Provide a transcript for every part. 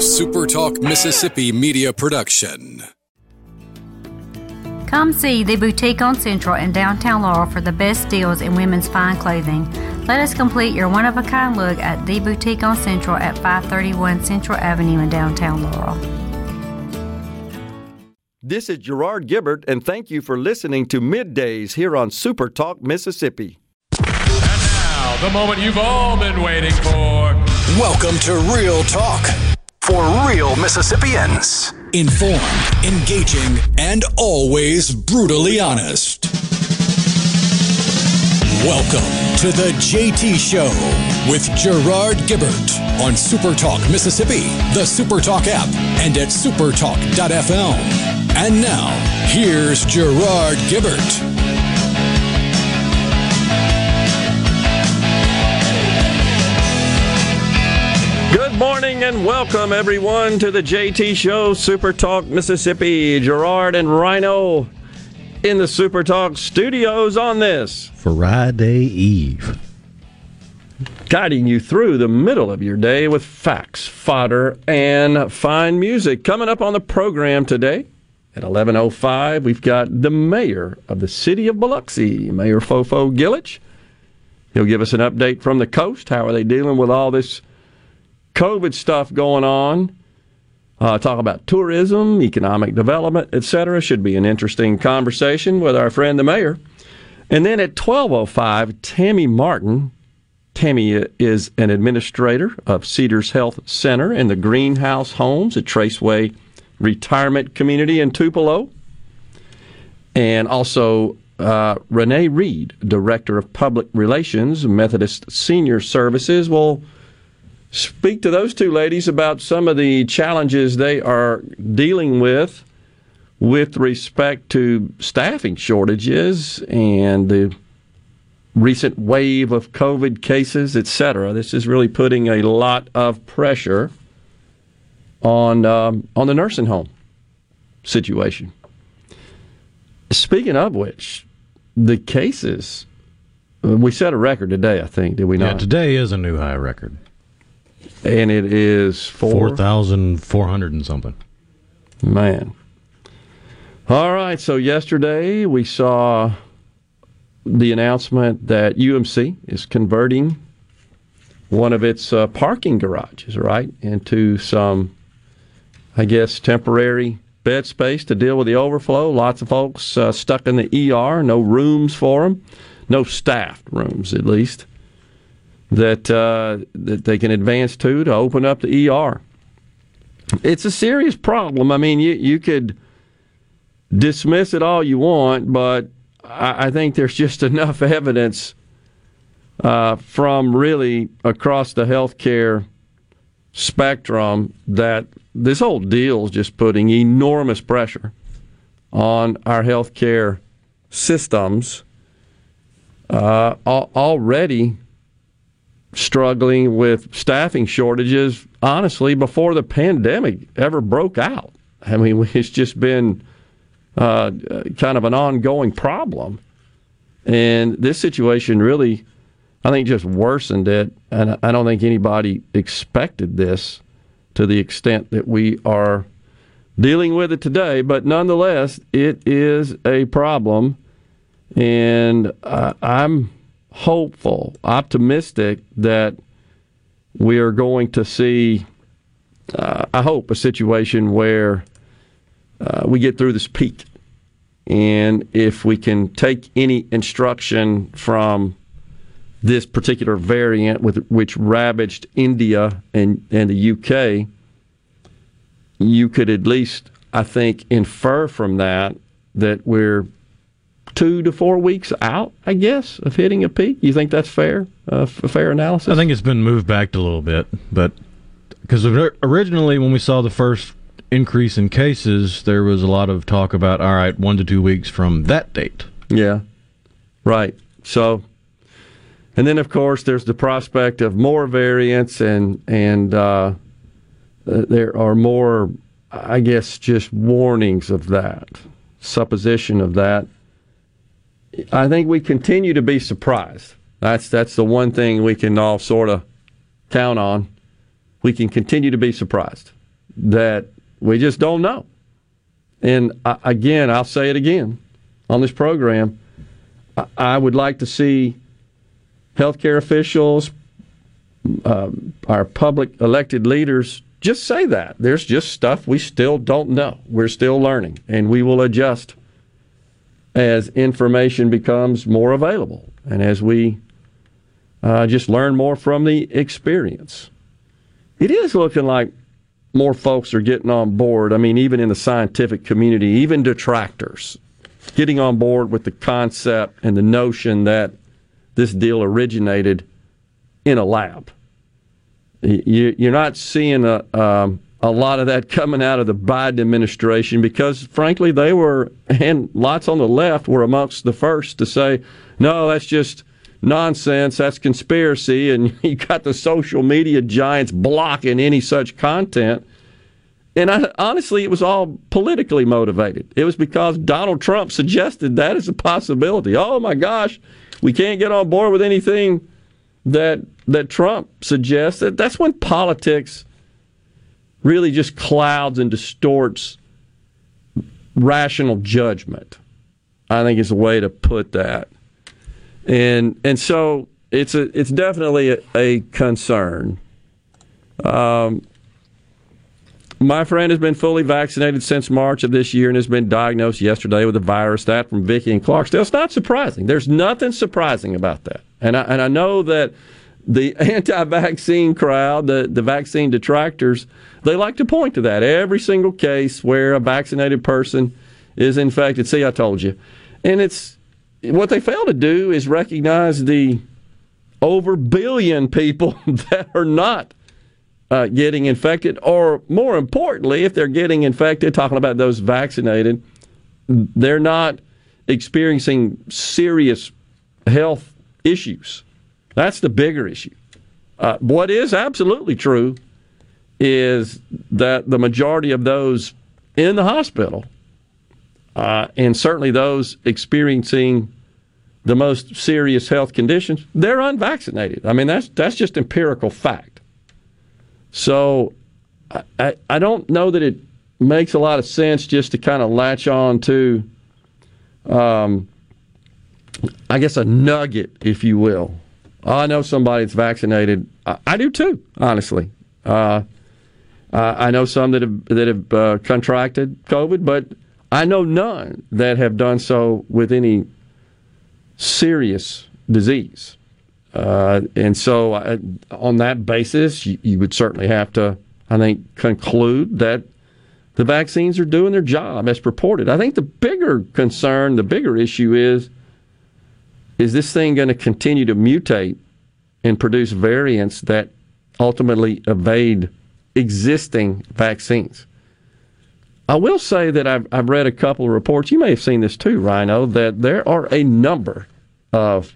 SuperTalk Mississippi media production. Come see the boutique on Central in downtown Laurel for the best deals in women's fine clothing. Let us complete your one of a kind look at the boutique on Central at 531 Central Avenue in downtown Laurel. This is Gerard Gibert, and thank you for listening to Middays here on Super Talk Mississippi. And now, the moment you've all been waiting for. Welcome to Real Talk for real Mississippians. Informed, engaging, and always brutally honest. Welcome to the JT Show with Gerard Gibert on Supertalk Mississippi, the Supertalk app, and at supertalk.fm. And now, here's Gerard Gibert. Morning and welcome everyone to the JT Show, Super Talk Mississippi. Gerard and Rhino in the Super Talk studios on this Friday Eve. Guiding you through the middle of your day with facts, fodder, and fine music. Coming up on the program today at 11.05, we've got the mayor of the city of Biloxi, Mayor Fofo Gilich. He'll give us an update from the coast. How are they dealing with all this COVID stuff going on. Uh, talk about tourism, economic development, etc. Should be an interesting conversation with our friend the mayor. And then at 12:05, Tammy Martin. Tammy is an administrator of Cedars Health Center and the Greenhouse Homes at Traceway Retirement Community in Tupelo. And also uh, Renee Reed, Director of Public Relations, Methodist Senior Services, will speak to those two ladies about some of the challenges they are dealing with with respect to staffing shortages and the recent wave of COVID cases, etc. This is really putting a lot of pressure on um, on the nursing home situation. Speaking of which, the cases we set a record today. I think did we not? Yeah, today is a new high record and it is four thousand four hundred and something. Man. All right. So yesterday we saw the announcement that UMC is converting one of its uh, parking garages, right, into some, I guess, temporary bed space to deal with the overflow. Lots of folks uh, stuck in the ER, no rooms for them, no staffed rooms at least that uh, that they can advance to to open up the ER. It's a serious problem. I mean, you you could dismiss it all you want, but I, I think there's just enough evidence uh, from really across the healthcare spectrum that this whole deal is just putting enormous pressure on our healthcare systems. Uh, already struggling with staffing shortages, honestly, before the pandemic ever broke out. I mean, it's just been uh, kind of an ongoing problem. And this situation really, I think, just worsened it. And I don't think anybody expected this to the extent that we are dealing with it today. But nonetheless, it is a problem. And uh, I'm hopeful, optimistic that we are going to see, uh, I hope, a situation where uh, we get through this peak. And if we can take any instruction from this particular variant, with which ravaged India and, and the UK, you could at least, I think, infer from that that we're two to four weeks out, I guess, of hitting a peak. You think that's fair? Uh, a fair analysis? I think it's been moved back a little bit, but because originally when we saw the first increase in cases, there was a lot of talk about all right, one to two weeks from that date. Yeah, right. So, and then of course there's the prospect of more variants, and and uh, uh there are more, I guess, just warnings of that, supposition of that I think we continue to be surprised. That's that's the one thing we can all sort of count on. We can continue to be surprised that we just don't know. And uh, again, I'll say it again on this program. I, I would like to see healthcare officials, uh, our public elected leaders, just say that. There's just stuff we still don't know. We're still learning, and we will adjust as information becomes more available and as we uh, just learn more from the experience. It is looking like more folks are getting on board. I mean, even in the scientific community, even detractors getting on board with the concept and the notion that this deal originated in a lab. You're not seeing a, um, a lot of that coming out of the Biden administration because, frankly, they were, and lots on the left were amongst the first to say, no, that's just nonsense, that's conspiracy, and you got the social media giants blocking any such content. And I, honestly, it was all politically motivated. It was because Donald Trump suggested that as a possibility. Oh my gosh, we can't get on board with anything that that Trump suggests. That's when politics really just clouds and distorts rational judgment. I think is a way to put that. And and so it's a it's definitely a, a concern. Um, my friend has been fully vaccinated since March of this year and has been diagnosed yesterday with a virus. That from Vicky and Clarksdale. It's not surprising. There's nothing surprising about that. And I, and I know that the anti-vaccine crowd, the, the vaccine detractors, they like to point to that. Every single case where a vaccinated person is infected. See, I told you. And it's what they fail to do is recognize the over billion people that are not uh, getting infected, or more importantly, if they're getting infected, talking about those vaccinated, they're not experiencing serious health issues. That's the bigger issue. Uh, what is absolutely true is that the majority of those in the hospital, uh, and certainly those experiencing the most serious health conditions, they're unvaccinated. I mean, that's that's just empirical fact. So I, I don't know that it makes a lot of sense just to kind of latch on to, um, I guess, a nugget, if you will. I know somebody that's vaccinated. I, I do too, honestly. Uh, I know some that have that have uh, contracted COVID, but I know none that have done so with any serious disease. Uh, and so, uh, on that basis, you, you, would certainly have to, I think, conclude that the vaccines are doing their job as purported. I think the bigger concern, the bigger issue is is this thing going to continue to mutate and produce variants that ultimately evade existing vaccines? I will say that I've, I've read a couple of reports. You may have seen this too, Rhino, that there are a number of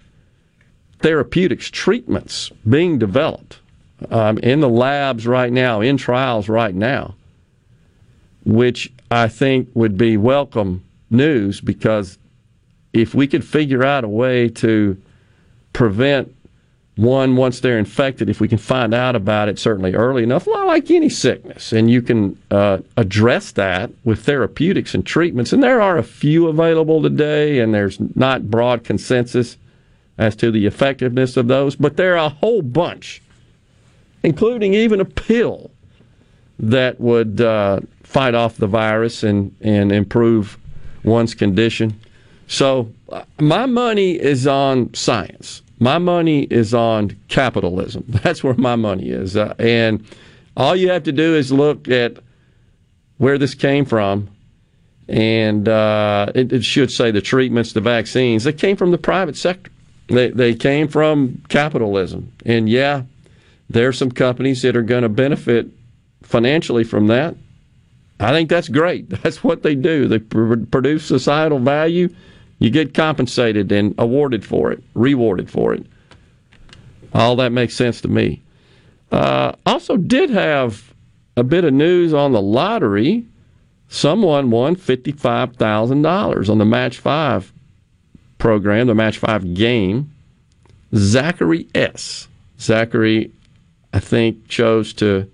therapeutics treatments being developed um, in the labs right now, in trials right now, which I think would be welcome news because if we could figure out a way to prevent one once they're infected, if we can find out about it certainly early enough, like any sickness, and you can uh, address that with therapeutics and treatments, and there are a few available today, and there's not broad consensus as to the effectiveness of those, but there are a whole bunch, including even a pill that would uh, fight off the virus and, and improve one's condition. So, uh, my money is on science. My money is on capitalism. That's where my money is. Uh, and all you have to do is look at where this came from. And uh, it, it should say the treatments, the vaccines, they came from the private sector. They, they came from capitalism. And yeah, there are some companies that are going to benefit financially from that. I think that's great. That's what they do. They pr- produce societal value. You get compensated and awarded for it, rewarded for it. All that makes sense to me. Uh, also, did have a bit of news on the lottery. Someone won $55,000 on the Match 5 program, the Match 5 game, Zachary S. Zachary, I think, chose to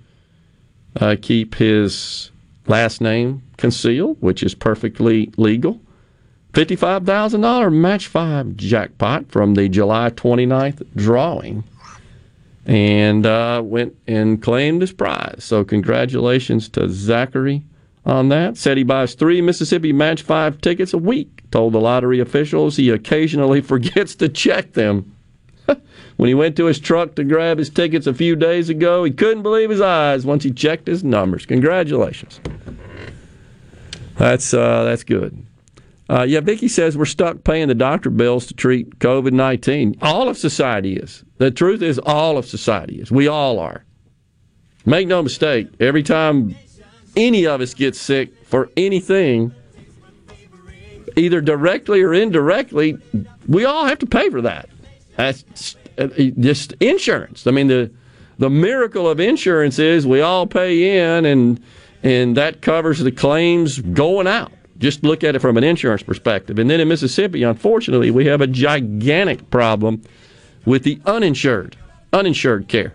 uh, keep his last name concealed, which is perfectly legal. $55,000 match five jackpot from the July 29th drawing and uh, went and claimed his prize. So, congratulations to Zachary on that. Said he buys three Mississippi Match 5 tickets a week. Told the lottery officials he occasionally forgets to check them. when he went to his truck to grab his tickets a few days ago, he couldn't believe his eyes once he checked his numbers. Congratulations. That's uh, that's good. Uh, yeah, Vicky says we're stuck paying the doctor bills to treat COVID 19. All of society is. The truth is, all of society is. We all are. Make no mistake, every time any of us gets sick for anything, either directly or indirectly, we all have to pay for that. That's uh, just insurance. I mean, the the miracle of insurance is we all pay in, and and that covers the claims going out. Just look at it from an insurance perspective. And then in Mississippi, unfortunately, we have a gigantic problem with the uninsured, uninsured care.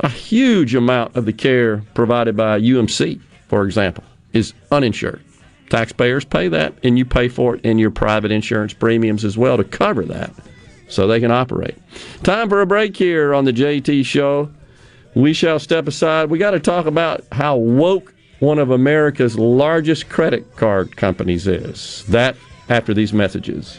A huge amount of the care provided by UMC, for example, is uninsured. Taxpayers pay that, and you pay for it in your private insurance premiums as well to cover that so they can operate. Time for a break here on the JT Show. We shall step aside. We got to talk about how woke one of America's largest credit card companies is. That after these messages.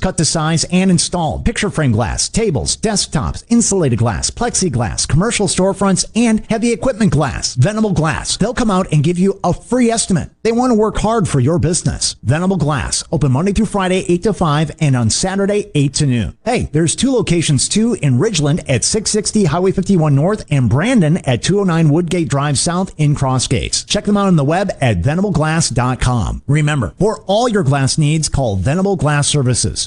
cut to size and installed, picture frame glass, tables, desktops, insulated glass, plexiglass, commercial storefronts, and heavy equipment glass. Venable Glass. They'll come out and give you a free estimate. They want to work hard for your business. Venable Glass. Open Monday through Friday, 8 to 5, and on Saturday, 8 to noon. Hey, there's two locations too in Ridgeland at 660 Highway 51 North and Brandon at 209 Woodgate Drive South in Crossgates. Check them out on the web at venableglass.com. Remember, for all your glass needs, call Venable Glass Services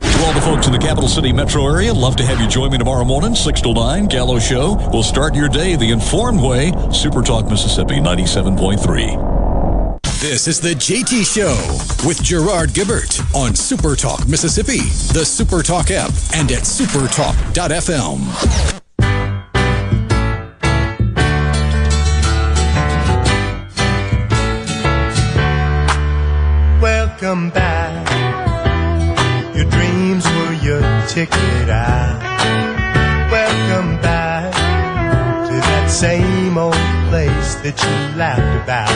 To all the folks in the capital city metro area, love to have you join me tomorrow morning, 6 to 9, Gallo Show. We'll start your day the informed way. Super Talk Mississippi 97.3. This is the JT Show with Gerard Gibert on Supertalk Mississippi, the Supertalk app, and at supertalk.fm. Welcome back. Ticket out. Welcome back to that same old place that you laughed about.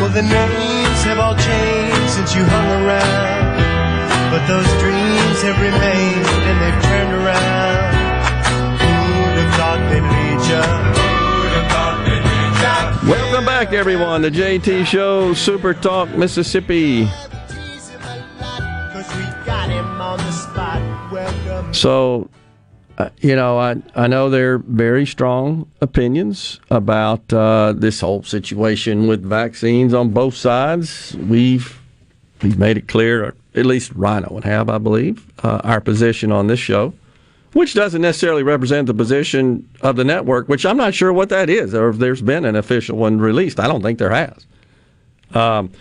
Well, the names have all changed since you hung around. But those dreams have remained and they've turned around. Who'd have thought they'd? Welcome back, everyone, to JT Show, Super Talk, Mississippi. So, uh, you know, I, I know there are very strong opinions about uh, this whole situation with vaccines on both sides. We've we've made it clear, at least Rhino would have, I believe, uh, our position on this show, which doesn't necessarily represent the position of the network, which I'm not sure what that is, or if there's been an official one released. I don't think there has. Um,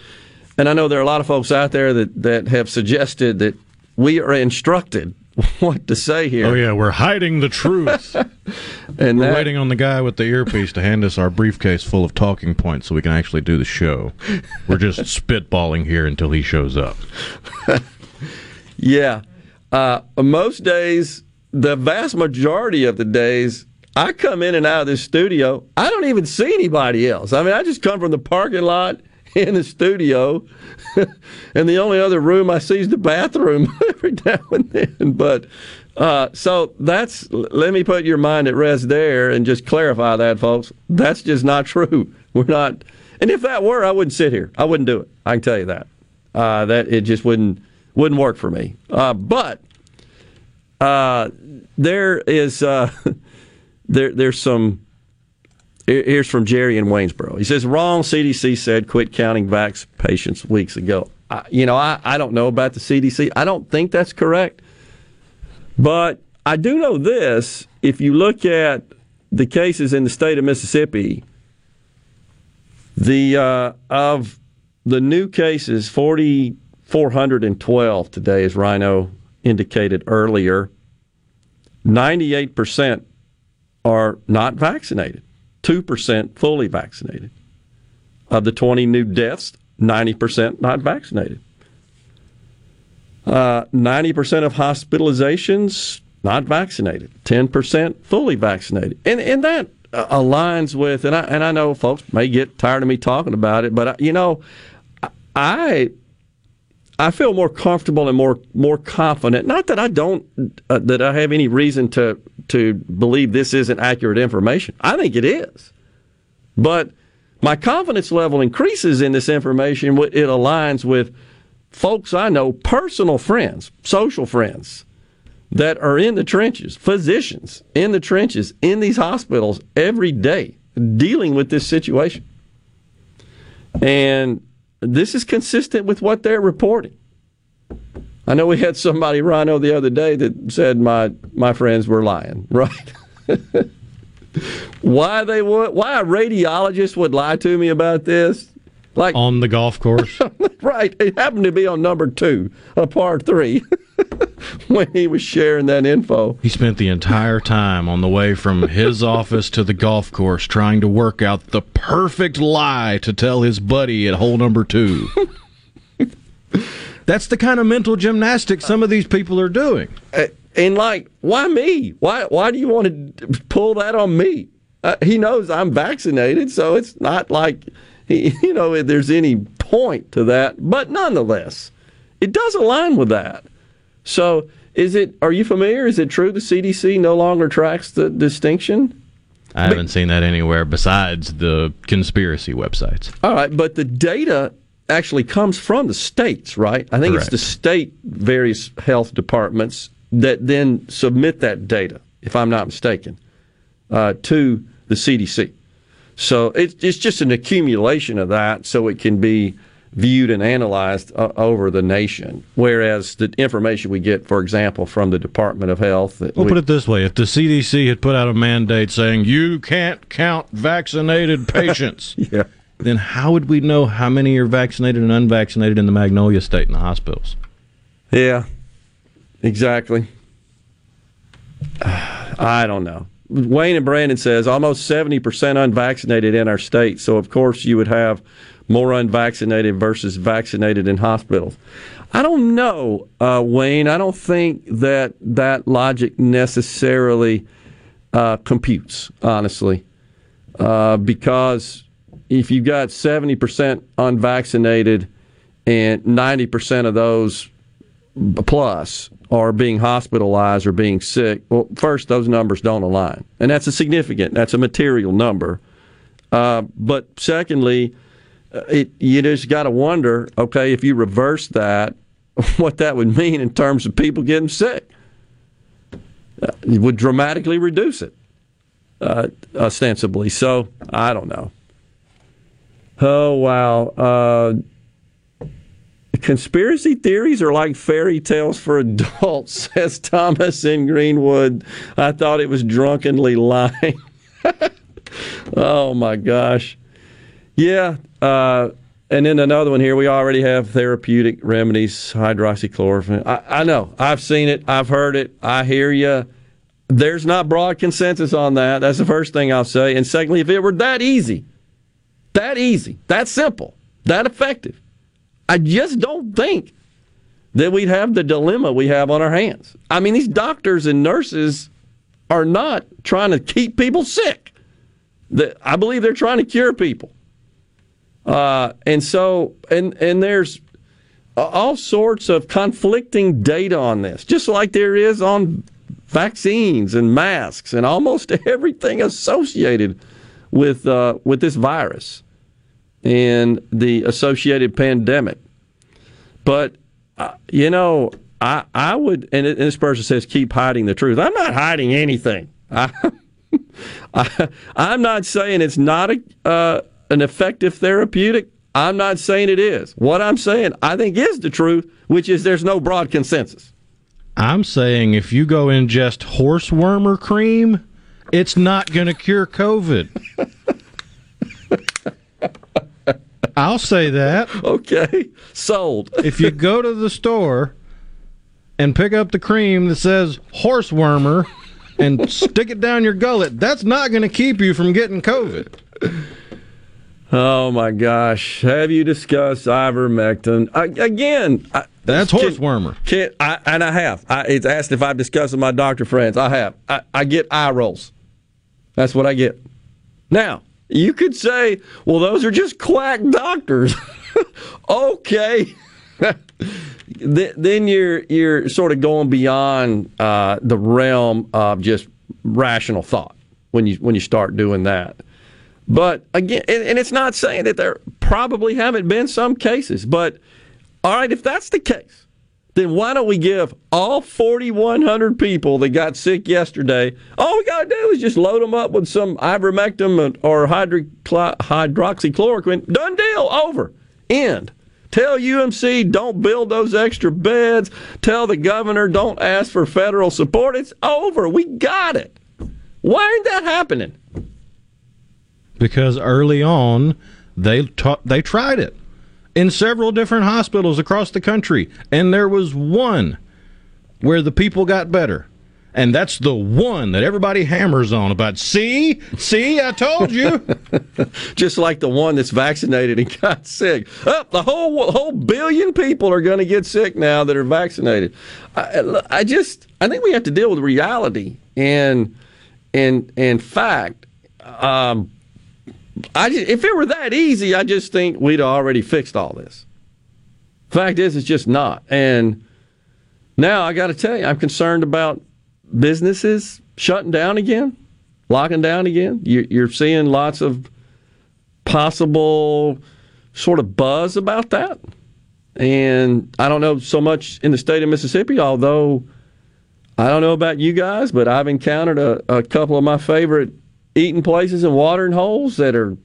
and I know there are a lot of folks out there that, that have suggested that we are instructed what to say here. Oh yeah, we're hiding the truth. and we're that- waiting on the guy with the earpiece to hand us our briefcase full of talking points so we can actually do the show. We're just spitballing here until he shows up. Yeah. Uh, most days, the vast majority of the days, I come in and out of this studio. I don't even see anybody else. I mean, I just come from the parking lot in the studio, and the only other room I see is the bathroom every now and then. But uh, so that's let me put your mind at rest there and just clarify that, folks. That's just not true. We're not. And if that were, I wouldn't sit here. I wouldn't do it. I can tell you that. Uh, that it just wouldn't wouldn't work for me. Uh, but uh, there is uh, there there's some. Here- Here's from Jerry in Waynesboro. He says, "Wrong. CDC said quit counting vax patients weeks ago. I, you know, I, I don't know about the CDC. I don't think that's correct, but I do know this. If you look at the cases in the state of Mississippi, the uh, of the new cases, forty four hundred and twelve today, as Rhino indicated earlier. Ninety eight percent are not vaccinated. Two percent fully vaccinated. Of the twenty new deaths, ninety percent not vaccinated. Uh, Ninety percent of hospitalizations not vaccinated. Ten percent fully vaccinated, and and that uh, aligns with. And I and I know folks may get tired of me talking about it, but I, you know, I I feel more comfortable and more more confident. Not that I don't uh, that I have any reason to to believe this isn't accurate information. I think it is, but my confidence level increases in this information. It aligns with folks I know, personal friends, social friends that are in the trenches, physicians in the trenches in these hospitals every day dealing with this situation. And this is consistent with what they're reporting. I know we had somebody, Rhino, the other day that said my my friends were lying, right? why they would, why a radiologist would lie to me about this? Like on the golf course, right? It happened to be on number two, a par three, when he was sharing that info. He spent the entire time on the way from his office to the golf course trying to work out the perfect lie to tell his buddy at hole number two. That's the kind of mental gymnastics some of these people are doing. Uh, And like, why me? Why why do you want to pull that on me? Uh, he knows I'm vaccinated, so it's not like you know if there's any point to that. But nonetheless, it does align with that. So, is it? Are you familiar? Is it true the CDC no longer tracks the distinction? I haven't seen that anywhere besides the conspiracy websites. All right, but the data actually comes from the states, right? I think it's the state various health departments that then submit that data, if I'm not mistaken, uh, to the CDC. So it's, it's just an accumulation of that so it can be viewed and analyzed uh, over the nation. Whereas the information we get, for example, from the Department of Health. that We'll we- put it this way: if the CDC had put out a mandate saying you can't count vaccinated patients, yeah. then how would we know how many are vaccinated and unvaccinated in the Magnolia State in the hospitals? Yeah, exactly. I don't know. Wayne and Brandon says almost 70% unvaccinated in our state. So, of course, you would have more unvaccinated versus vaccinated in hospitals. I don't know, uh, Wayne. I don't think that that logic necessarily uh, computes, honestly, uh, because if you've got 70% unvaccinated and 90% of those plus are being hospitalized or being sick, well, first, those numbers don't align. And that's a significant, that's a material number. Uh, but secondly, uh, it, you just got to wonder okay, if you reverse that, what that would mean in terms of people getting sick. Uh, it would dramatically reduce it, uh, ostensibly. So, I don't know. Oh, wow. Conspiracy theories are like fairy tales for adults, says Thomas in Greenwood. I thought it was drunkenly lying. oh, my gosh. Yeah. Uh, and then another one here. We already have therapeutic remedies, hydroxychloroquine. I, I know. I've seen it. I've heard it. I hear you. There's not broad consensus on that. That's the first thing I'll say. And secondly, if it were that easy, that easy, that simple, that effective, I just don't think that we'd have the dilemma we have on our hands. I mean, these doctors and nurses are not trying to keep people sick. I believe they're trying to cure people. Uh, and so, and and there's all sorts of conflicting data on this, just like there is on vaccines and masks and almost everything associated with uh, with this virus and the associated pandemic. But uh, you know, I I would, and, this person says keep hiding the truth. I'm not hiding anything. I, I am not saying it's not a. Uh, an effective therapeutic? I'm not saying it is. What I'm saying, I think, is the truth, which is there's no broad consensus. I'm saying if you go ingest horse wormer cream, it's not going to cure COVID. I'll say that. Okay, sold. if you go to the store and pick up the cream that says horsewormer and stick it down your gullet, that's not going to keep you from getting COVID. Oh my gosh! Have you discussed ivermectin I, again? I, That's horsewormer. Can, I, and I have. I, it's asked if I've discussed with my doctor friends. I have. I, I get eye rolls. That's what I get. Now you could say, well, those are just quack doctors. okay. then you're you're sort of going beyond uh, the realm of just rational thought when you when you start doing that. But again, and it's not saying that there probably haven't been some cases, but all right, if that's the case, then why don't we give all 4,100 people that got sick yesterday, all we got to do is just load them up with some ivermectin or hydroxychloroquine. Done deal. Over. End. Tell UMC don't build those extra beds. Tell the governor don't ask for federal support. It's over. We got it. Why ain't that happening? because early on they they tried it in several different hospitals across the country, and there was one where the people got better. And that's the one that everybody hammers on about. See, see, I told you. Just like the one that's vaccinated and got sick. Up, oh, the whole whole billion people are going to get sick now that are vaccinated. I, I just, I think we have to deal with reality and and and fact. Um, I just, if it were that easy, I just think we'd already fixed all this. Fact is, it's just not. And now I got to tell you, I'm concerned about businesses shutting down again, locking down again. You're seeing lots of possible sort of buzz about that. And I don't know so much in the state of Mississippi, although I don't know about you guys, but I've encountered a, a couple of my favorite eating places and watering holes that are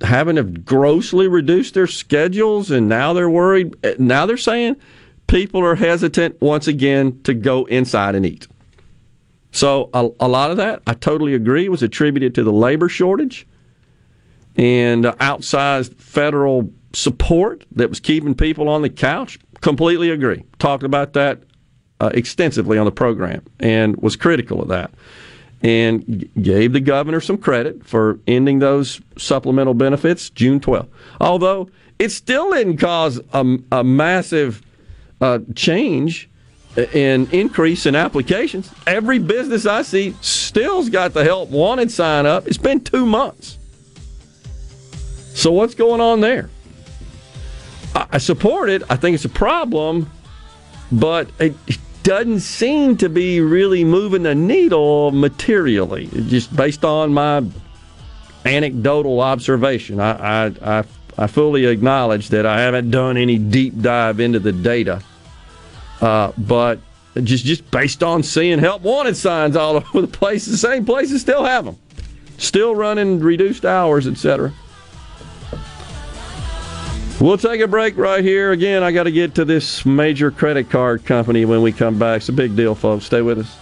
having to grossly reduce their schedules, and now they're worried. Now they're saying people are hesitant once again to go inside and eat. So a, a lot of that, I totally agree, was attributed to the labor shortage. and outsized federal support that was keeping people on the couch. Completely agree. Talked about that uh, extensively on the program and was critical of that. And gave the governor some credit for ending those supplemental benefits June 12th. Although it still didn't cause a, a massive uh, change in increase in applications. Every business I see still's got the help wanted sign up. It's been two months. So what's going on there? I support it. I think it's a problem, but it doesn't seem to be really moving the needle materially. Just based on my anecdotal observation, I I, I, I fully acknowledge that I haven't done any deep dive into the data, uh, but just just based on seeing help wanted signs all over the place, the same places still have them, still running reduced hours, etc. We'll take a break right here. Again, I got to get to this major credit card company when we come back. It's a big deal, folks. Stay with us.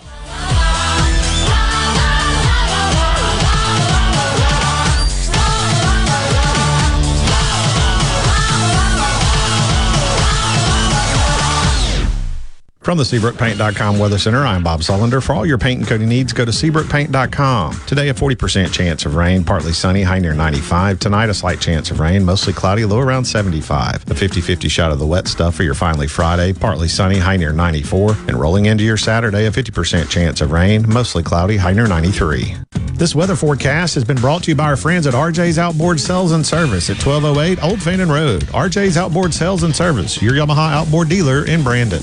From the SeabrookPaint.com Weather Center, I'm Bob Sullender. For all your paint and coating needs, go to SeabrookPaint.com. Today, a 40% chance of rain, partly sunny, high near 95. Tonight, a slight chance of rain, mostly cloudy, low around 75. A 50 50 shot of the wet stuff for your finally Friday, partly sunny, high near 94. And rolling into your Saturday, a 50% chance of rain, mostly cloudy, high near 93. This weather forecast has been brought to you by our friends at RJ's Outboard Sales and Service at 1208 Old Fannin Road. RJ's Outboard Sales and Service, your Yamaha outboard dealer in Brandon.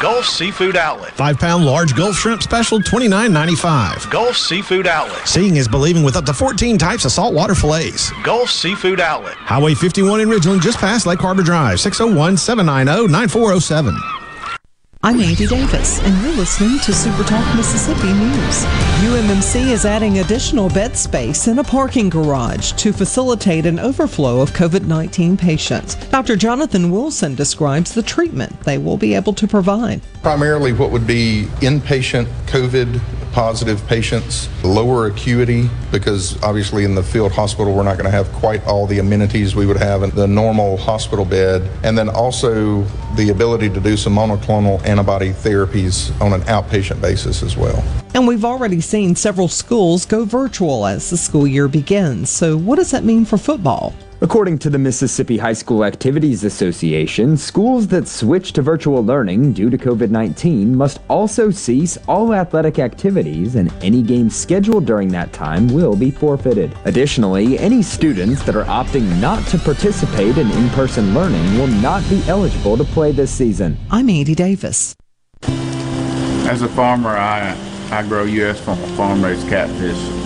Gulf Seafood Outlet. Five pound large Gulf shrimp special, $29.95. Gulf Seafood Outlet. Seeing is believing with up to 14 types of saltwater fillets. Gulf Seafood Outlet. Highway 51 in Ridgeland, just past Lake Harbor Drive, 601 790 9407. I'm Andy Davis, and you're listening to Super Talk Mississippi News. UMMC is adding additional bed space in a parking garage to facilitate an overflow of COVID 19 patients. Dr. Jonathan Wilson describes the treatment they will be able to provide. Primarily, what would be inpatient COVID positive patients, lower acuity, because obviously in the field hospital, we're not going to have quite all the amenities we would have in the normal hospital bed. And then also the ability to do some monoclonal antibody therapies on an outpatient basis as well. And we've already seen several schools go virtual as the school year begins. So, what does that mean for football? According to the Mississippi High School Activities Association, schools that switch to virtual learning due to COVID 19 must also cease all athletic activities, and any games scheduled during that time will be forfeited. Additionally, any students that are opting not to participate in in person learning will not be eligible to play this season. I'm Andy Davis. As a farmer, I, I grow U.S. farm raised catfish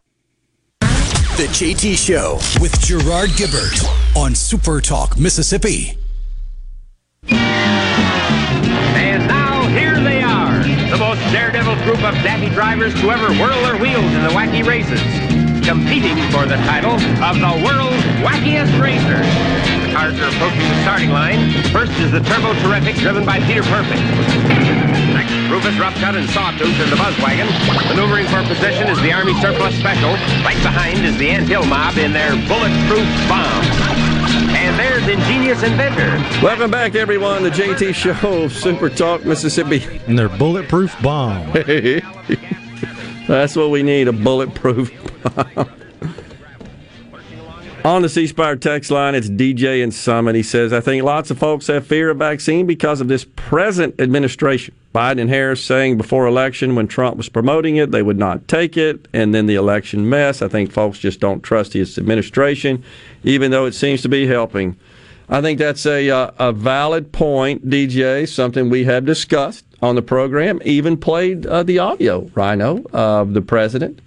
The JT Show with Gerard Gibert on Super Talk, Mississippi. And now here they are, the most daredevil group of daffy drivers to ever whirl their wheels in the wacky races, competing for the title of the world's wackiest racer. The cars are approaching the starting line. First is the Turbo Terrific, driven by Peter Perfect. Next, Rufus Roughcut and Sawtooth in the Buzz Wagon. Maneuvering for position is the Army Surplus Special. Right behind is the Ant Hill Mob in their Bulletproof Bomb. And there's Ingenious Inventor. Welcome back, everyone. to JT Show, Super Talk, Mississippi. And their bulletproof bomb. That's what we need a bulletproof bomb. On the C Spire text line, it's DJ and Summit. He says, I think lots of folks have fear of vaccine because of this present administration. Biden and Harris saying before election when Trump was promoting it, they would not take it, and then the election mess. I think folks just don't trust his administration, even though it seems to be helping. I think that's a, uh, a valid point, DJ, something we have discussed on the program, even played uh, the audio, Rhino, of the president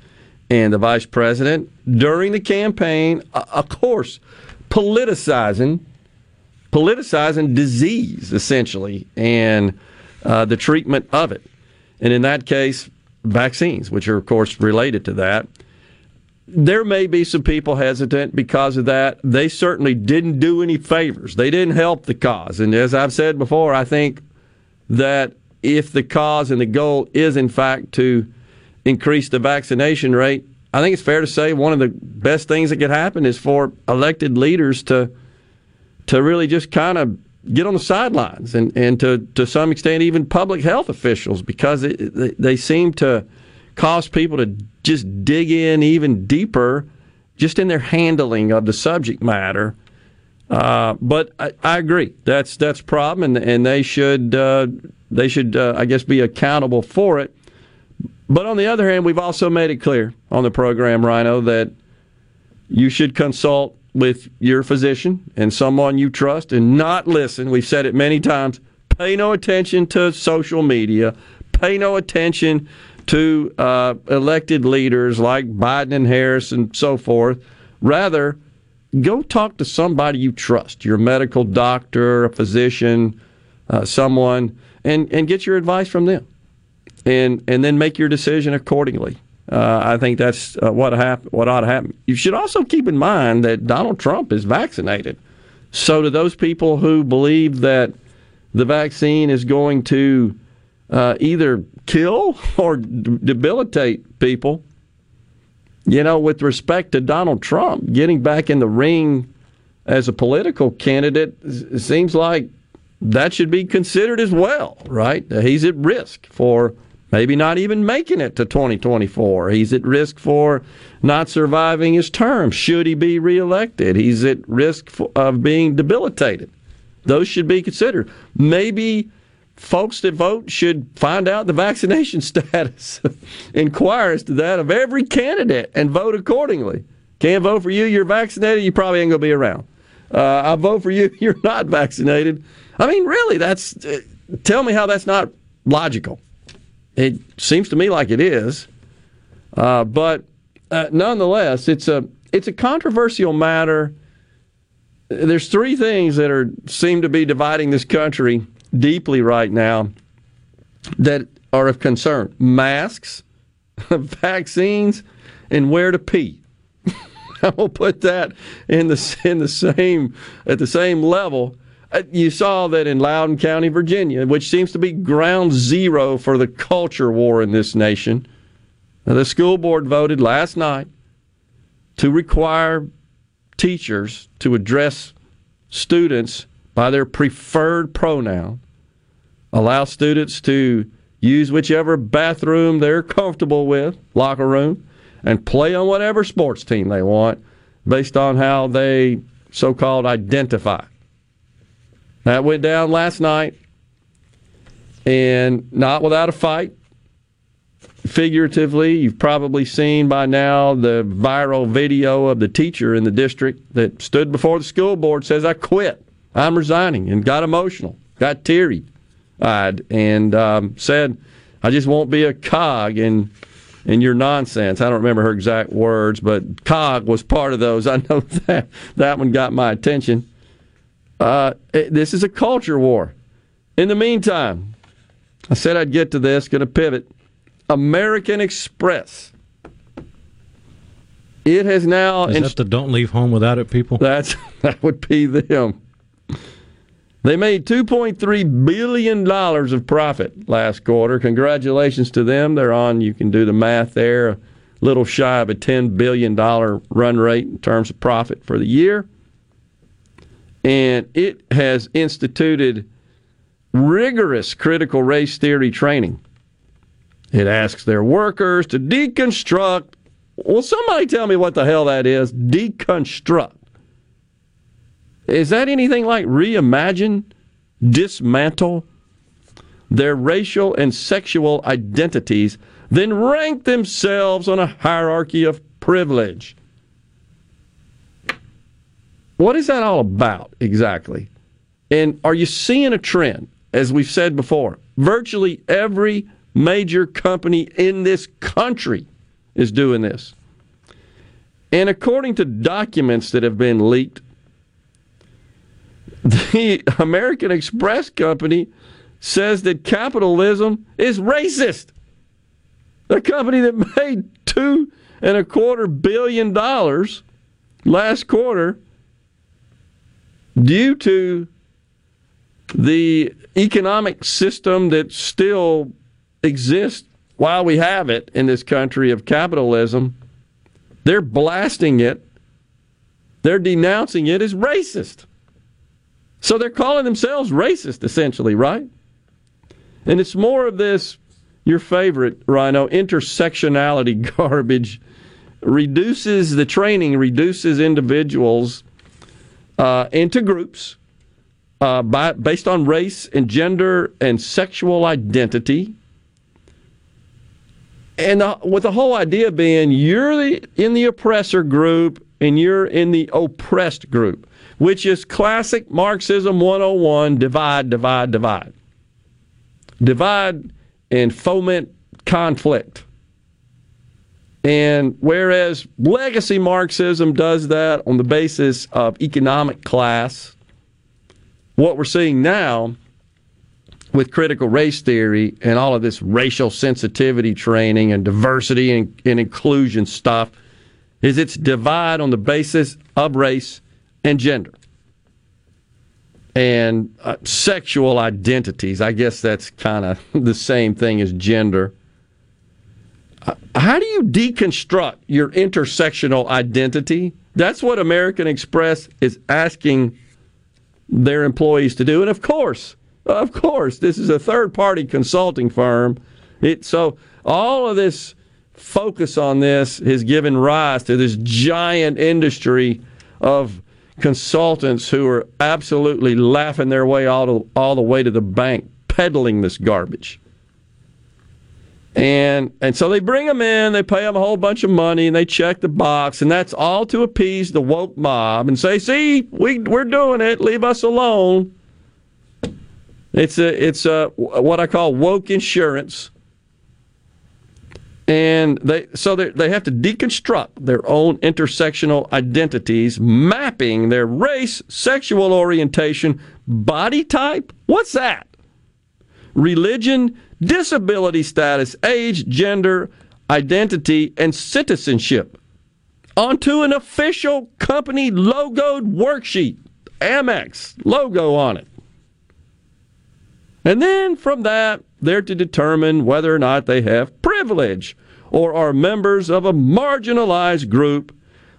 and the vice president during the campaign, uh, of course, politicizing politicizing disease essentially and uh, the treatment of it, and in that case, vaccines, which are of course related to that. There may be some people hesitant because of that. They certainly didn't do any favors. They didn't help the cause. And as I've said before, I think that if the cause and the goal is in fact to increase the vaccination rate, I think it's fair to say one of the best things that could happen is for elected leaders to to really just kind of get on the sidelines and, and to, to some extent even public health officials because it, they seem to cause people to just dig in even deeper just in their handling of the subject matter. Uh, but I, I, agree that's that's a problem, and and they should uh, they should uh, I guess be accountable for it. But on the other hand, we've also made it clear on the program, Rhino, that you should consult with your physician and someone you trust and not listen. We've said it many times. Pay no attention to social media. Pay no attention to uh, elected leaders like Biden and Harris and so forth. Rather, go talk to somebody you trust, your medical doctor, a physician, uh, someone, and, and get your advice from them. And, and then make your decision accordingly. Uh, I think that's uh, what hap- what ought to happen. You should also keep in mind that Donald Trump is vaccinated. So, to those people who believe that the vaccine is going to uh, either kill or d- debilitate people, you know, with respect to Donald Trump getting back in the ring as a political candidate, it seems like that should be considered as well, right? He's at risk for maybe not even making it to 2024. He's at risk for not surviving his term should he be reelected. He's at risk for, of being debilitated. Those should be considered. Maybe folks that vote should find out the vaccination status, inquire as to that of every candidate, and vote accordingly. Can't vote for you, you're vaccinated, you probably ain't going to be around. Uh, I vote for you, you're not vaccinated. I mean, really, that's. Uh, tell me how that's not logical. It seems to me like it is, uh, but uh, nonetheless, it's a it's a controversial matter. There's three things that are seem to be dividing this country deeply right now that are of concern: masks, vaccines, and where to pee. I will put that in the in the same at the same level. Uh, you saw that in Loudoun County, Virginia, which seems to be ground zero for the culture war in this nation. Now, the school board voted last night to require teachers to address students by their preferred pronoun, allow students to use whichever bathroom they're comfortable with, locker room, and play on whatever sports team they want based on how they so called identify. That went down last night, and not without a fight. Figuratively, you've probably seen by now the viral video of the teacher in the district that stood before the school board says, I quit. I'm resigning, and got emotional, got teary eyed, and um, said, I just won't be a cog in in your nonsense. I don't remember her exact words, but cog was part of those. I know that that one got my attention. Uh, this is a culture war. In the meantime, I said I'd get to this, going to pivot. American Express. It has now. Is that the don't leave home without it people? That's that would be them. They made $2.3 billion of profit last quarter. Congratulations to them. They're on, you can do the math there, a little shy of a $10 billion run rate in terms of profit for the year and it has instituted rigorous critical race theory training. It asks their workers to deconstruct. Well, somebody tell me what the hell that is. Deconstruct. Is that anything like reimagine, dismantle their racial and sexual identities, then rank themselves on a hierarchy of privilege? What is that all about exactly? And are you seeing a trend? As we've said before, virtually every major company in this country is doing this. And according to documents that have been leaked, the American Express Company says that capitalism is racist. The company that made two and a quarter billion dollars last quarter due to the economic system that still exists while we have it in this country of capitalism, they're blasting it. They're denouncing it as racist. So they're calling themselves racist, essentially, right? And it's more of this, your favorite, Rhino, intersectionality garbage reduces the training, reduces individuals uh, into groups uh, by, based on race and gender and sexual identity. And uh, with the whole idea being you're the, in the oppressor group and you're in the oppressed group, which is classic Marxism 101 divide, divide, divide. Divide and foment conflict. And whereas legacy Marxism does that on the basis of economic class, what we're seeing now with critical race theory and all of this racial sensitivity training and diversity and, and inclusion stuff is it's divide on the basis of race and gender and uh, sexual identities. I guess that's kind of the same thing as gender. How do you deconstruct your intersectional identity? That's what American Express is asking their employees to do. And of course, of course, this is a third party consulting firm. It, so all of this focus on this has given rise to this giant industry of consultants who are absolutely laughing their way all, to, all the way to the bank peddling this garbage. And and so they bring them in, they pay them a whole bunch of money, and they check the box, and that's all to appease the woke mob and say, "See, we we're doing it. Leave us alone." It's a it's a what I call woke insurance, and they so they they have to deconstruct their own intersectional identities, mapping their race, sexual orientation, body type. What's that? Religion, disability status, age, gender, identity, and citizenship onto an official company logoed worksheet, Amex logo on it. And then from that, they're to determine whether or not they have privilege or are members of a marginalized group.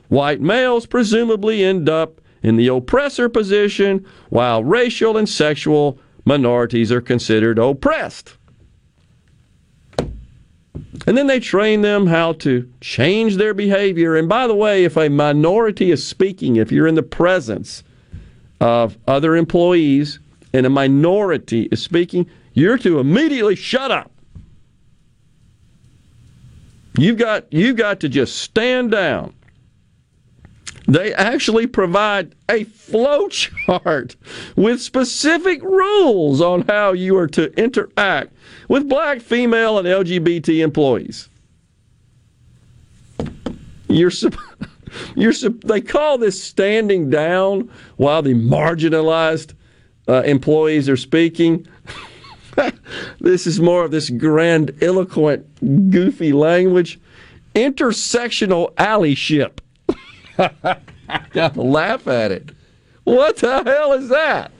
White males presumably end up in the oppressor position, while racial and sexual minorities are considered oppressed. And then they train them how to change their behavior. And by the way, if a minority is speaking, if you're in the presence of other employees and a minority is speaking, you're to immediately shut up. You've got you've got to just stand down. They actually provide a flow chart with specific rules on how you are to interact with black, female, and LGBT employees. You're, you're they call this standing down while the marginalized uh, employees are speaking. this is more of this grandiloquent, goofy language. Intersectional allyship. Got to laugh at it. What the hell is that?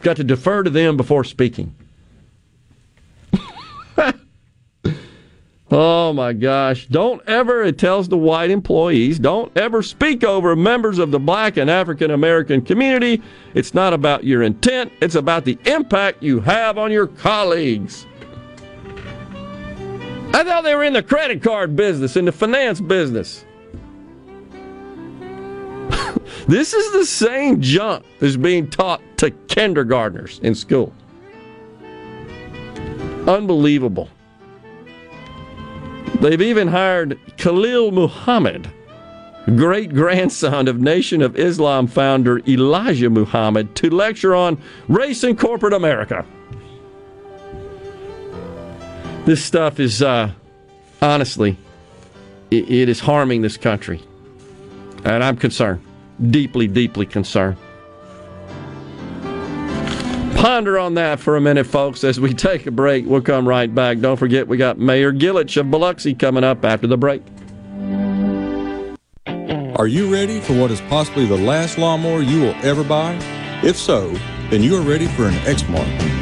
Got to defer to them before speaking. oh my gosh. Don't ever, it tells the white employees, don't ever speak over members of the black and African American community. It's not about your intent, it's about the impact you have on your colleagues. I thought they were in the credit card business, in the finance business. This is the same junk that's being taught to kindergartners in school. Unbelievable. They've even hired Khalil Muhammad, great grandson of Nation of Islam founder Elijah Muhammad, to lecture on race in corporate America. This stuff is, uh, honestly, it, it is harming this country. And I'm concerned, deeply, deeply concerned. Ponder on that for a minute, folks, as we take a break. We'll come right back. Don't forget, we got Mayor Gilich of Biloxi coming up after the break. Are you ready for what is possibly the last lawnmower you will ever buy? If so, then you are ready for an Exmark.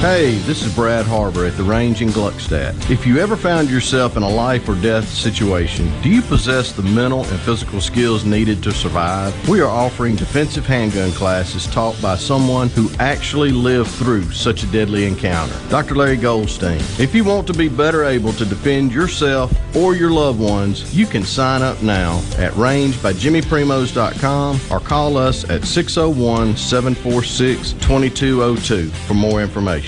Hey, this is Brad Harbor at the range in Gluckstadt. If you ever found yourself in a life or death situation, do you possess the mental and physical skills needed to survive? We are offering defensive handgun classes taught by someone who actually lived through such a deadly encounter. Dr. Larry Goldstein. If you want to be better able to defend yourself or your loved ones, you can sign up now at rangebyjimmyprimos.com or call us at 601 746 2202 for more information.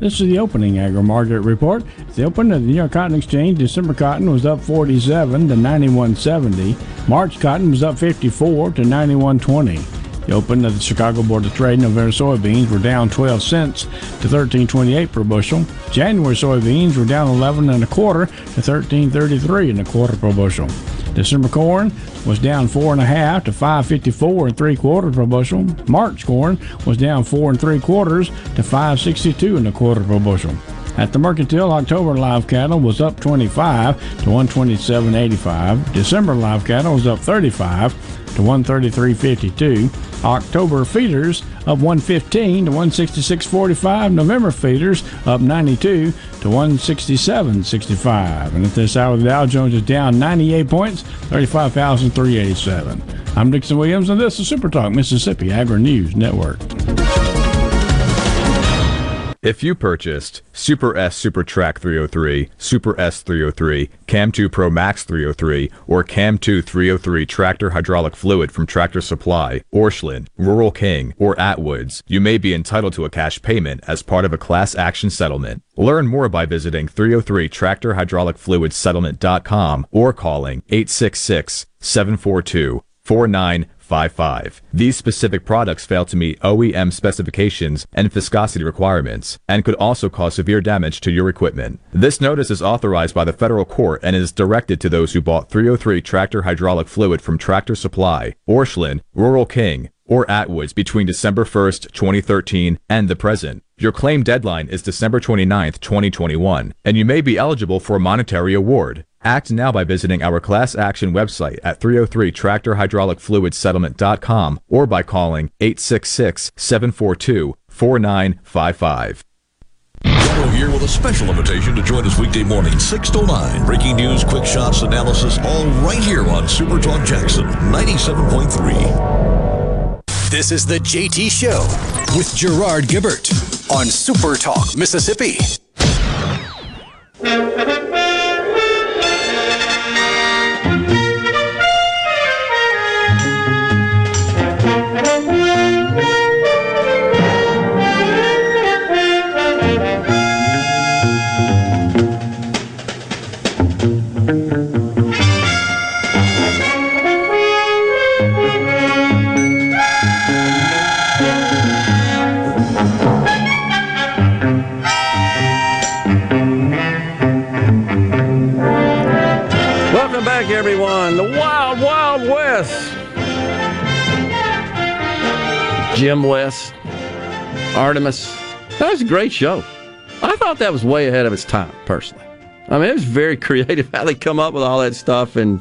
This is the opening agri market report. The open of the New York Cotton Exchange, December cotton was up 47 to 91.70. March cotton was up 54 to 91.20. The open of the Chicago Board of Trade, November soybeans were down 12 cents to 13.28 per bushel. January soybeans were down 11 and a quarter to 13.33 and a quarter per bushel. December corn was down four and a half to 554 and three quarters per bushel. March corn was down four and three quarters to 562 and a quarter per bushel. At the Mercantile, October live cattle was up 25 to 127.85. December live cattle was up 35 to 133.52. October feeders up 115 to 166.45. November feeders up 92 to 167.65. And at this hour, the Dow Jones is down 98 points, 35,387. I'm Dixon Williams, and this is Super Talk Mississippi Agri News Network. If you purchased Super S Super Track 303, Super S 303, Cam 2 Pro Max 303, or Cam 2 303 tractor hydraulic fluid from Tractor Supply, Orscheln, Rural King, or Atwoods, you may be entitled to a cash payment as part of a class action settlement. Learn more by visiting 303 Tractor Hydraulic Fluid Settlement.com or calling 866 742 4955. These specific products fail to meet OEM specifications and viscosity requirements and could also cause severe damage to your equipment. This notice is authorized by the federal court and is directed to those who bought 303 tractor hydraulic fluid from Tractor Supply, Orscheln, Rural King, or Atwoods between December 1st, 2013 and the present. Your claim deadline is December 29th, 2021, and you may be eligible for a monetary award. Act now by visiting our class action website at 303 Tractor Hydraulic Fluid Settlement.com or by calling 866 742 4955. Here with a special invitation to join us weekday morning, 6 to 9. Breaking news, quick shots, analysis, all right here on Super Talk Jackson 97.3. This is the JT Show with Gerard Gibert on Super Talk, Mississippi. Jim West, Artemus. That was a great show. I thought that was way ahead of its time, personally. I mean, it was very creative how they come up with all that stuff and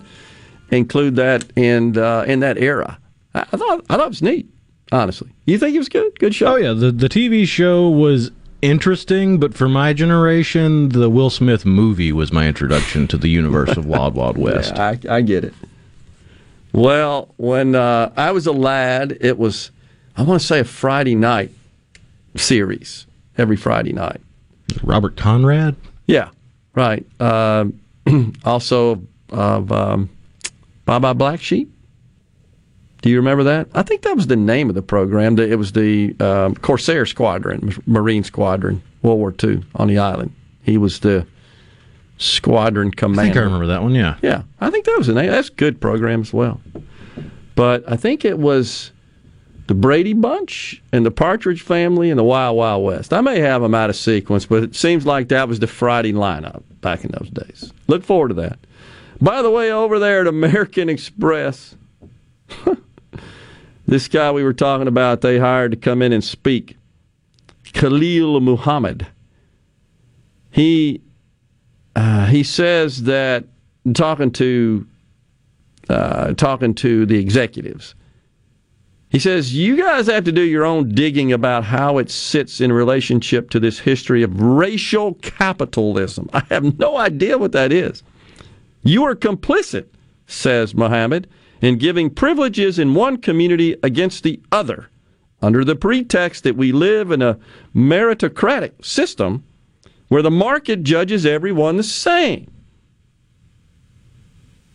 include that in uh, in that era. I, thought I thought it was neat. Honestly, you think it was good? Good show. Oh yeah, the the TV show was interesting, but for my generation, the Will Smith movie was my introduction to the universe of Wild Wild West. Yeah, I, I get it. Well, when uh, I was a lad, it was, I want to say, a Friday night series every Friday night. Robert Conrad? Yeah, right. Um also of um, Baa Baa Black Sheep. Do you remember that? I think that was the name of the program. It was the um, Corsair Squadron, Marine Squadron, World War II on the island. He was the squadron commander. I think I remember that one. Yeah, Yeah, I think that was a name. That's a good program as well. But I think it was the Brady Bunch and the Partridge Family and the Wild Wild West. I may have them out of sequence, but it seems like that was the Friday lineup back in those days. Look forward to that. By the way, over there at American Express, this guy we were talking about, they hired to come in and speak, Khalil Muhammad. He uh, he says that talking to uh, talking to the executives he says, You guys have to do your own digging about how it sits in relationship to this history of racial capitalism. I have no idea what that is. You are complicit, says Muhammad, in giving privileges in one community against the other under the pretext that we live in a meritocratic system where the market judges everyone the same.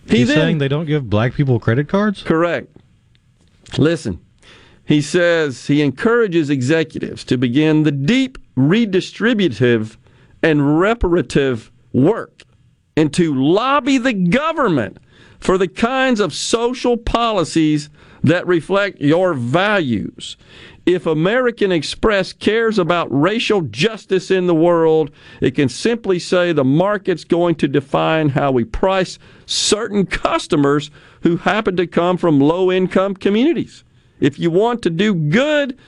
He He's then, saying they don't give black people credit cards? Correct. Listen, he says he encourages executives to begin the deep redistributive and reparative work and to lobby the government for the kinds of social policies that reflect your values. If American Express cares about racial justice in the world, it can simply say the market's going to define how we price certain customers who happen to come from low income communities. If you want to do good,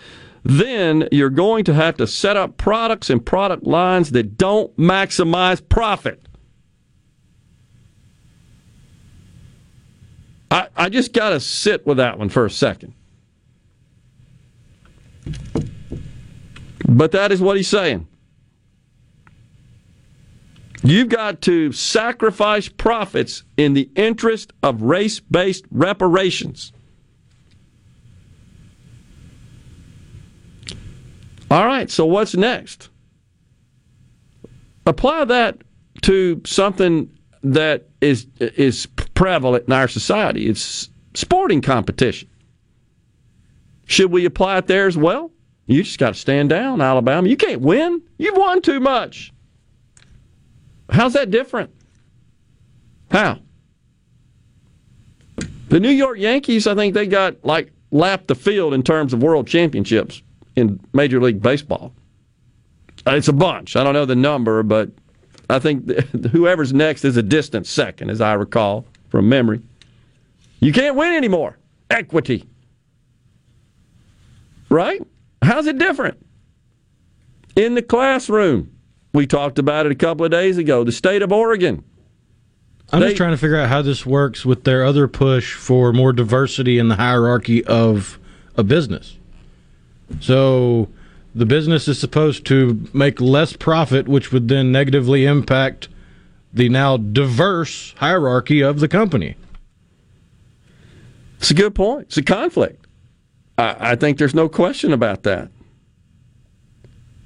then you're going to have to set up products and product lines that don't maximize profit. I, I just got to sit with that one for a second. But that is what he's saying. You've got to sacrifice profits in the interest of race based reparations. All right, so what's next? Apply that to something that is is prevalent in our society. It's sporting competition. Should we apply it there as well? You just got to stand down, Alabama. You can't win. You've won too much. How's that different? How? The New York Yankees, I think they got like lapped the field in terms of world championships in Major League Baseball. Uh, it's a bunch. I don't know the number, but I think whoever's next is a distant second, as I recall from memory. You can't win anymore. Equity. Right? How's it different? In the classroom, we talked about it a couple of days ago. The state of Oregon. I'm they, just trying to figure out how this works with their other push for more diversity in the hierarchy of a business. So the business is supposed to make less profit, which would then negatively impact the now diverse hierarchy of the company. It's a good point. It's a conflict. I, I think there's no question about that.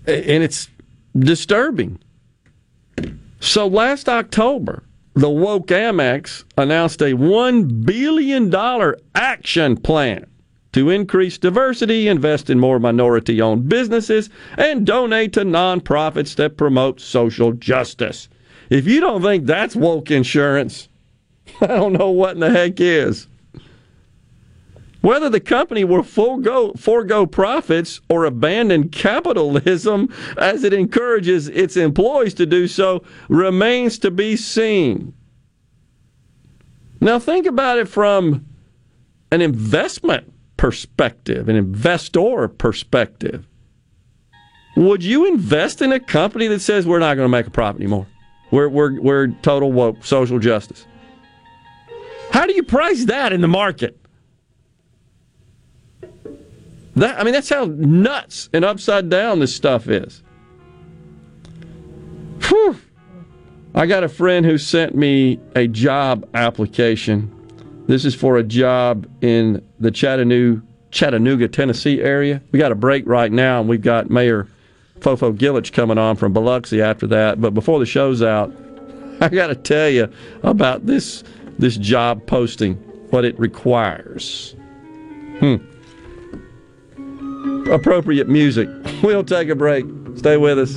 And it's disturbing. So last October, the woke Amex announced a $1 billion action plan to increase diversity, invest in more minority owned businesses, and donate to nonprofits that promote social justice. If you don't think that's woke insurance, I don't know what in the heck is. Whether the company will forego, forego profits or abandon capitalism as it encourages its employees to do so remains to be seen. Now, think about it from an investment perspective, an investor perspective. Would you invest in a company that says we're not going to make a profit anymore? We're, we're, we're total woke, social justice. How do you price that in the market? That I mean, that's how nuts and upside down this stuff is. Whew. I got a friend who sent me a job application this is for a job in the Chattanooga, Chattanooga, Tennessee area. We got a break right now, and we've got Mayor Fofo Gilich coming on from Biloxi after that. But before the show's out, I got to tell you about this this job posting, what it requires. Hmm. Appropriate music. We'll take a break. Stay with us.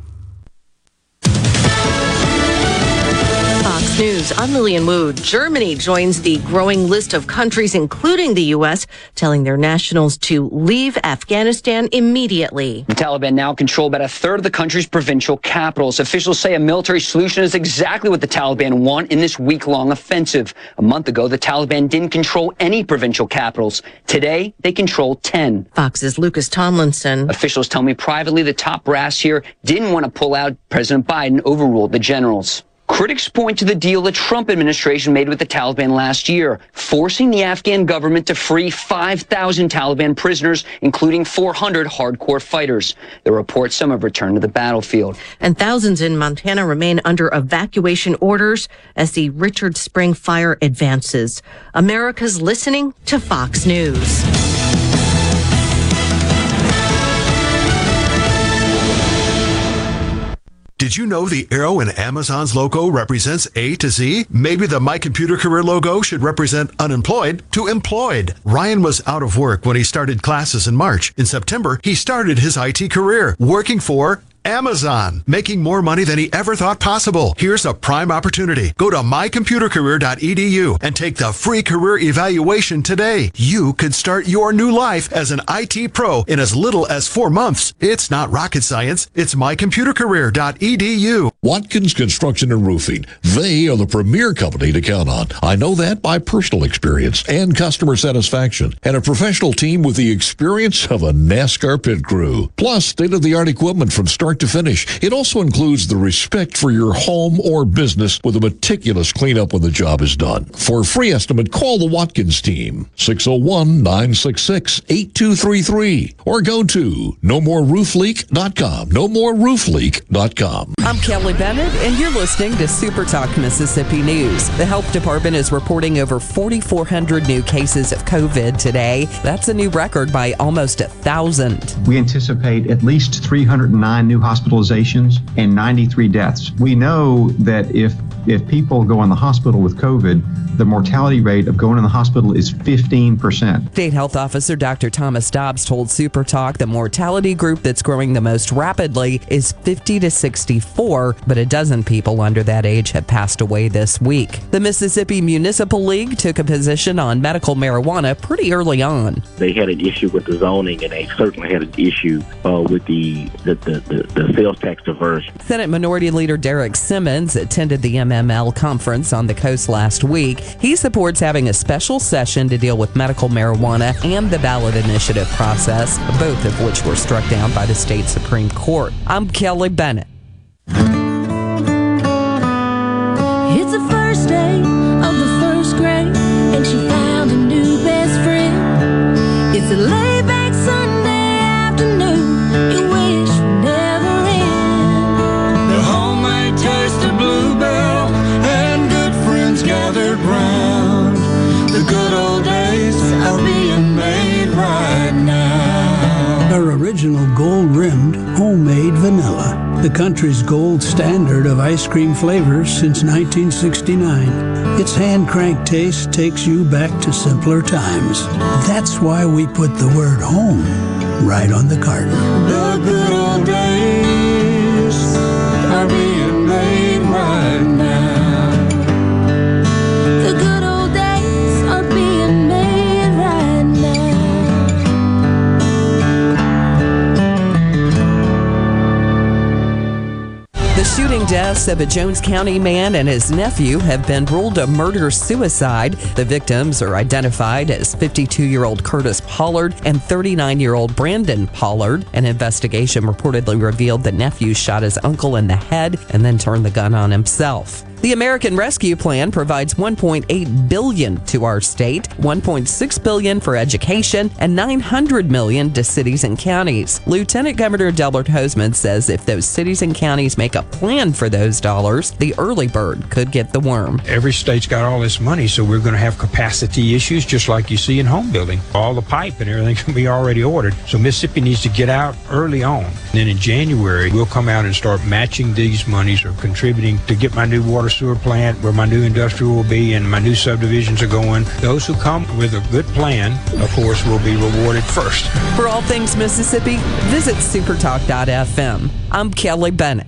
Fox News, I'm Lillian Wu. Germany joins the growing list of countries, including the U.S., telling their nationals to leave Afghanistan immediately. The Taliban now control about a third of the country's provincial capitals. Officials say a military solution is exactly what the Taliban want in this week long offensive. A month ago, the Taliban didn't control any provincial capitals. Today, they control 10. Fox's Lucas Tomlinson. Officials tell me privately the top brass here didn't want to pull out. President Biden overruled the generals. Critics point to the deal the Trump administration made with the Taliban last year, forcing the Afghan government to free 5,000 Taliban prisoners, including 400 hardcore fighters. The report some have returned to the battlefield. And thousands in Montana remain under evacuation orders as the Richard Spring fire advances. America's listening to Fox News. Did you know the arrow in Amazon's logo represents A to Z? Maybe the My Computer Career logo should represent unemployed to employed. Ryan was out of work when he started classes in March. In September, he started his IT career working for Amazon, making more money than he ever thought possible. Here's a prime opportunity. Go to mycomputercareer.edu and take the free career evaluation today. You could start your new life as an IT pro in as little as four months. It's not rocket science. It's mycomputercareer.edu. Watkins Construction and Roofing. They are the premier company to count on. I know that by personal experience and customer satisfaction and a professional team with the experience of a NASCAR pit crew. Plus state of the art equipment from start to finish. It also includes the respect for your home or business with a meticulous cleanup when the job is done. For a free estimate, call the Watkins team 601-966-8233 or go to nomoreroofleak.com. Nomoreroofleak.com. I'm Kelly Bennett, and you're listening to Super Talk Mississippi News. The Health Department is reporting over 4,400 new cases of COVID today. That's a new record by almost a thousand. We anticipate at least 309 new hospitalizations and 93 deaths. We know that if if people go in the hospital with COVID, the mortality rate of going in the hospital is 15%. State Health Officer Dr. Thomas Dobbs told Super Talk the mortality group that's growing the most rapidly is 50 to 64, but a dozen people under that age have passed away this week. The Mississippi Municipal League took a position on medical marijuana pretty early on. They had an issue with the zoning, and they certainly had an issue uh, with the the, the, the the sales tax diversion. Senate Minority Leader Derrick Simmons attended the MML conference on the coast last week. He supports having a special session to deal with medical marijuana and the ballot initiative process, both of which were struck down by the state Supreme Court. I'm Kelly Bennett. It's original gold rimmed homemade vanilla, the country's gold standard of ice cream flavors since 1969. Its hand crank taste takes you back to simpler times. That's why we put the word home right on the carton. The good old days shooting deaths of a Jones County man and his nephew have been ruled a murder suicide. The victims are identified as 52 year old Curtis Pollard and 39 year old Brandon Pollard. An investigation reportedly revealed the nephew shot his uncle in the head and then turned the gun on himself. The American Rescue Plan provides 1.8 billion to our state, 1.6 billion for education, and 900 million to cities and counties. Lieutenant Governor Delbert Hosemann says if those cities and counties make a plan for those dollars, the early bird could get the worm. Every state's got all this money, so we're going to have capacity issues just like you see in home building. All the pipe and everything can be already ordered. So Mississippi needs to get out early on. And then in January, we'll come out and start matching these monies or contributing to get my new water sewer plant where my new industrial will be and my new subdivisions are going. Those who come with a good plan, of course, will be rewarded first. For all things Mississippi, visit supertalk.fm. I'm Kelly Bennett.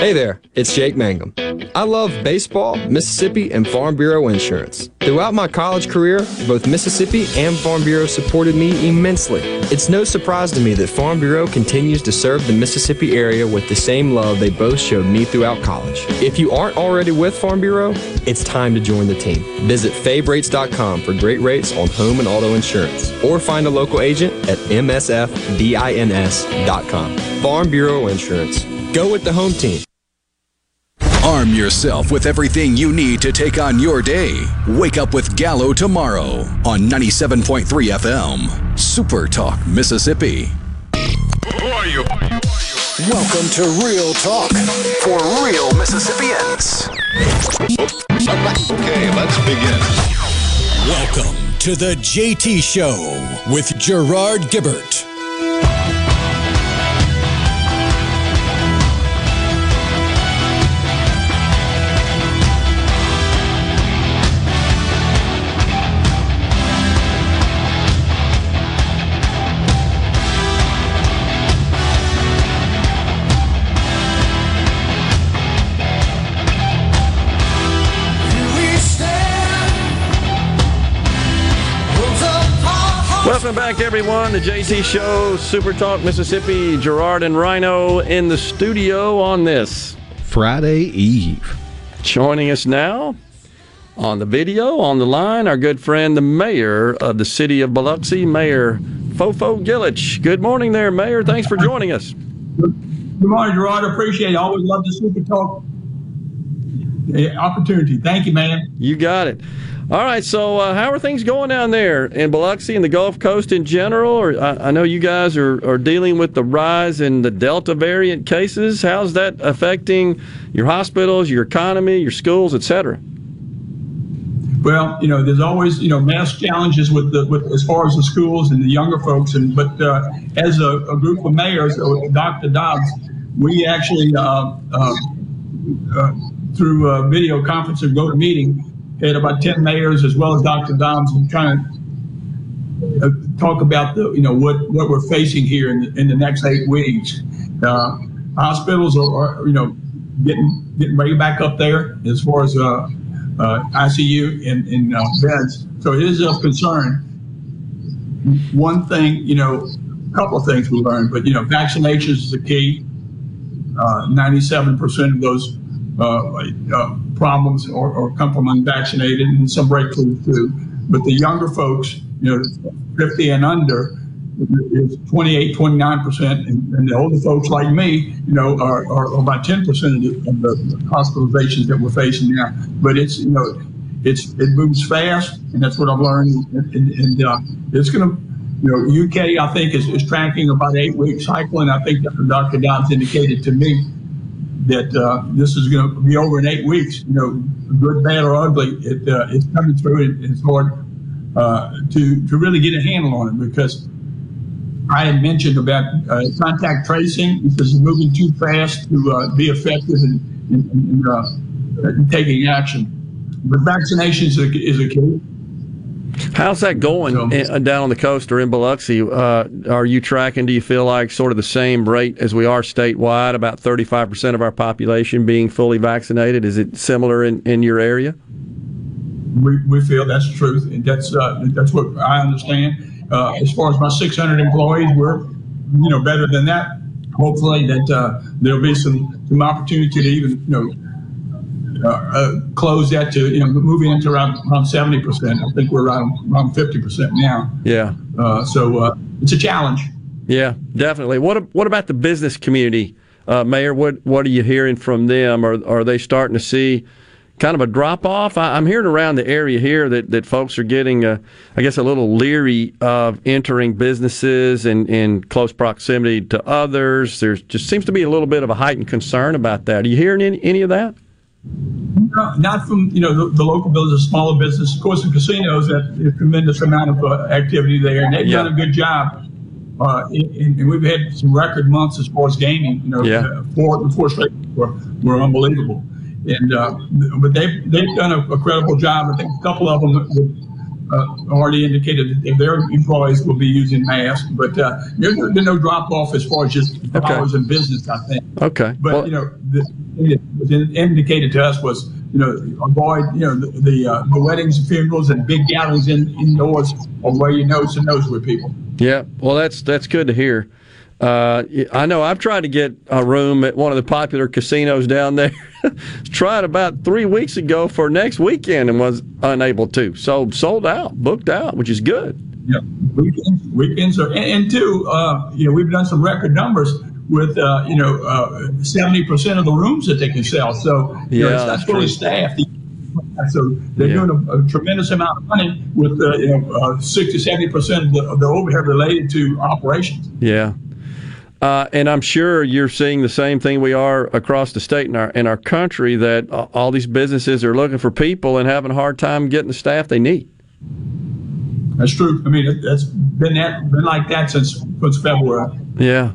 Hey there, it's Jake Mangum. I love baseball, Mississippi, and Farm Bureau insurance. Throughout my college career, both Mississippi and Farm Bureau supported me immensely. It's no surprise to me that Farm Bureau continues to serve the Mississippi area with the same love they both showed me throughout college. If you aren't already with Farm Bureau, it's time to join the team. Visit favrates.com for great rates on home and auto insurance, or find a local agent at msfbins.com. Farm Bureau Insurance. Go with the home team. Arm yourself with everything you need to take on your day. Wake up with Gallo tomorrow on 97.3 FM. Super Talk, Mississippi. Who are you? Welcome to Real Talk for real Mississippians. Okay, let's begin. Welcome to the JT Show with Gerard Gibert. Welcome back, everyone. The JT Show, Super Talk Mississippi. Gerard and Rhino in the studio on this Friday Eve. Joining us now on the video, on the line, our good friend, the mayor of the city of Biloxi, Mayor Fofo Gilich. Good morning there, Mayor. Thanks for joining us. Good morning, Gerard. Appreciate it. Always love the super talk opportunity. Thank you, man. You got it. All right, so uh, how are things going down there in Biloxi and the Gulf Coast in general? Or I, I know you guys are, are dealing with the rise in the Delta variant cases. How's that affecting your hospitals, your economy, your schools, et cetera? Well, you know, there's always you know mass challenges with the with as far as the schools and the younger folks, and but uh, as a, a group of mayors, uh, Dr. Dobbs, we actually uh, uh, uh, through a video conference and go to meeting had about 10 mayors as well as Dr. Dobbs and trying to uh, talk about the you know what what we're facing here in the, in the next eight weeks. Uh, hospitals are, are you know getting getting ready back up there as far as uh, uh, ICU and, and uh, beds. So it is of concern. One thing, you know, a couple of things we learned, but you know, vaccinations is the key. Uh, 97% of those uh, uh, problems or, or come from unvaccinated and some breakthroughs too. But the younger folks, you know, 50 and under, is 28, 29 percent, and, and the older folks like me, you know, are, are about 10 percent of, the, of the hospitalizations that we're facing now. But it's you know, it's it moves fast, and that's what I've learned. And, and, uh, it's going to, you know, UK I think is, is tracking about eight week cycle, and I think Dr. Dobbs indicated to me that uh, this is going to be over in eight weeks. You know, good, bad, or ugly, it, uh, it's coming through. It, it's hard uh, to to really get a handle on it because I had mentioned about uh, contact tracing. This is moving too fast to uh, be effective in, in, in, in taking action. But vaccinations is a, is a key. How's that going in, down on the coast or in Biloxi? Uh, are you tracking, do you feel like, sort of the same rate as we are statewide, about 35% of our population being fully vaccinated? Is it similar in, in your area? We, we feel that's the truth, and that's uh, that's what I understand. Uh, as far as my 600 employees, we're you know better than that. Hopefully, that uh, there'll be some some opportunity to even you know uh, close that to you know moving into around around 70 percent. I think we're around around 50 percent now. Yeah. Uh, so uh, it's a challenge. Yeah, definitely. What what about the business community, uh, Mayor? What what are you hearing from them? Are are they starting to see kind of a drop off? I'm hearing around the area here that, that folks are getting, uh, I guess, a little leery of entering businesses in, in close proximity to others. There just seems to be a little bit of a heightened concern about that. Are you hearing any, any of that? No, not from you know the, the local business, smaller business. Of course, the casinos that a tremendous amount of uh, activity there, and they've Yeah. done a good job. Uh, and, and we've had some record months as far as gaming. You know, Yeah. uh, four the four straight were, were unbelievable. And uh, but they've they've done a, a credible job. I think a couple of them. Uh, already indicated that their employees will be using masks, but uh, there's no drop off as far as just Okay. hours in business. I think. Okay. But you know, the thing that was indicated to us was, you know, avoid, you know, the the, uh, the weddings and funerals and big gatherings in, indoors or where you nose to nose with people. Yeah, well, that's that's good to hear. Uh, I know I've tried to get a room at one of the popular casinos down there. tried about three weeks ago for next weekend and was unable to. So sold out, booked out, which is good. Yeah, weekends, weekends are, and, and two, uh, you know, we've done some record numbers with, uh, you know, seventy percent of the rooms that they can sell. So you know, Yeah, it's not fully staffed. So they're Yeah. doing a, a tremendous amount of money with, uh, you know, uh, sixty, seventy percent of the, of the overhead related to operations. Yeah. Uh, and I'm sure you're seeing the same thing we are across the state and our in our country that uh, all these businesses are looking for people and having a hard time getting the staff they need. That's true. I mean, it, that's been that been like that since since February. Yeah,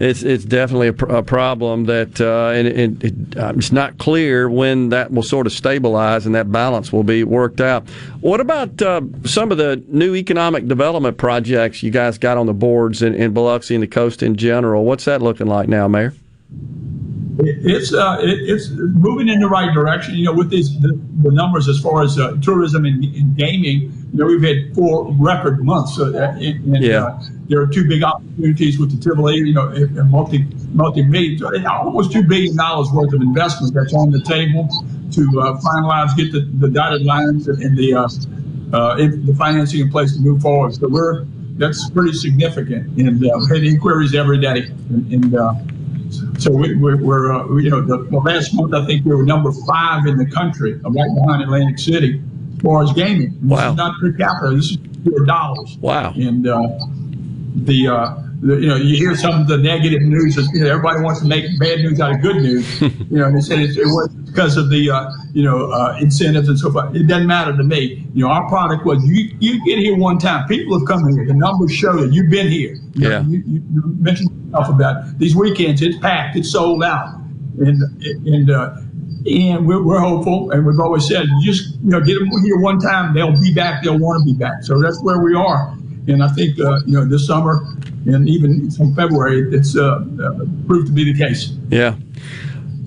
it's it's definitely a, pr- a problem that, uh, and it, it, uh, it's not clear when that will sort of stabilize and that balance will be worked out. What about uh, some of the new economic development projects you guys got on the boards in, in Biloxi and the coast in general? What's that looking like now, Mayor? It's uh, it, it's moving in the right direction. You know, with these the, the numbers as far as uh, tourism and, and gaming. You know, we've had four record months. So, uh, and, and, Yeah. Uh, there are two big opportunities with the Tivoli. You know, multi multi million, almost two billion dollars worth of investment that's on the table to uh, finalize, get the, the dotted lines and, and the uh, uh, in- the financing in place to move forward. So we're that's pretty significant, and uh, we had inquiries every day, and. and uh, so we, we're, we're uh, you know, the, the last month I think we were number five in the country, uh, right behind Atlantic City, as far as gaming. This Wow. is not per capita. This is pure dollars. Wow. And uh, the, uh, the you know you hear some of the negative news. You know, everybody wants to make bad news out of good news. you know, they said it, it was because of the uh, you know uh, incentives and so forth. It doesn't matter to me. You know, our product was you you get here one time. People have come here. The numbers show that you've been here. You Yeah. you, you, you mentioned stuff about these weekends. It's packed. It's sold out, and and uh, and we're, we're hopeful. And we've always said, you just you know, get them here one time. They'll be back. They'll want to be back. So that's where we are. And I think uh, you know this summer and even from February, it's uh, uh, proved to be the case. Yeah.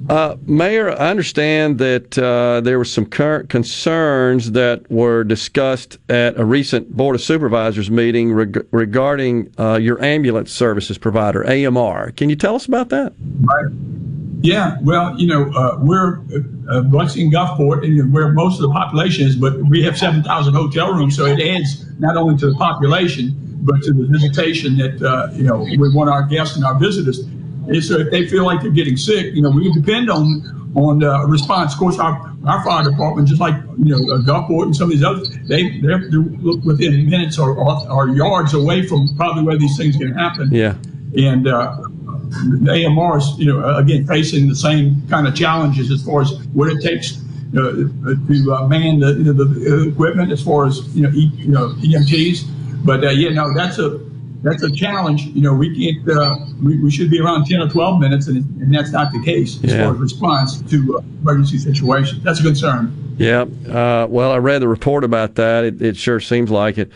Uh, Mayor, I understand that uh, there were some current concerns that were discussed at a recent Board of Supervisors meeting reg- regarding uh, your ambulance services provider, AMR. Can you tell us about that? Right. Yeah, well, you know, uh, we're uh, Biloxi and Gulfport, and where most of the population is, but we have 7,000 hotel rooms, so it adds not only to the population, but to the visitation that, uh, you know, we want our guests and our visitors. And so if they feel like they're getting sick, you know, we depend on on uh, response. Of course, our, our fire department, just like, you know, uh, Gulfport and some of these others, they, they're, they're within minutes or, or, or yards away from probably where these things can happen Yeah. and uh, the AMRs, you know, again facing the same kind of challenges as far as what it takes uh, to uh, man the, you know, the equipment, as far as you know, e, you know EMTs. But uh, yeah, no, that's a that's a challenge. You know, we can't. Uh, we, we should be around ten or twelve minutes, and, and that's not the case as Yeah. far as response to uh, emergency situations. That's a concern. Yeah. Uh, well, I read the report about that. It, it sure seems like it.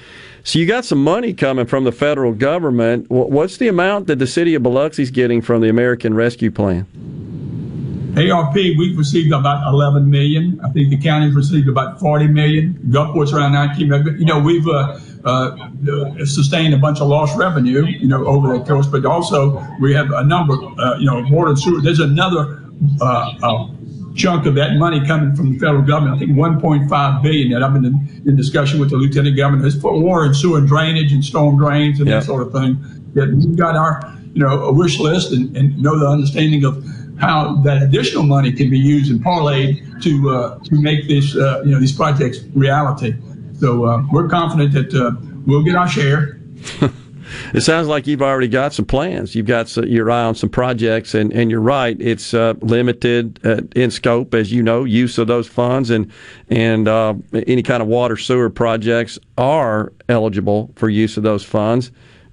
So you got some money coming from the federal government. What's the amount that the city of Biloxi is getting from the American Rescue Plan? ARP, we've received about 11 million. I think the county's received about 40 million. Gulfport's around 19 million. You know, we've uh, uh, sustained a bunch of lost revenue, you know, over that coast, but also we have a number, uh, you know, water and sewer. There's another uh, uh, chunk of that money coming from the federal government. I think 1.5 billion that I've been in, in discussion with the lieutenant governor. It's for water and sewer and drainage and storm drains and Yeah. that sort of thing. That we've got our, you know, a wish list and, and know the understanding of how that additional money can be used and parlayed to uh, to make this uh, you know these projects reality. So uh, we're confident that uh, we'll get our share. It sounds like you've already got some plans. You've got some, your eye on some projects, and, and you're right. It's uh, limited uh, in scope, as you know, use of those funds, and and uh, any kind of water sewer projects are eligible for use of those funds.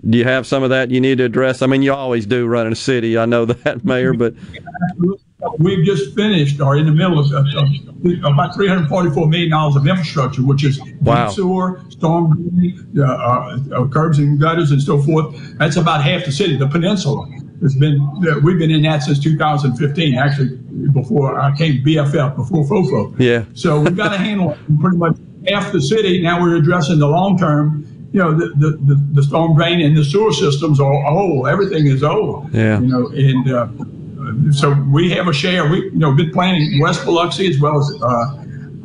Do you have some of that you need to address? I mean, you always do running a city. I know that, Mayor, but We've just finished, or in the middle of, about 344 million dollars of infrastructure, which is Wow. sewer, storm drain, uh, uh, uh, curbs and gutters, and so forth. That's about half the city, the peninsula. It's been uh, we've been in that since 2015, actually before I came BFF, before FOFO. yeah, So we've got to handle pretty much half the city. Now we're addressing the long term. You know, the, the, the, storm drain and the sewer systems are old. Everything is old. Yeah. You know, and uh, so we have a share. We, you know, been planning West Biloxi as well as uh,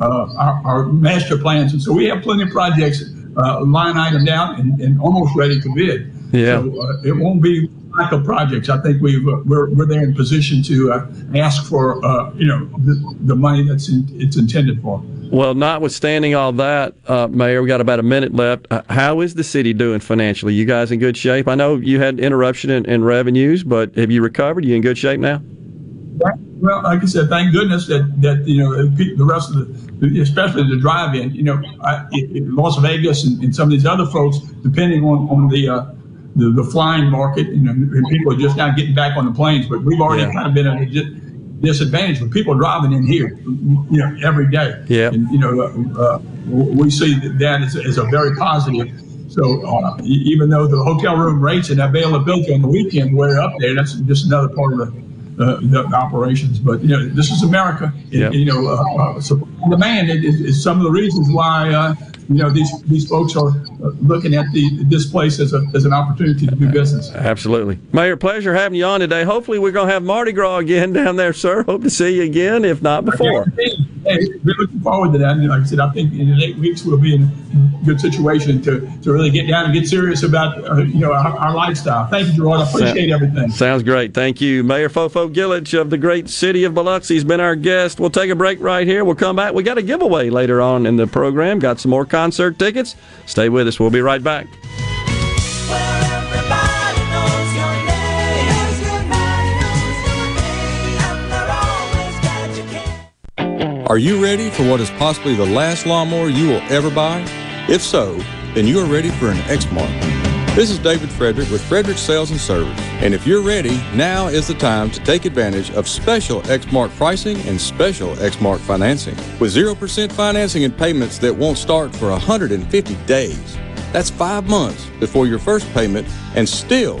uh, our, our master plans, and so we have plenty of projects uh, line itemed out and, and almost ready to bid. Yeah. So uh, it won't be lack of projects. I think we've uh, we're, we're there in position to uh, ask for uh, you know the, the money that's in, it's intended for. Well, notwithstanding all that, uh, Mayor, we got about a minute left. Uh, how is the city doing financially? You guys in good shape? I know you had interruption in, in revenues, but have you recovered? Are you in good shape now? Well, like I said, thank goodness that, that you know the rest of the, especially the drive-in, you know, I, in Las Vegas and, and some of these other folks, depending on on the uh, the, the flying market, you know, and people are just now getting back on the planes. But we've already Yeah. kind of been at a disadvantage with people driving in here, you know, every day. Yeah. And you know, uh, uh, we see that, as, as a very positive. So uh, even though the hotel room rates and availability on the weekend were up there, that's just another part of the uh, the operations. But you know, this is America. And. You know, uh, uh, supply and demand is, is some of the reasons why uh, you know these these folks are uh, looking at the this place as a as an opportunity to do business. Absolutely. Mayor, pleasure having you on today. Hopefully, we're going to have Mardi Gras again down there, sir. Hope to see you again, if not before. Hey, we're looking forward to that. And like I said, I think in eight weeks we'll be in a good situation to, to really get down and get serious about uh, you know our, our lifestyle. Thank you, Gerard. I appreciate everything. Sounds great. Thank you. Mayor Fofo Gilich of the great city of Biloxi has been our guest. We'll take a break right here. We'll come back. We got a giveaway later on in the program. Got some more concert tickets. Stay with us. We'll be right back. Are you ready for what is possibly the last lawnmower you will ever buy? If so, then you are ready for an Exmark. This is David Frederick with Frederick Sales and Service. And if you're ready, now is the time to take advantage of special Exmark pricing and special Exmark financing. With 0% financing and payments that won't start for 150 days. That's five months before your first payment and still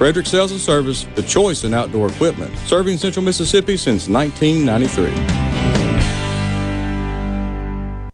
Frederick Sales and Service, the choice in outdoor equipment, serving Central Mississippi since 1993.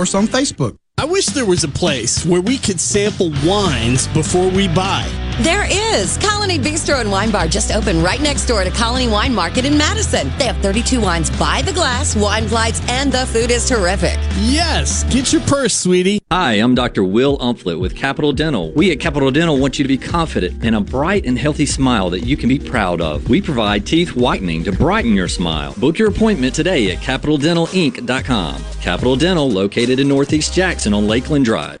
on Facebook. I wish there was a place where we could sample wines before we buy. There is. Colony Bistro and Wine Bar just opened right next door to Colony Wine Market in Madison. They have 32 wines by the glass, wine flights, and the food is terrific. Yes, get your purse, sweetie. Hi, I'm Dr. Will Umflett with Capital Dental. We at Capital Dental want you to be confident in a bright and healthy smile that you can be proud of. We provide teeth whitening to brighten your smile. Book your appointment today at capitaldentalinc.com. Capital Dental, located in Northeast Jackson on Lakeland Drive.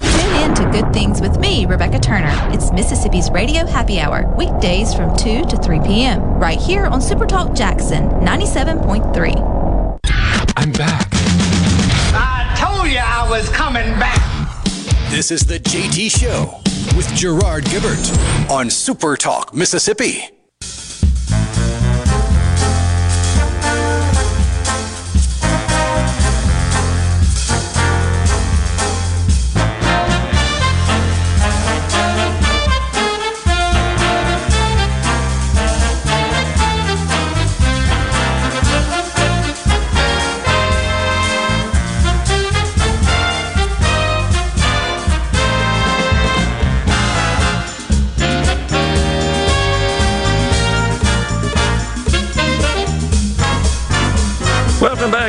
Tune in to Good Things with me, Rebecca Turner. It's Mississippi's Radio Happy Hour, weekdays from 2 to 3 p.m., right here on Supertalk Jackson 97.3. I'm back. I told you I was coming back. This is the JT Show with Gerard Gibert on Super Talk, Mississippi.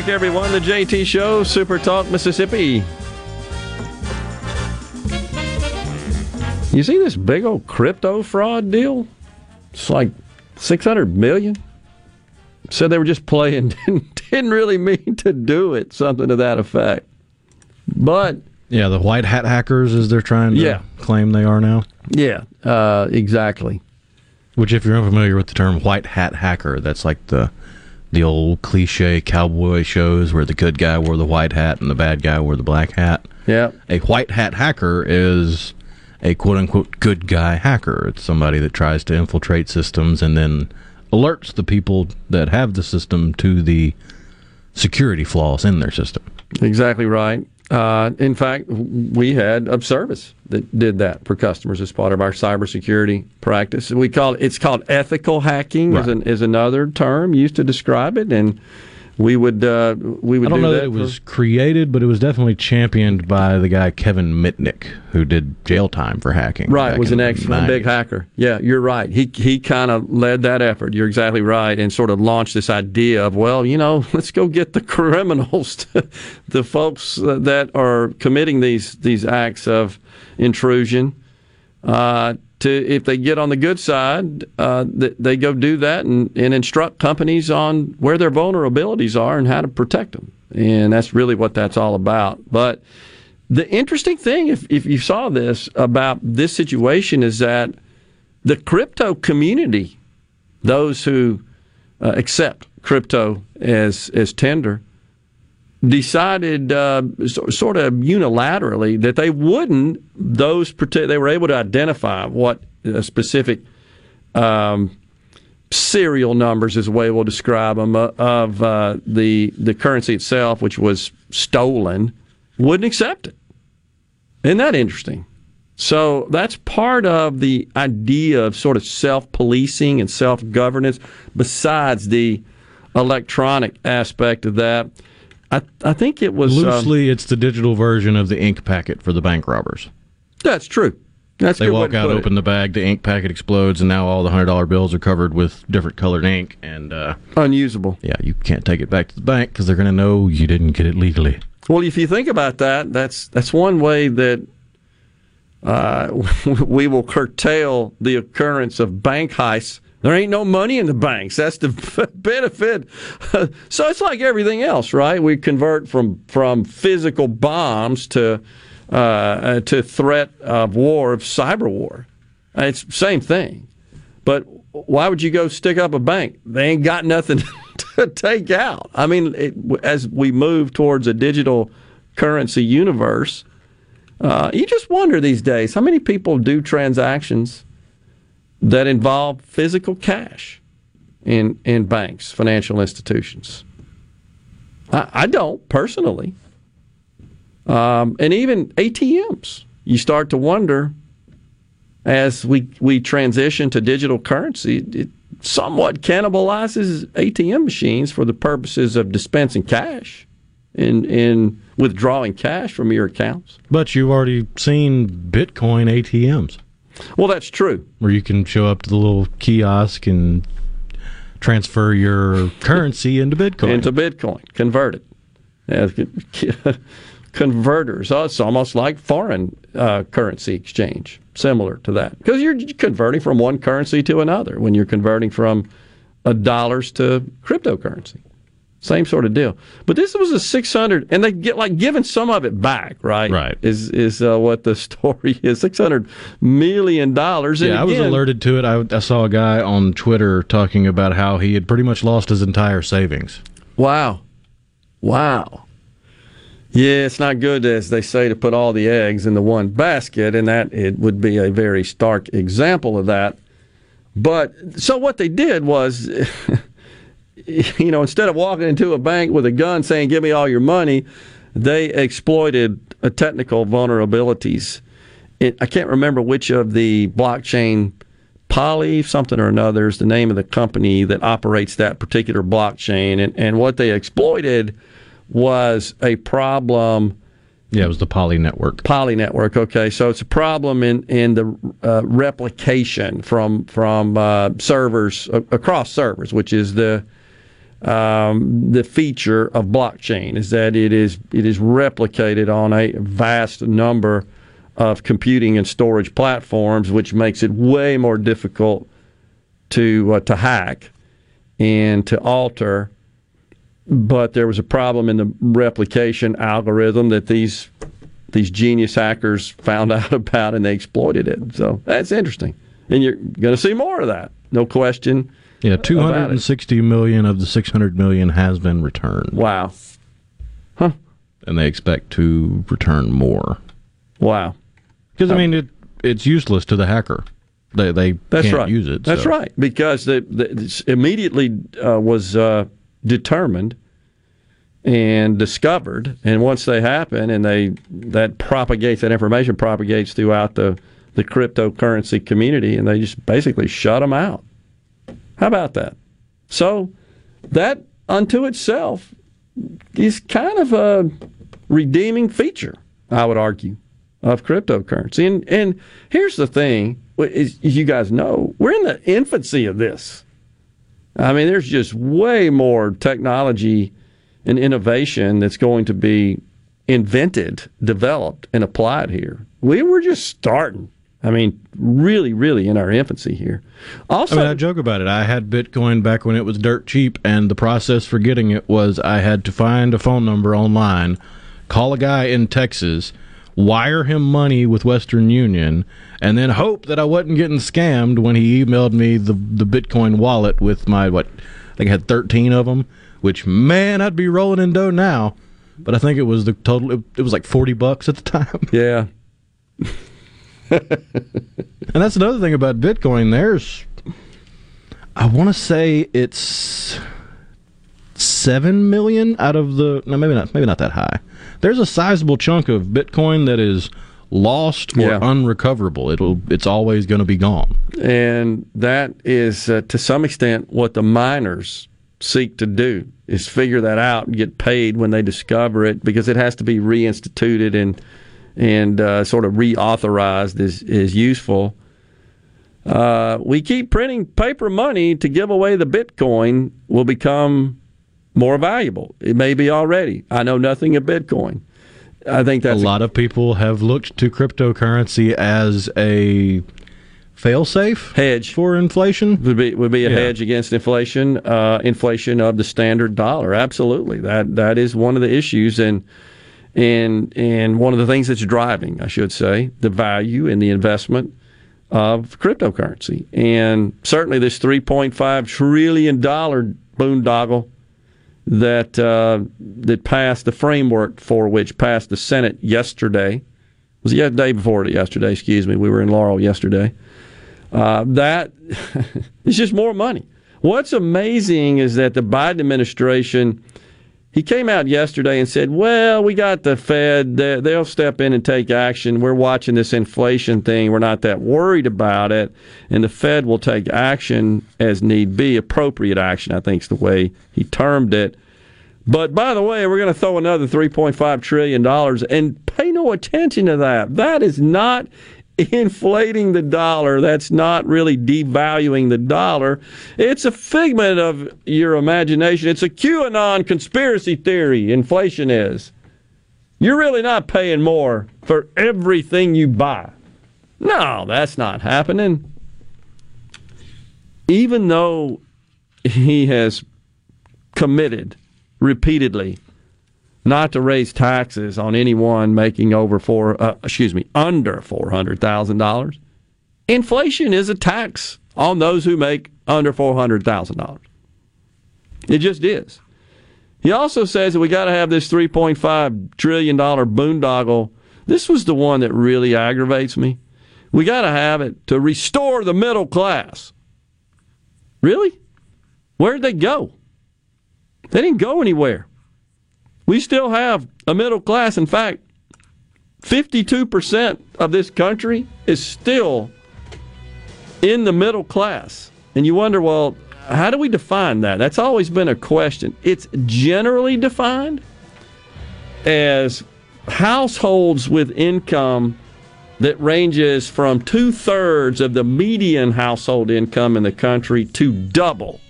Back, everyone. The JT Show, Super Talk, Mississippi. You see this big old crypto fraud deal? It's like 600 million. Said they were just playing, didn't, didn't really mean to do it, something to that effect. But Yeah, the white hat hackers, as they're trying to Yeah. claim they are now. yeah, uh, exactly. Which, if you're unfamiliar with the term white hat hacker, that's like the the old cliche cowboy shows where the good guy wore the white hat and the bad guy wore the black hat. Yeah. A white hat hacker is a quote unquote good guy hacker. It's somebody that tries to infiltrate systems and then alerts the people that have the system to the security flaws in their system. Exactly right. Uh, in fact, we had a service that did that for customers as part of our cybersecurity practice. We call it, it's called ethical hacking is, an, is another term used to describe it, and we would uh, we would I don't do know that, that it was created, but it was definitely championed by the guy Kevin Mitnick, who did jail time for hacking. Right, was an 90s. big hacker. Yeah, you're right. He he kind of led that effort. You're exactly right, and sort of launched this idea of, well, you know, let's go get the criminals, the folks that are committing these these acts of intrusion. Uh, to if they get on the good side, uh, th- they go do that and, and instruct companies on where their vulnerabilities are and how to protect them. And that's really what that's all about. But the interesting thing, if, if you saw this about this situation, is that the crypto community, those who uh, accept crypto as as tender, decided uh, so, sort of unilaterally that they wouldn't. Those they were able to identify what uh, specific um, serial numbers is the way we'll describe them uh, of uh, the the currency itself, which was stolen, wouldn't accept it. Isn't that interesting? So that's part of the idea of sort of self policing and self governance, besides the electronic aspect of that. I, I think it was um, Loosely, it's the digital version of the ink packet for the bank robbers. that's true. That's they walk out, put it. open the bag, the ink packet explodes, and now all the hundred dollar bills are covered with different colored ink, and uh, unusable. Yeah, you can't take it back to the bank because they're going to know you didn't get it legally. Well, if you think about that, that's that's one way that uh, we will curtail the occurrence of bank heists. There ain't no money in the banks. That's the benefit. so it's like everything else, right? We convert from from physical bombs to uh, uh, to threat of war, of cyber war. It's the same thing. But why would you go stick up a bank? They ain't got nothing to take out. I mean, it, as we move towards a digital currency universe, uh, you just wonder these days how many people do transactions that involve physical cash in in banks, financial institutions. I, I don't personally, um, and even ATMs. You start to wonder as we we transition to digital currency. It somewhat cannibalizes ATM machines for the purposes of dispensing cash and and withdrawing cash from your accounts. But you've already seen Bitcoin ATMs. Well, that's true. Where you can show up to the little kiosk and transfer your currency into Bitcoin. Into Bitcoin, convert it. Converters. Oh, it's almost like foreign uh, currency exchange, similar to that, because you're converting from one currency to another when you're converting from uh, dollars to cryptocurrency. Same sort of deal. But this was a 600, and they get like giving some of it back, right? Right. Is is uh, what the story is? 600 million dollars. Yeah, I was alerted to it. I, I saw a guy on Twitter talking about how he had pretty much lost his entire savings. Wow. Wow. Yeah, it's not good, as they say, to put all the eggs in the one basket, and that it would be a very stark example of that. But so what they did was, you know, instead of walking into a bank with a gun saying, "Give me all your money," they exploited uh, technical vulnerabilities. It, I can't remember which of the blockchain Poly something or another is the name of the company that operates that particular blockchain, and, and what they exploited was a problem. Yeah, it was the Poly network. Poly network. Okay, so it's a problem in in the uh, replication from from uh, servers uh, across servers, which is the um, the feature of blockchain is that it is it is replicated on a vast number of computing and storage platforms, which makes it way more difficult to uh, to hack and to alter but there was a problem in the replication algorithm that these these genius hackers found out about and they exploited it. So that's interesting, and you're going to see more of that, no question. Yeah, two hundred and sixty million of the six hundred million has been returned. Wow. Huh. And they expect to return more. Wow. Because I mean, it it's useless to the hacker. They they That's can't right. use it. That's so. right because the, the immediately uh, was uh, determined and discovered, and once they happen, and they that propagates that information propagates throughout the the cryptocurrency community, and they just basically shut them out. How about that? So that unto itself is kind of a redeeming feature, I would argue, of cryptocurrency. And and here's the thing, as you guys know, we're in the infancy of this. I mean, there's just way more technology and innovation that's going to be invented, developed, and applied here. We were just starting. I mean, really, really in our infancy here. Also, I mean, I joke about it. I had Bitcoin back when it was dirt cheap, and the process for getting it was I had to find a phone number online, call a guy in Texas, wire him money with Western Union, and then hope that I wasn't getting scammed when he emailed me the the Bitcoin wallet with my what I think I had 13 of them, which man, I'd be rolling in dough now. But I think it was the total. It, it was like 40 bucks at the time. Yeah. and that's another thing about Bitcoin. There's, I want to say it's seven million out of the. No, maybe not. Maybe not that high. There's a sizable chunk of Bitcoin that is lost or Yeah. unrecoverable. It'll. It's always going to be gone. And that is, uh, to some extent, what the miners seek to do is figure that out and get paid when they discover it because it has to be reinstituted and and uh, sort of reauthorized is is useful. Uh, we keep printing paper money to give away the Bitcoin will become more valuable. It may be already. I know nothing of Bitcoin. I think that's a lot of people have looked to cryptocurrency as a fail-safe hedge for inflation. Would be would be a Yeah. hedge against inflation, uh, inflation of the standard dollar. Absolutely, that that is one of the issues, and and and one of the things that's driving, I should say, the value and the investment of cryptocurrency, and certainly this three point five trillion dollar boondoggle that uh, that passed the framework for which passed the Senate yesterday. Was it the day before it yesterday? Excuse me. We were in Laurel yesterday. Uh, that it's just more money. What's amazing is that the Biden administration, he came out yesterday and said, well, we got the Fed, they- they'll step in and take action. We're watching this inflation thing. We're not that worried about it. And the Fed will take action as need be, appropriate action, I think is the way he termed it. But by the way, we're going to throw another $3.5 trillion and pay no attention to that. That is not inflating the dollar. That's not really devaluing the dollar. It's a figment of your imagination. It's a QAnon conspiracy theory, inflation is. You're really not paying more for everything you buy. No, that's not happening. Even though he has committed repeatedly not to raise taxes on anyone making over four, uh, excuse me, under four hundred thousand dollars. Inflation is a tax on those who make under four hundred thousand dollars. It just is. He also says that we got to have this three point five trillion dollar boondoggle. This was the one that really aggravates me. We got to have it to restore the middle class. Really? Where'd they go? They didn't go anywhere. We still have a middle class. In fact, 52% of this country is still in the middle class. And you wonder, well, how do we define that? That's always been a question. It's generally defined as households with income that ranges from two thirds of the median household income in the country to double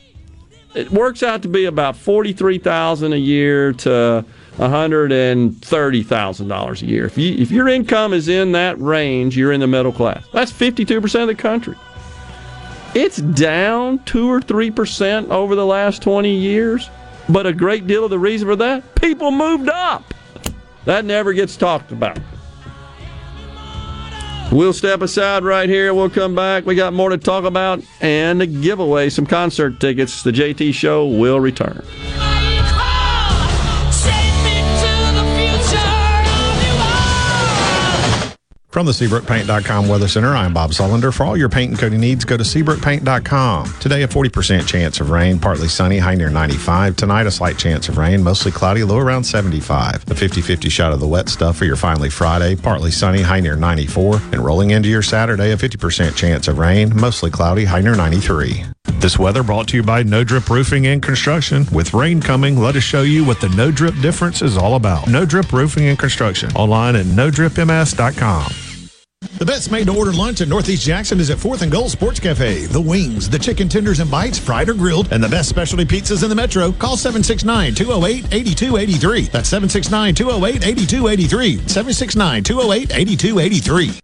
it works out to be about forty-three thousand a year to hundred and thirty thousand dollars a year. If you if your income is in that range, you're in the middle class. That's fifty-two percent of the country. It's down two or three percent over the last twenty years, but a great deal of the reason for that, people moved up. That never gets talked about. We'll step aside right here. We'll come back. We got more to talk about and a giveaway some concert tickets. The JT Show will return. From the SeabrookPaint.com Weather Center, I'm Bob Sullender. For all your paint and coating needs, go to SeabrookPaint.com. Today, a 40% chance of rain, partly sunny, high near 95. Tonight, a slight chance of rain, mostly cloudy, low around 75. A 50 50 shot of the wet stuff for your finally Friday, partly sunny, high near 94. And rolling into your Saturday, a 50% chance of rain, mostly cloudy, high near 93. This weather brought to you by No Drip Roofing and Construction. With rain coming, let us show you what the No Drip difference is all about. No Drip Roofing and Construction. Online at NoDripMS.com. The best made to order lunch in Northeast Jackson is at 4th and Gold Sports Cafe. The wings, the chicken tenders and bites, fried or grilled, and the best specialty pizzas in the metro. Call 769 208 8283. That's 769 208 8283. 769 208 8283.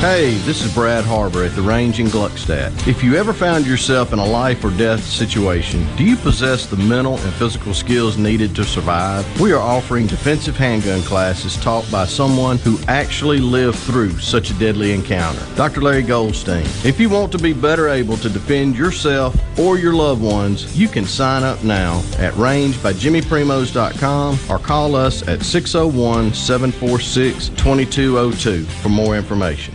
Hey, this is Brad Harbor at the range in Gluckstadt. If you ever found yourself in a life or death situation, do you possess the mental and physical skills needed to survive? We are offering defensive handgun classes taught by someone who actually lived through such a deadly encounter. Dr. Larry Goldstein. If you want to be better able to defend yourself or your loved ones, you can sign up now at rangebyjimmyprimos.com or call us at 601 746 2202 for more information.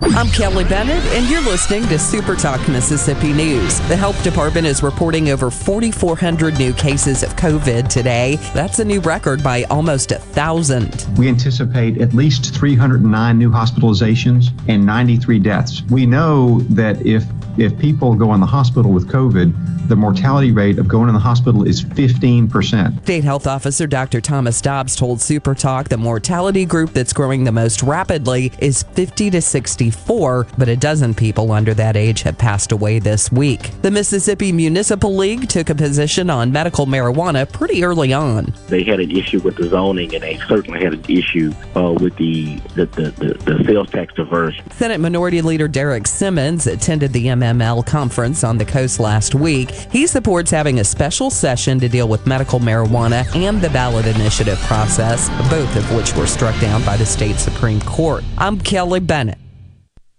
I'm Kelly Bennett, and you're listening to Super Talk Mississippi News. The health department is reporting over 4,400 new cases of COVID today. That's a new record by almost a thousand. We anticipate at least 309 new hospitalizations and 93 deaths. We know that if if people go in the hospital with COVID, the mortality rate of going in the hospital is 15%. State Health Officer Dr. Thomas Dobbs told Super Talk the mortality group that's growing the most rapidly is 50 to 64, but a dozen people under that age have passed away this week. The Mississippi Municipal League took a position on medical marijuana pretty early on. They had an issue with the zoning, and they certainly had an issue uh, with the the, the, the the sales tax diversion. Senate Minority Leader Derrick Simmons attended the MML conference on the coast last week. He supports having a special session to deal with medical marijuana and the ballot initiative process, both of which were struck down by the state Supreme Court. I'm Kelly Bennett.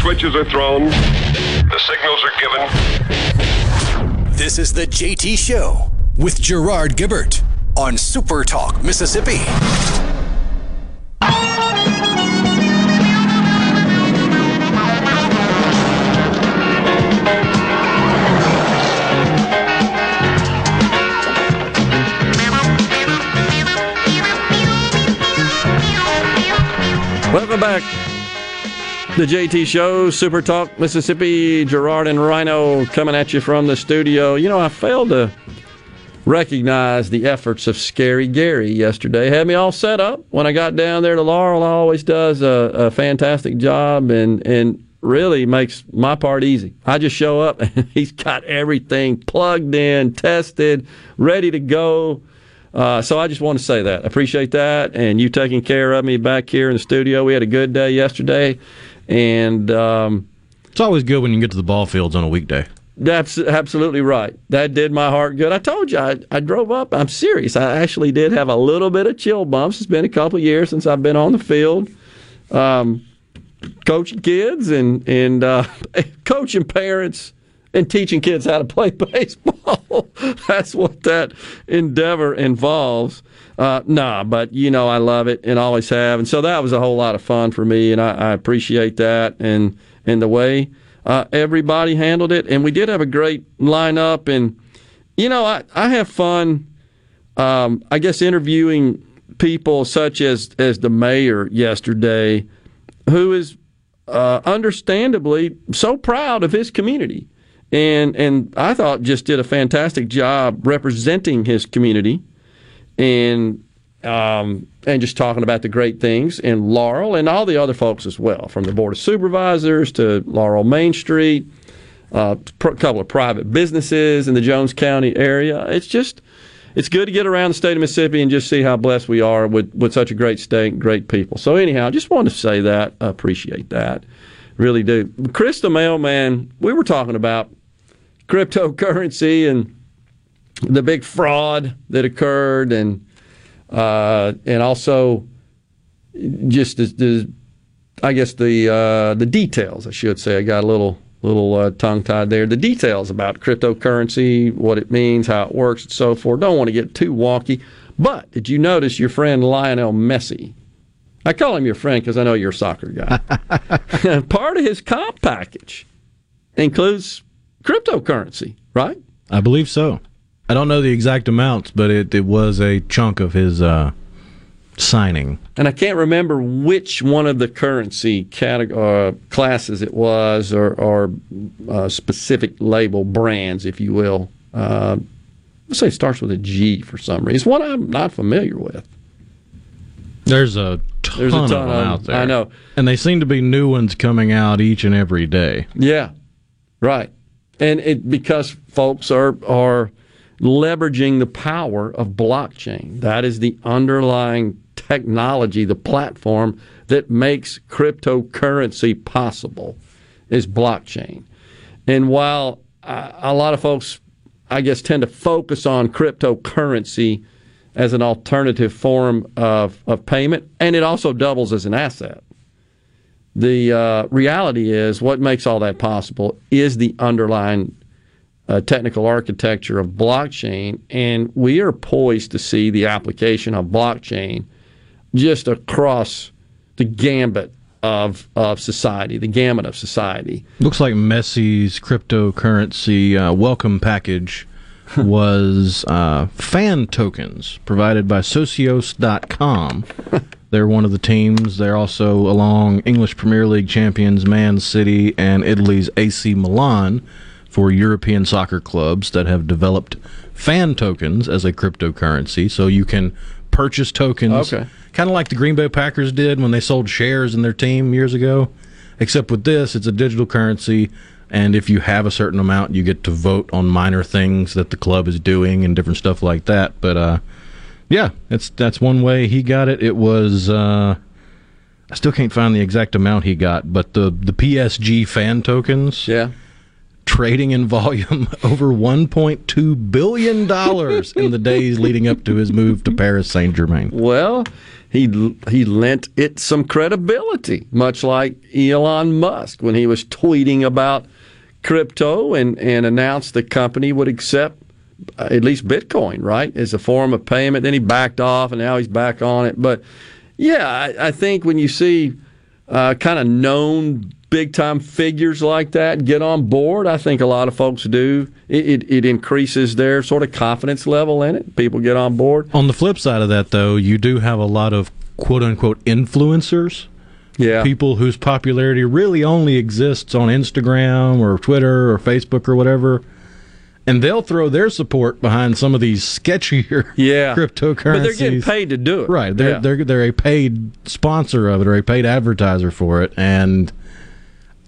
Switches are thrown, the signals are given. This is the JT Show with Gerard Gibert on Super Talk, Mississippi. Welcome back. The JT Show, Super Talk, Mississippi, Gerard and Rhino coming at you from the studio. You know, I failed to recognize the efforts of Scary Gary yesterday. Had me all set up when I got down there to Laurel. Always does a, a fantastic job and and really makes my part easy. I just show up and he's got everything plugged in, tested, ready to go. Uh, so I just want to say that. I appreciate that. And you taking care of me back here in the studio. We had a good day yesterday. And um, it's always good when you get to the ball fields on a weekday. That's absolutely right. That did my heart good. I told you, I, I drove up. I'm serious. I actually did have a little bit of chill bumps. It's been a couple years since I've been on the field. Um, coaching kids and, and uh, coaching parents and teaching kids how to play baseball. That's what that endeavor involves. Uh, nah, but you know I love it and always have, and so that was a whole lot of fun for me, and I, I appreciate that and and the way uh, everybody handled it, and we did have a great lineup, and you know I I have fun. Um, I guess interviewing people such as as the mayor yesterday, who is uh, understandably so proud of his community. And and I thought just did a fantastic job representing his community, and um, and just talking about the great things in Laurel and all the other folks as well, from the board of supervisors to Laurel Main Street. a couple of private businesses in the Jones County area. It's just it's good to get around the state of Mississippi and just see how blessed we are with, with such a great state and great people. So anyhow, just wanted to say that. I appreciate that. Really do. Chris the mailman, we were talking about cryptocurrency and the big fraud that occurred and uh, and also just the, the I guess the uh, the details I should say. I got a little little uh, tongue tied there. The details about cryptocurrency what it means how it works and so forth. Don't want to get too wonky but did you notice your friend Lionel Messi? I call him your friend because I know you're a soccer guy. Part of his comp package includes cryptocurrency right? I believe so I don't know the exact amounts, but it, it was a chunk of his uh, signing. And I can't remember which one of the currency category, uh, classes it was, or, or uh, specific label brands, if you will. Uh, let's say it starts with a G for some reason. It's one I'm not familiar with. There's a ton, There's a ton of them out there. I know. And they seem to be new ones coming out each and every day. Yeah, right. And it because folks are are leveraging the power of blockchain. That is the underlying technology, the platform that makes cryptocurrency possible is blockchain. And while uh, a lot of folks, I guess, tend to focus on cryptocurrency as an alternative form of, of payment, and it also doubles as an asset. The uh, reality is what makes all that possible is the underlying uh, technical architecture of blockchain, and we are poised to see the application of blockchain just across the gambit of of society, the gamut of society. Looks like Messi's cryptocurrency uh, welcome package was uh, fan tokens provided by Socios.com. They're one of the teams. They're also along English Premier League champions Man City and Italy's AC Milan for European soccer clubs that have developed fan tokens as a cryptocurrency. So you can purchase tokens, Okay. kind of like the Green Bay Packers did when they sold shares in their team years ago. Except with this, it's a digital currency, and if you have a certain amount, you get to vote on minor things that the club is doing and different stuff like that. But uh, yeah, that's that's one way he got it. It was. Uh, I still can't find the exact amount he got, but the the PSG fan tokens, yeah, trading in volume over 1.2 billion dollars in the days leading up to his move to Paris Saint Germain. Well, he he lent it some credibility, much like Elon Musk when he was tweeting about crypto and and announced the company would accept uh, at least Bitcoin, right, as a form of payment. Then he backed off, and now he's back on it. But yeah, I, I think when you see uh, kind of known big time figures like that get on board, I think a lot of folks do. It, it, it increases their sort of confidence level in it. People get on board. On the flip side of that, though, you do have a lot of quote unquote influencers. Yeah. People whose popularity really only exists on Instagram or Twitter or Facebook or whatever. And they'll throw their support behind some of these sketchier yeah. cryptocurrencies. But they're getting paid to do it. Right. They're, Yeah. they're, they're a paid sponsor of it or a paid advertiser for it. And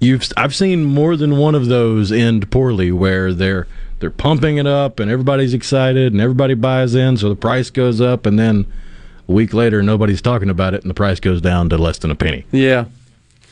you've I've seen more than one of those end poorly where they're they're pumping it up and everybody's excited and everybody buys in so the price goes up and then a week later nobody's talking about it and the price goes down to less than a penny. Yeah.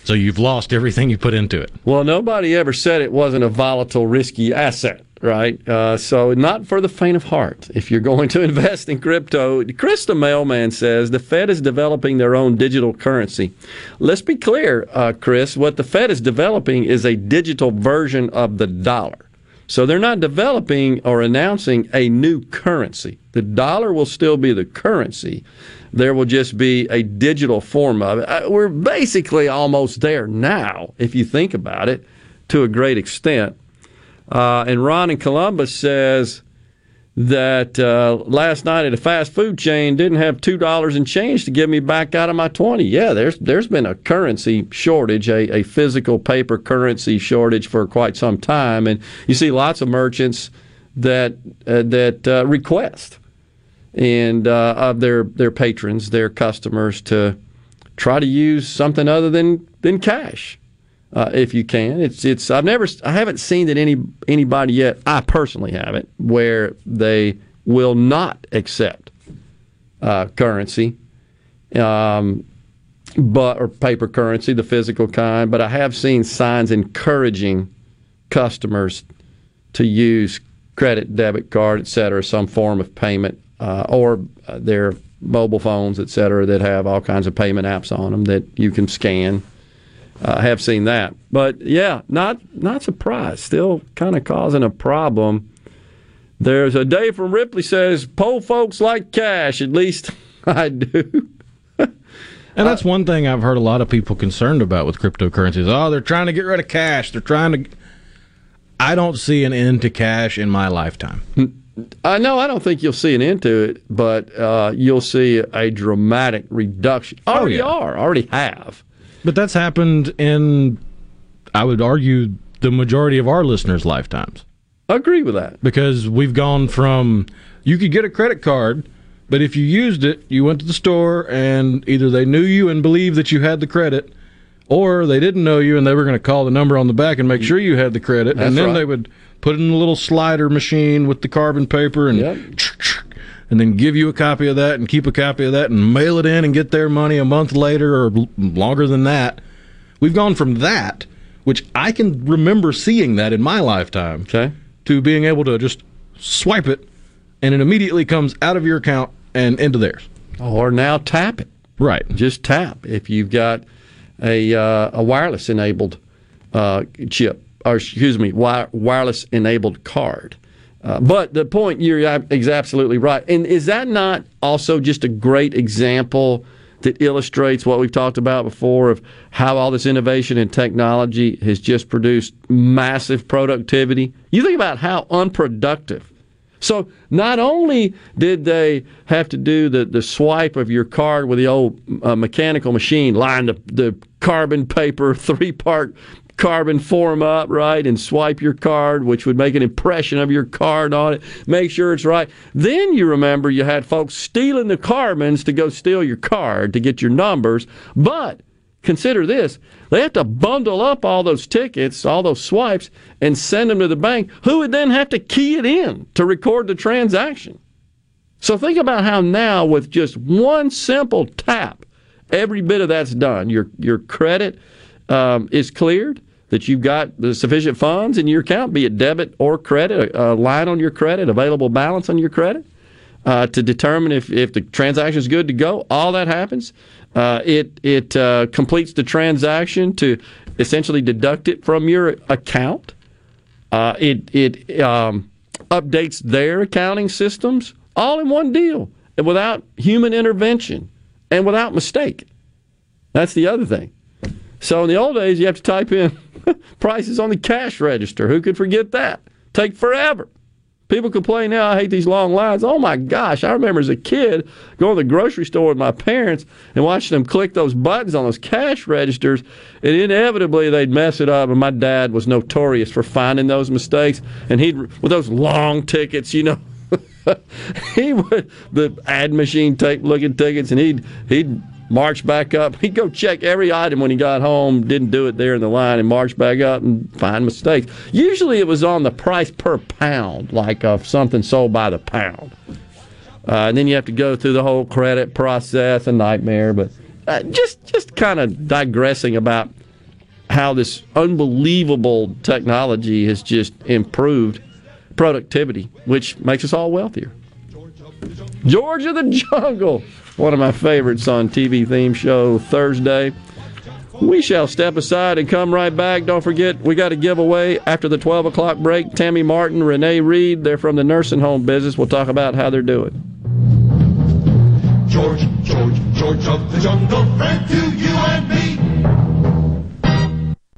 So you've lost everything you put into it. Well, nobody ever said it wasn't a volatile, risky asset, right? Uh, so, not for the faint of heart. If you're going to invest in crypto, Chris the mailman says the Fed is developing their own digital currency. Let's be clear, uh, Chris. What the Fed is developing is a digital version of the dollar. So they're not developing or announcing a new currency. The dollar will still be the currency. There will just be a digital form of it. Uh, We're basically almost there now, if you think about it, to a great extent. Uh, and Ron in Columbus says that uh, last night at a fast food chain didn't have two dollars in change to give me back out of my twenty. Yeah, there's there's been a currency shortage, a, a physical paper currency shortage for quite some time, and you see lots of merchants that uh, that uh, request and uh, of their their patrons, their customers to try to use something other than than cash. Uh, if you can. It's it's I've never I haven't seen that any anybody yet. I personally haven't where they will not accept uh, currency, um, but or paper currency, the physical kind. But I have seen signs encouraging customers to use credit, debit card, et cetera, some form of payment, uh, or uh, their mobile phones, et cetera, that have all kinds of payment apps on them that you can scan. I uh, have seen that, but yeah, not not surprised. Still kind of causing a problem. There's a Dave from Ripley says, "Poll folks like cash. At least I do." And that's one thing I've heard a lot of people concerned about with cryptocurrencies. Oh, they're trying to get rid of cash. They're trying to. I don't see an end to cash in my lifetime. I know I don't think you'll see an end to it, but uh, you'll see a dramatic reduction. Already Oh, yeah. are, already have. But that's happened in, I would argue, the majority of our listeners' lifetimes. I agree with that. Because we've gone from you could get a credit card, but if you used it, you went to the store and either they knew you and believed that you had the credit, or they didn't know you and they were going to call the number on the back and make sure you had the credit, That's and then right. they would put it in a little slider machine with the carbon paper and and then give you a copy of that and keep a copy of that and mail it in and get their money a month later or longer than that. We've gone from that, which I can remember seeing that in my lifetime, okay. to being able to just swipe it and it immediately comes out of your account and into theirs. Or now tap it. Right. Just tap if you've got a uh, a wireless enabled uh, chip, or excuse me, wi- wireless enabled card. Uh, but the point you're is absolutely right. And is that not also just a great example that illustrates what we've talked about before of how all this innovation and technology has just produced massive productivity? You think about how unproductive. So not only did they have to do the, the swipe of your card with the old uh, mechanical machine, line the, the carbon paper three part carbon form up, right, and swipe your card, which would make an impression of your card on it, make sure it's right. Then you remember you had folks stealing the carbons to go steal your card to get your numbers. But consider this they have to bundle up all those tickets, all those swipes, and send them to the bank, who would then have to key it in to record the transaction. So think about how now, with just one simple tap, every bit of that's done. Your your credit um, is cleared. That you've got the sufficient funds in your account, be it debit or credit, a, a line on your credit, available balance on your credit, uh, to determine if, if the transaction is good to go. All that happens. Uh, it it uh, completes the transaction to essentially deduct it from your account. Uh, it it um, updates their accounting systems all in one deal and without human intervention and without mistake. That's the other thing. So in the old days, you have to type in prices on the cash register. Who could forget that? Take forever. People complain now, I hate these long lines. Oh my gosh, I remember as a kid going to the grocery store with my parents and watching them click those buttons on those cash registers, and inevitably they'd mess it up. And my dad was notorious for finding those mistakes. And he'd, with those long tickets, you know, he would, the ad machine tape looking tickets, and he'd, he'd, march back up. He'd go check every item when he got home, didn't do it there in the line, and march back up and find mistakes. Usually it was on the price per pound, like of something sold by the pound. Uh, and then you have to go through the whole credit process, a nightmare. But uh, just just kind of digressing about how this unbelievable technology has just improved productivity, which makes us all wealthier. George of the Jungle, one of my favorites on TV theme show Thursday. We shall step aside and come right back. Don't forget, we got a giveaway after the 12 o'clock break. Tammy Martin, Renee Reed, they're from the nursing home business. We'll talk about how they're doing. George, George, George of the jungle, friend to you and me.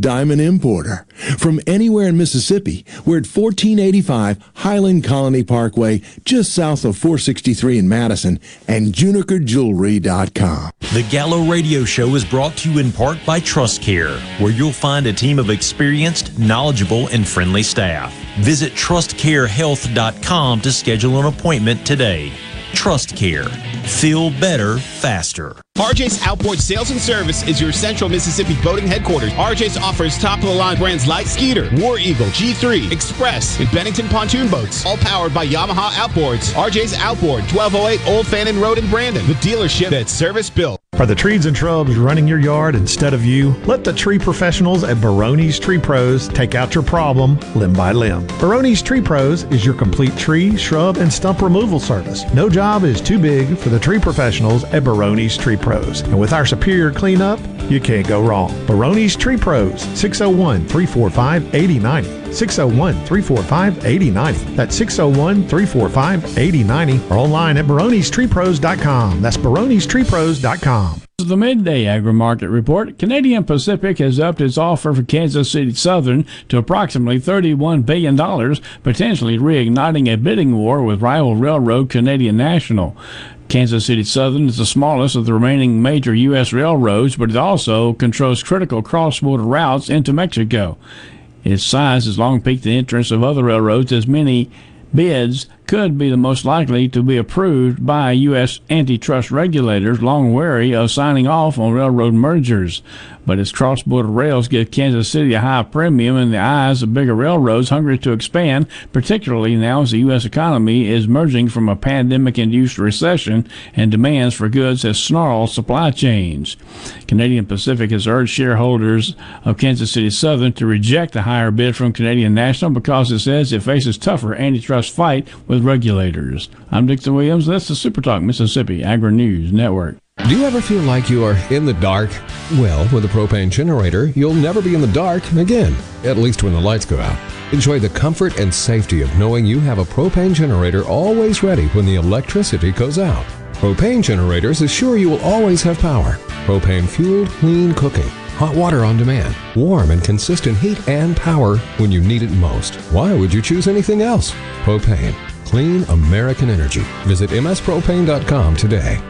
diamond importer. From anywhere in Mississippi, we're at 1485 Highland Colony Parkway, just south of 463 in Madison, and junikerjewelry.com. The Gallo Radio Show is brought to you in part by Trust Care, where you'll find a team of experienced, knowledgeable, and friendly staff. Visit trustcarehealth.com to schedule an appointment today. Trust Care. Feel better, faster. RJ's Outboard Sales and Service is your central Mississippi boating headquarters. RJ's offers top of the line brands like Skeeter, War Eagle, G3, Xpress, and Bennington pontoon boats, all powered by Yamaha Outboards. RJ's Outboard, 1208 Old Fannin Road in Brandon, the dealership that's service built. Are the trees and shrubs running your yard instead of you? Let the tree professionals at Barone's Tree Pros take out your problem limb by limb. Barone's Tree Pros is your complete tree, shrub, and stump removal service. No job is too big for the tree professionals at Barone's Tree Pros. And with our superior cleanup, you can't go wrong. Barone's Tree Pros, 601 345 8090. 601 345 8090. That's 601 345 8090 or online at baronestreepros.com. That's baronestreepros.com. The midday agri market report Canadian Pacific has upped its offer for Kansas City Southern to approximately $31 billion, potentially reigniting a bidding war with rival railroad Canadian National. Kansas City Southern is the smallest of the remaining major U.S. railroads, but it also controls critical cross border routes into Mexico. Its size has long piqued the interest of other railroads, as many bids could be the most likely to be approved by U.S. antitrust regulators, long wary of signing off on railroad mergers. But its cross border rails give Kansas City a high premium in the eyes of bigger railroads hungry to expand, particularly now as the U.S. economy is emerging from a pandemic induced recession and demands for goods has snarled supply chains. Canadian Pacific has urged shareholders of Kansas City Southern to reject the higher bid from Canadian National because it says it faces tougher antitrust fight with regulators. I'm Dixon Williams. That's the Super Talk Mississippi Agri News Network. Do you ever feel like you are in the dark? Well, with a propane generator, you'll never be in the dark again, at least when the lights go out. Enjoy the comfort and safety of knowing you have a propane generator always ready when the electricity goes out. Propane generators assure you will always have power. Propane fueled, clean cooking. Hot water on demand, warm and consistent heat and power when you need it most. Why would you choose anything else? Propane, clean American energy. Visit mspropane.com today.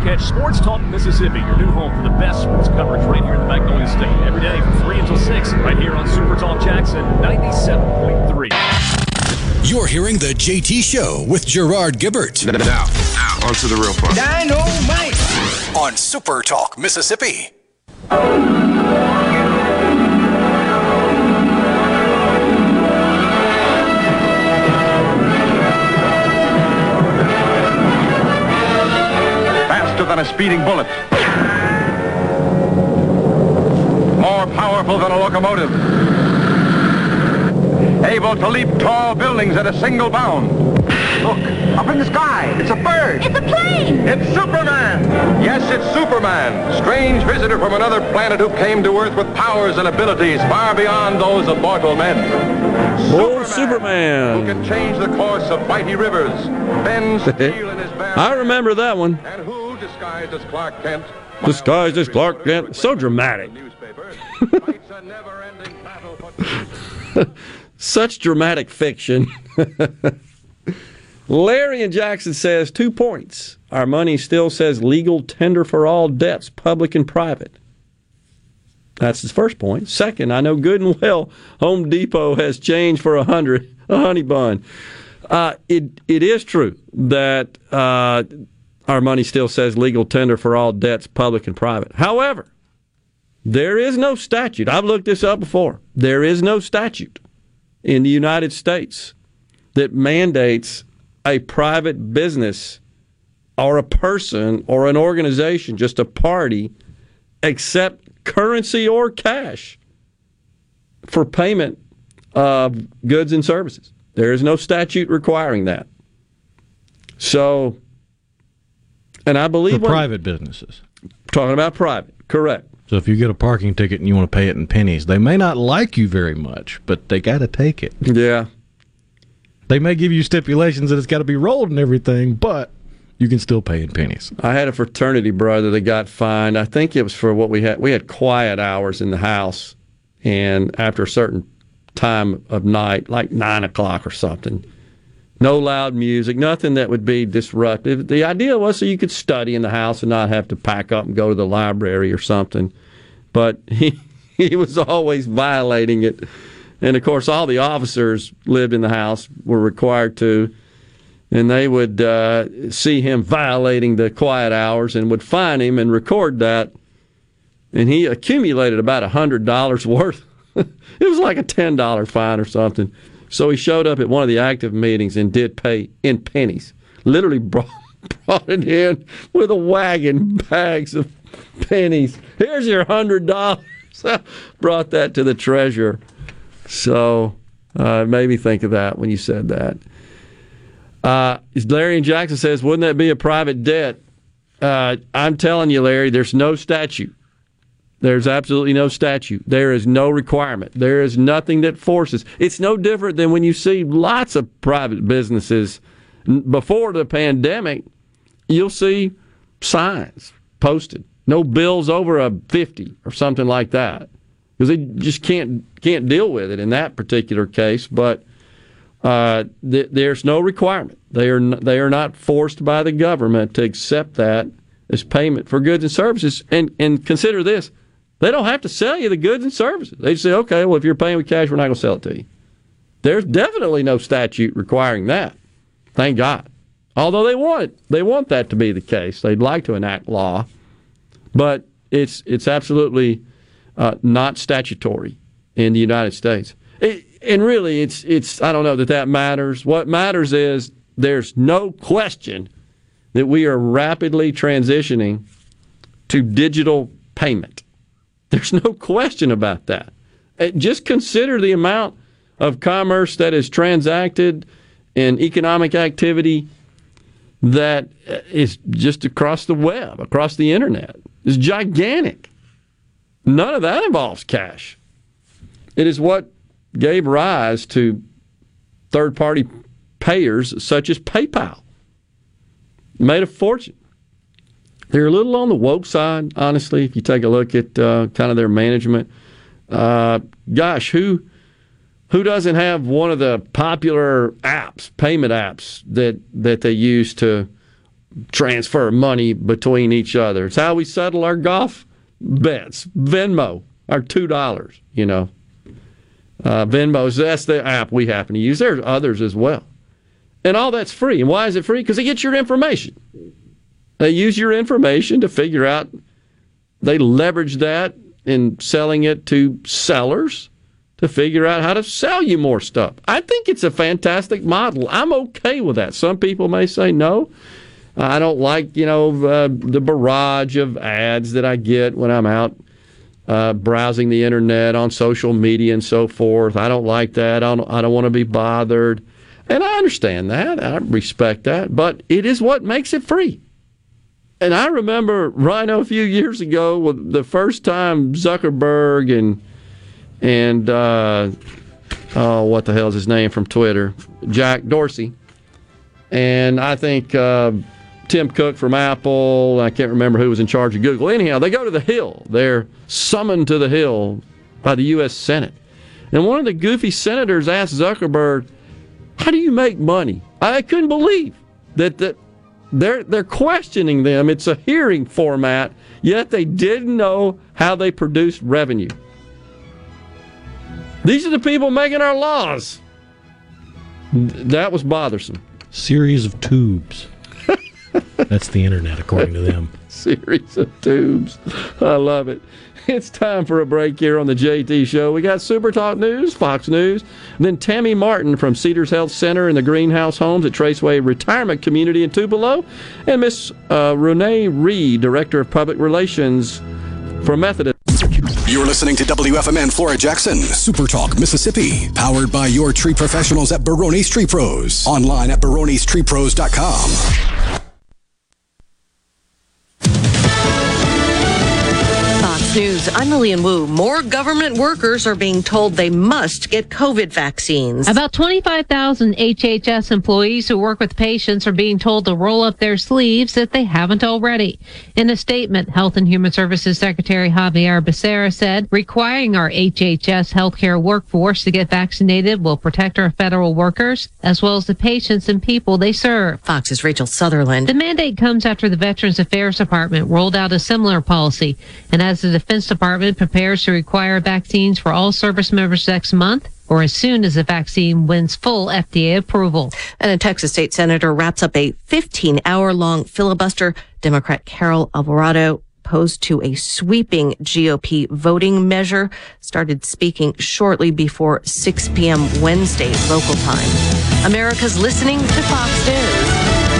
to catch Sports Talk Mississippi, your new home for the best sports coverage right here in the Magnolia State. Every day from 3 until 6, right here on Super Talk Jackson 97.3. You're hearing the JT Show with Gerard Gibert. Now, now, on to the real fun. Dynamite on Super Talk Mississippi. Than a speeding bullet. More powerful than a locomotive. Able to leap tall buildings at a single bound. Look, up in the sky. It's a bird. It's a plane. It's Superman. Yes, it's Superman. Strange visitor from another planet who came to Earth with powers and abilities far beyond those of mortal men. Oh, Superman. Who can change the course of mighty rivers, bend steel in his bare I remember that one. Disguised as Clark Kent, Disguised as Clark Kent. So dramatic. Such dramatic fiction. Larry and Jackson says two points. Our money still says legal tender for all debts, public and private. That's his first point. Second, I know good and well Home Depot has changed for a hundred, a honey bun. Uh, it it is true that uh, our money still says legal tender for all debts, public and private. However, there is no statute. I've looked this up before. There is no statute in the United States that mandates a private business or a person or an organization, just a party, accept currency or cash for payment of goods and services. There is no statute requiring that. So, and I believe For when- private businesses. Talking about private, correct. So if you get a parking ticket and you want to pay it in pennies, they may not like you very much, but they got to take it. Yeah. They may give you stipulations that it's got to be rolled and everything, but you can still pay in pennies. I had a fraternity brother that got fined. I think it was for what we had. We had quiet hours in the house, and after a certain time of night, like nine o'clock or something, no loud music, nothing that would be disruptive. The idea was so you could study in the house and not have to pack up and go to the library or something. But he he was always violating it, and of course, all the officers lived in the house were required to and they would uh, see him violating the quiet hours and would fine him and record that. And he accumulated about a hundred dollars worth. it was like a ten dollar fine or something. So he showed up at one of the active meetings and did pay in pennies. Literally brought, brought it in with a wagon, bags of pennies. Here's your hundred dollars. brought that to the treasurer. So uh, it made me think of that when you said that. Uh, Larry and Jackson says, wouldn't that be a private debt? Uh, I'm telling you, Larry, there's no statute. There's absolutely no statute. There is no requirement. There is nothing that forces. It's no different than when you see lots of private businesses before the pandemic. You'll see signs posted, no bills over a fifty or something like that, because they just can't can't deal with it in that particular case. But uh, th- there's no requirement. They are n- they are not forced by the government to accept that as payment for goods and services. And and consider this: they don't have to sell you the goods and services. They say, okay, well, if you're paying with cash, we're not going to sell it to you. There's definitely no statute requiring that. Thank God. Although they want they want that to be the case. They'd like to enact law, but it's it's absolutely uh, not statutory in the United States. It, and really, it's it's I don't know that that matters. What matters is there's no question that we are rapidly transitioning to digital payment. There's no question about that. Uh, Just consider the amount of commerce that is transacted and economic activity that uh, just across the web, across the internet. It's gigantic. None of that involves cash. It is what gave rise to third party payers such as PayPal. Made a fortune. They're a little on the woke side, honestly, if you take a look at uh, kind of their management. Uh, gosh, who who doesn't have one of the popular apps, payment apps that that they use to transfer money between each other? It's how we settle our golf bets. Venmo, our two dollars. You know, uh, Venmo's that's the app we happen to use. There's others as well, and all that's free. And why is it free? Because it gets your information. They use your information to figure out. They leverage that in selling it to sellers to figure out how to sell you more stuff. I think it's a fantastic model. I'm okay with that. Some people may say no. I don't like, you know, uh, the barrage of ads that I get when I'm out uh, browsing the internet on social media and so forth. I don't like that. I don't, I don't want to be bothered. And I understand that. I respect that. But it is what makes it free. And I remember Rhino a few years ago, with the first time Zuckerberg and and uh, oh, what the hell is his name from Twitter? Jack Dorsey, and I think uh, Tim Cook from Apple. I can't remember who was in charge of Google. Anyhow, they go to the Hill. They're summoned to the Hill by the U.S. Senate, and one of the goofy senators asked Zuckerberg, "How do you make money?" I couldn't believe that that they're they're questioning them. It's a hearing format, yet they didn't know how they produced revenue. These are the people making our laws. That was bothersome. Series of tubes. That's the internet, according to them. Series of tubes. I love it. It's time for a break here on the JT Show. We got Super Talk News, Fox News, then Tammy Martin from Cedars Health Center and the Greenhouse Homes at Traceway Retirement Community in Tupelo, and Miss uh, Renee Reed, Director of Public Relations for Methodist. You're listening to WFMN Flora Jackson, Super Talk, Mississippi, powered by your tree professionals at Barone's Tree Pros. Online at baronestreepros.com. Fox News, I'm Lillian Wu. More government workers are being told they must get COVID vaccines. About 25,000 HHS employees who work with patients are being told to roll up their sleeves if they haven't already. In a statement, Health and Human Services Secretary Xavier Becerra said requiring our HHS healthcare workforce to get vaccinated will protect our federal workers as well as the patients and people they serve. Fox's Rachel Sutherland. The mandate comes after the Veterans Affairs Department rolled out a similar policy, and as the Defense Department prepares to require vaccines for all service members next month or as soon as the vaccine wins full FDA approval. And a Texas state senator wraps up a 15 hour long filibuster. Democrat Carol Alvarado opposed to a sweeping GOP voting measure started speaking shortly before 6 p.m. Wednesday local time. America's listening to Fox News.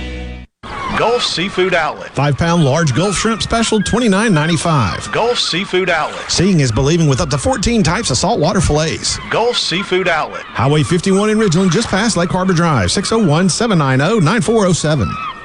Gulf Seafood Outlet. Five pound large Gulf shrimp special, $29.95. Gulf Seafood Outlet. Seeing is believing with up to 14 types of saltwater fillets. Gulf Seafood Outlet. Highway 51 in Ridgeland, just past Lake Harbor Drive, 601 790 9407.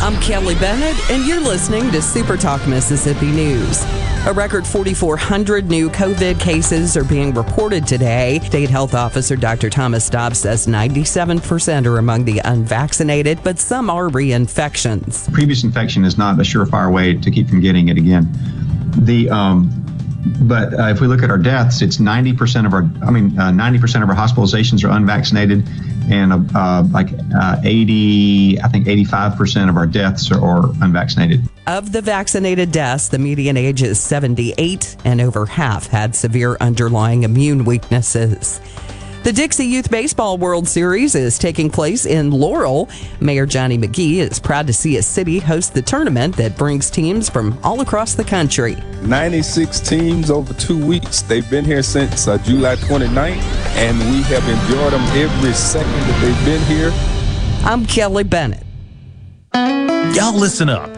I'm Kelly Bennett, and you're listening to Super Talk Mississippi News. A record 4,400 new COVID cases are being reported today. State Health Officer Dr. Thomas Dobbs says 97% are among the unvaccinated, but some are reinfections. Previous infection is not a surefire way to keep from getting it again. The um, but uh, if we look at our deaths, it's 90% of our, I mean, uh, 90% of our hospitalizations are unvaccinated, and uh, uh like uh, 80, I think 85% of our deaths are, are unvaccinated. Of the vaccinated deaths, the median age is 78, and over half had severe underlying immune weaknesses. The Dixie Youth Baseball World Series is taking place in Laurel. Mayor Johnny Magee is proud to see a city host the tournament that brings teams from all across the country. 96 teams over two weeks. They've been here since uh, July 29th, and we have enjoyed them every second that they've been here. I'm Kelly Bennett. Y'all listen up.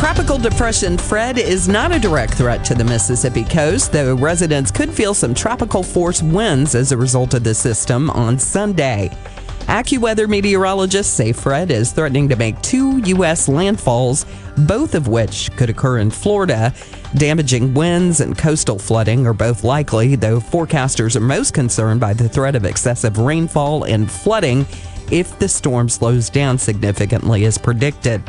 Tropical Depression Fred is not a direct threat to the Mississippi coast, though residents could feel some tropical force winds as a result of the system on Sunday. AccuWeather meteorologists say Fred is threatening to make two U.S. landfalls, both of which could occur in Florida. Damaging winds and coastal flooding are both likely, though forecasters are most concerned by the threat of excessive rainfall and flooding if the storm slows down significantly as predicted.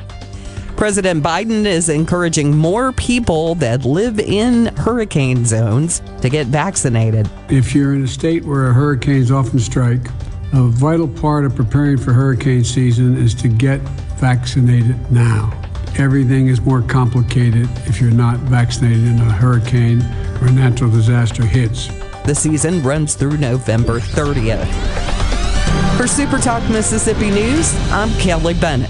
President Biden is encouraging more people that live in hurricane zones to get vaccinated. If you're in a state where hurricanes often strike, a vital part of preparing for hurricane season is to get vaccinated now. Everything is more complicated if you're not vaccinated in a hurricane or a natural disaster hits. The season runs through November 30th. For Super Talk Mississippi News, I'm Kelly Bennett.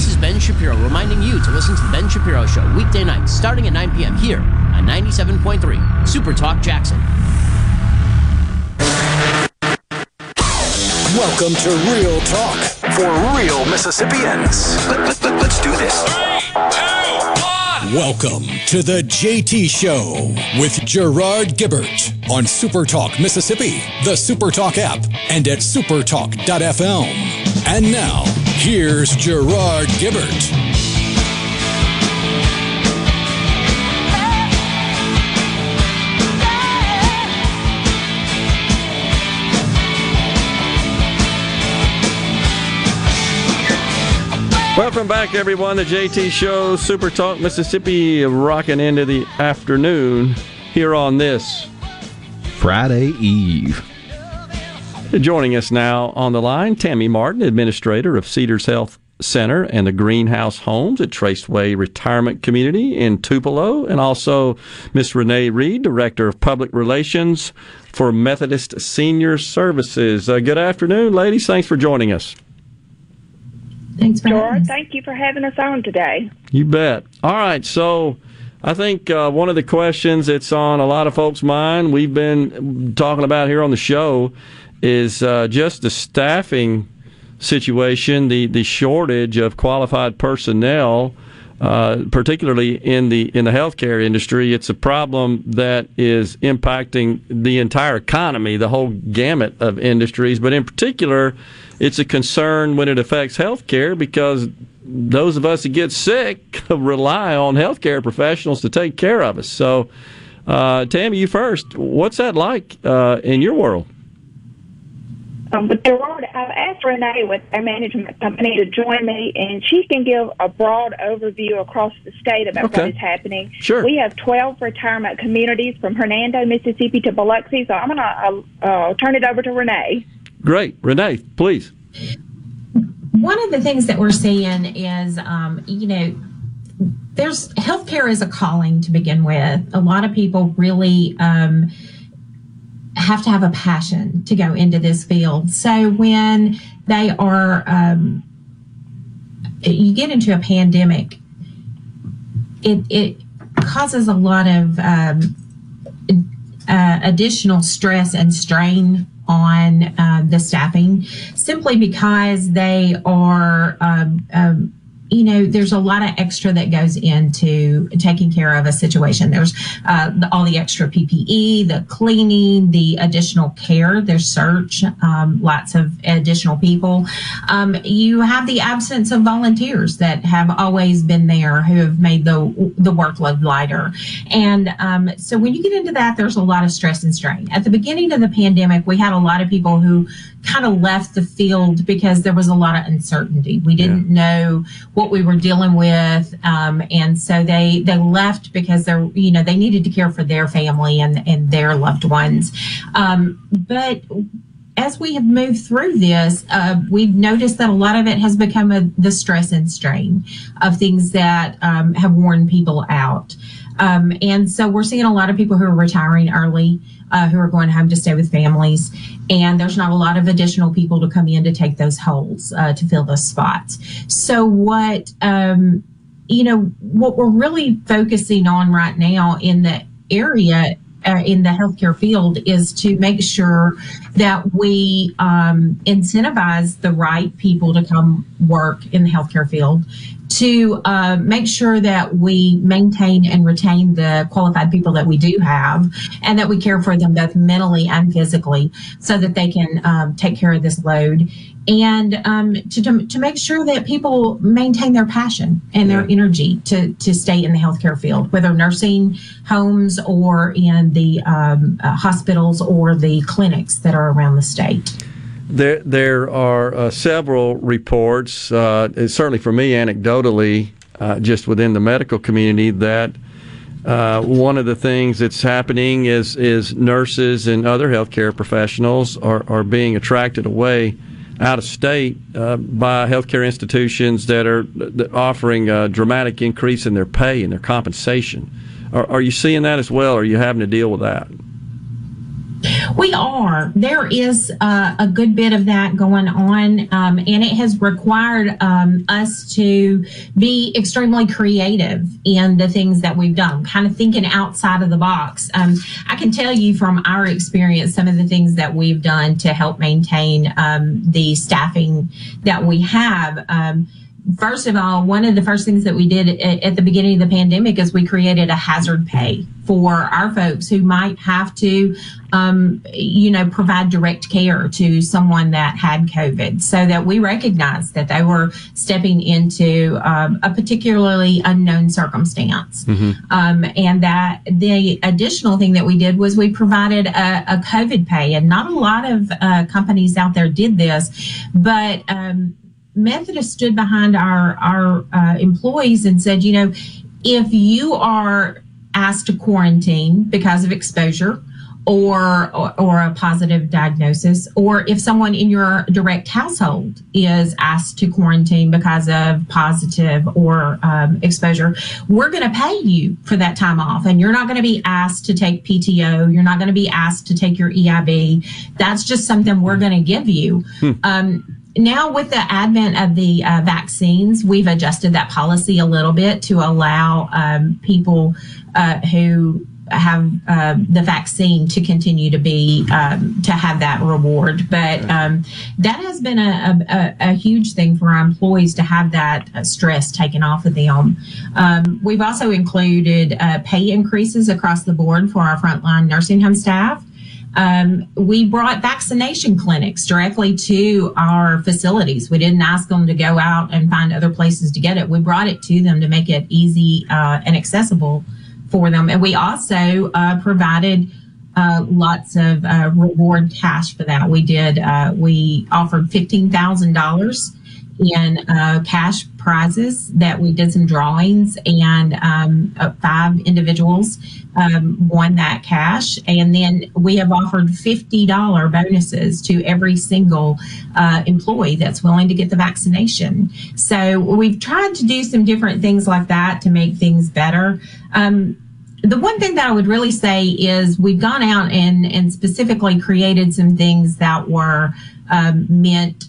This is Ben Shapiro reminding you to listen to The Ben Shapiro Show weekday nights starting at 9 p.m. here on 97.3 Super Talk Jackson. Welcome to Real Talk for real Mississippians. Let, us do this. Three, two, one. Welcome to the JT Show with Gerard Gibert on Super Talk Mississippi, the Super Talk app, and at supertalk.fm. And now, here's Gerard Gibert. Welcome back, everyone. The JT Show, Super Talk Mississippi, rocking into the afternoon here on this Friday Eve. Joining us now on the line, Tammy Martin, administrator of Cedars Health Center and the Greenhouse Homes at Traceway Retirement Community in Tupelo, and also Miss Renee Reed, director of public relations for Methodist Senior Services. Uh, good afternoon, ladies. Thanks for joining us. Thanks, George. Thank you for having us on today. You bet. All right, so I think uh, one of the questions that's on a lot of folks' mind, we've been talking about here on the show, is uh, just the staffing situation, the the shortage of qualified personnel. Uh, particularly in the in the healthcare industry, it's a problem that is impacting the entire economy, the whole gamut of industries. But in particular, it's a concern when it affects healthcare because those of us that get sick rely on healthcare professionals to take care of us. So, uh, Tammy, you first. What's that like uh, in your world? Um, but Gerard, I've asked Renee with our management company to join me, and she can give a broad overview across the state about Okay. what is happening. Sure. We have 12 retirement communities from Hernando, Mississippi to Biloxi, so I'm going to uh, uh, turn it over to Renee. Great, Renee, please. one of the things that we're seeing is, um, you know, there's healthcare is a calling to begin with. A lot of people really um, have to have a passion to go into this field. So when they are, um, you get into a pandemic, it it causes a lot of um, uh, additional stress and strain on um, the staffing simply because they are um, um, you know there's a lot of extra that goes into taking care of a situation. There's uh, the, all the extra ppe the cleaning the additional care. There's search um, lots of additional people. Um, you have the absence of volunteers that have always been there who have made the the workload lighter. And um, so when you get into that there's a lot of stress and strain. At the beginning of the pandemic we had a lot of people who kind of left the field because there was a lot of uncertainty we didn't know what we were dealing with um, and so they they left because they're you know they needed to care for their family and and their loved ones um, but as we have moved through this, uh, we've noticed that a lot of it has become a, the stress and strain of things that um, have worn people out. Um, and so we're seeing a lot of people who are retiring early, uh, who are going home to stay with families. And there's not a lot of additional people to come in to take those holes, uh, to fill those spots. So what, um, you know, what we're really focusing on right now in the area uh, in the healthcare field is to make sure that we um, incentivize the right people to come work in the healthcare field to uh, make sure that we maintain and retain the qualified people that we do have and that we care for them both mentally and physically so that they can um, take care of this load and um, to, to, make sure that people maintain their passion and their energy to, to stay in the healthcare field, whether nursing homes or in the um, uh, hospitals or the clinics that are around the state. There, there are uh, several reports, uh, certainly for me anecdotally, uh, just within the medical community, that uh, one of the things that's happening is is nurses and other healthcare professionals are, are being attracted away out of state uh, by healthcare institutions that are offering a dramatic increase in their pay and their compensation. Are, are you seeing that as well? Or are you having to deal with that? We are. There is uh, a good bit of that going on, um, and it has required um, us to be extremely creative in the things that we've done, kind of thinking outside of the box. Um, I can tell you from our experience some of the things that we've done to help maintain um, the staffing that we have um, first of all, one of the first things that we did at, the beginning of the pandemic is we created a hazard pay for our folks who might have to, um, you know, provide direct care to someone that had COVID so that we recognized that they were stepping into um, a particularly unknown circumstance. Mm-hmm. Um, and that the additional thing that we did was we provided a, a COVID pay. And not a lot of uh, companies out there did this, but um, Methodist stood behind our our uh, employees and said, you know, if you are asked to quarantine because of exposure or, or, or a positive diagnosis, or if someone in your direct household is asked to quarantine because of positive or um, exposure, we're going to pay you for that time off, and you're not going to be asked to take PTO. You're not going to be asked to take your EIB. That's just something we're going to give you. Hmm. Um, now with the advent of the uh, vaccines, we've adjusted that policy a little bit to allow um, people uh, who have uh, the vaccine to continue to be um, to have that reward. But um, that has been a, a, a, huge thing for our employees to have that stress taken off of them. Um, we've also included uh, pay increases across the board for our frontline nursing home staff. Um, we brought vaccination clinics directly to our facilities. We didn't ask them to go out and find other places to get it. We brought it to them to make it easy uh, and accessible for them. And we also uh, provided uh, lots of uh, reward cash for that. We did, uh, we offered $15,000 in uh, cash prizes that we did some drawings and um, uh, five individuals um, won that cash. And then we have offered $50 bonuses to every single uh, employee that's willing to get the vaccination. So we've tried to do some different things like that to make things better. Um, the one thing that I would really say is we've gone out and, and specifically created some things that were um, meant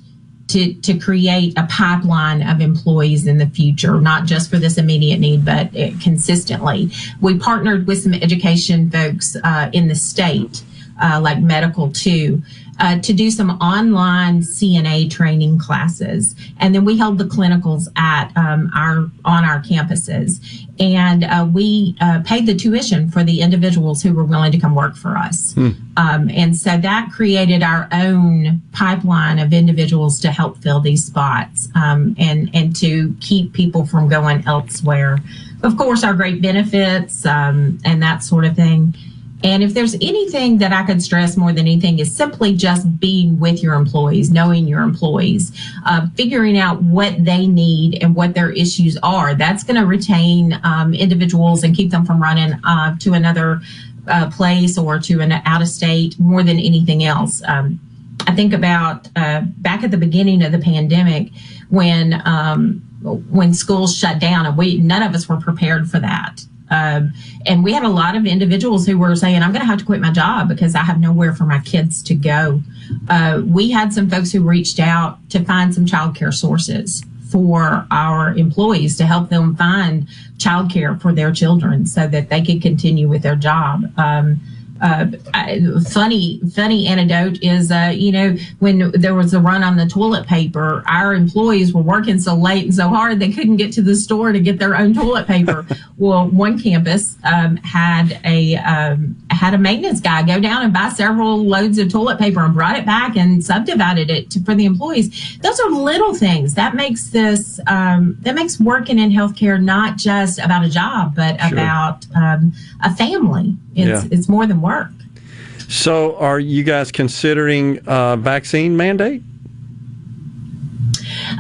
to, to create a pipeline of employees in the future, not just for this immediate need, but it, consistently. We partnered with some education folks uh, in the state, uh, like Medical Two, uh, to do some online CNA training classes, and then we held the clinicals at um, our on our campuses, and uh, we uh, paid the tuition for the individuals who were willing to come work for us, hmm. um, and so that created our own pipeline of individuals to help fill these spots, um, and and to keep people from going elsewhere. Of course, our great benefits um, and that sort of thing and if there's anything that I could stress more than anything is simply just being with your employees, knowing your employees, uh, figuring out what they need and what their issues are. That's going to retain um, individuals and keep them from running uh, to another uh, place or to an out of state more than anything else. Um, I think about uh, back at the beginning of the pandemic when um, when schools shut down, and we none of us were prepared for that. Um, and we had a lot of individuals who were saying, I'm going to have to quit my job because I have nowhere for my kids to go. Uh, we had some folks who reached out to find some childcare sources for our employees to help them find childcare for their children so that they could continue with their job. Um, uh, funny funny anecdote is uh, you know when there was a run on the toilet paper our employees were working so late and so hard they couldn't get to the store to get their own toilet paper. Well one campus um, had a um, had a maintenance guy go down and buy several loads of toilet paper and brought it back and subdivided it to, for the employees. Those are little things that makes this um, that makes working in healthcare not just about a job but sure. about um, a family it's, yeah. it's more than work. So, are you guys considering a vaccine mandate?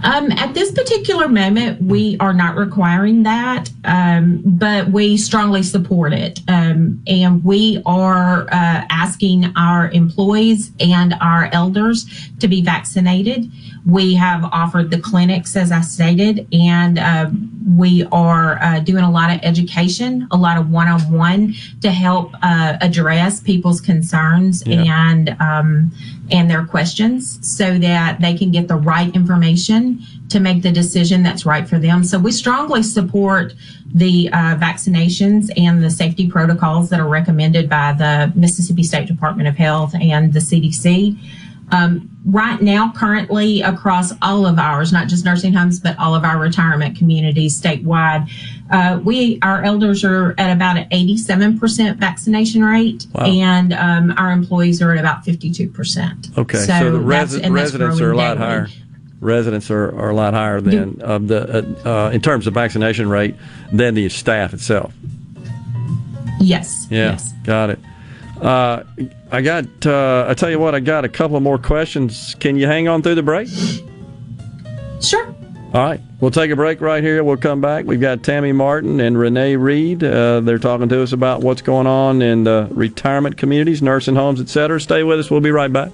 Um, at this particular moment, we are not requiring that, um, but we strongly support it. Um, and we are uh, asking our employees and our elders to be vaccinated. We have offered the clinics, as I stated, and uh, we are uh, doing a lot of education, a lot of one on one to help uh, address people's concerns yeah. and um, and their questions, so that they can get the right information to make the decision that's right for them. So we strongly support the uh, vaccinations and the safety protocols that are recommended by the Mississippi State Department of Health and the CDC. Um, right now, currently across all of ours, not just nursing homes, but all of our retirement communities statewide, uh, we our elders are at about an 87% vaccination rate, wow. and um, our employees are at about 52%. Okay, so, so the res- residents are a lot daily. higher. Residents are, are a lot higher than uh, the uh, in terms of vaccination rate than the staff itself. Yes. Yeah. Yes. Got it. Uh, I got. Uh, I tell you what. I got a couple more questions. Can you hang on through the break? Sure. All right. We'll take a break right here. We'll come back. We've got Tammy Martin and Renee Reed. Uh, they're talking to us about what's going on in the retirement communities, nursing homes, etc. Stay with us. We'll be right back.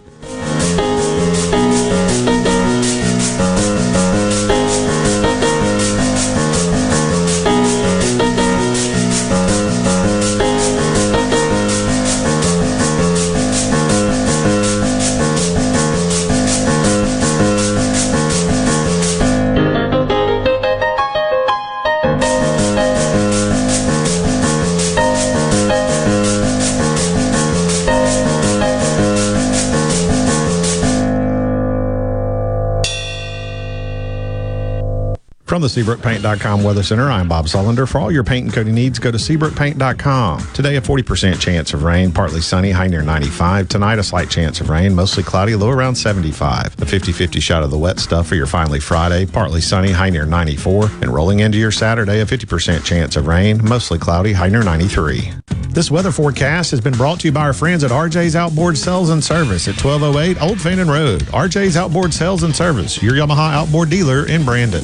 SeabrookPaint.com Weather Center, I'm Bob Sullender. For all your paint and coating needs, go to SeabrookPaint.com. Today, a 40% chance of rain, partly sunny, high near 95. Tonight, a slight chance of rain, mostly cloudy, low around 75. A 50 50 shot of the wet stuff for your finally Friday, partly sunny, high near 94. And rolling into your Saturday, a 50% chance of rain, mostly cloudy, high near 93. This weather forecast has been brought to you by our friends at RJ's Outboard Sales and Service at 1208 Old Fannin Road. RJ's Outboard Sales and Service, your Yamaha outboard dealer in Brandon.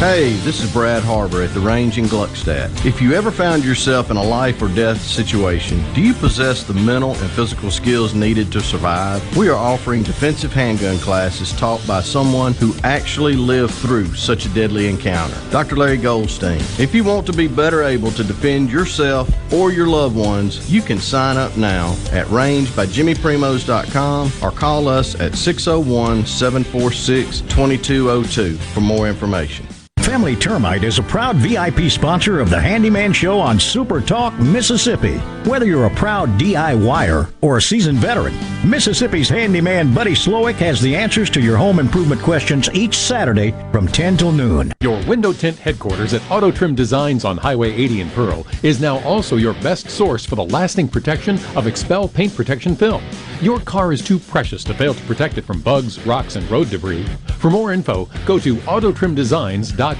Hey, this is Brad Harbor at the Range in Gluckstadt. If you ever found yourself in a life or death situation, do you possess the mental and physical skills needed to survive? We are offering defensive handgun classes taught by someone who actually lived through such a deadly encounter. Dr. Larry Goldstein. If you want to be better able to defend yourself or your loved ones, you can sign up now at rangebyjimmyprimos.com or call us at 601 746 2202 for more information. Family Termite is a proud VIP sponsor of the Handyman Show on Super Talk, Mississippi. Whether you're a proud DIYer or a seasoned veteran, Mississippi's handyman Buddy Slowick has the answers to your home improvement questions each Saturday from 10 till noon. Your window tint headquarters at Auto Trim Designs on Highway 80 in Pearl is now also your best source for the lasting protection of XPEL paint protection film. Your car is too precious to fail to protect it from bugs, rocks, and road debris. For more info, go to autotrimdesigns.com.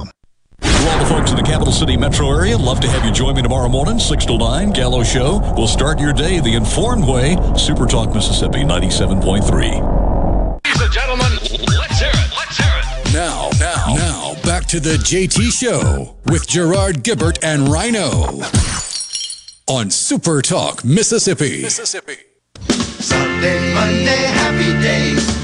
To all the folks in the capital city metro area, love to have you join me tomorrow morning, 6 to 9, Gallo Show. We'll start your day the informed way. Super Talk Mississippi 97.3. Ladies and gentlemen, let's hear it. Let's hear it. Now, now, now, back to the JT Show with Gerard Gibert and Rhino on Super Talk Mississippi. Mississippi. Sunday, Monday, happy days.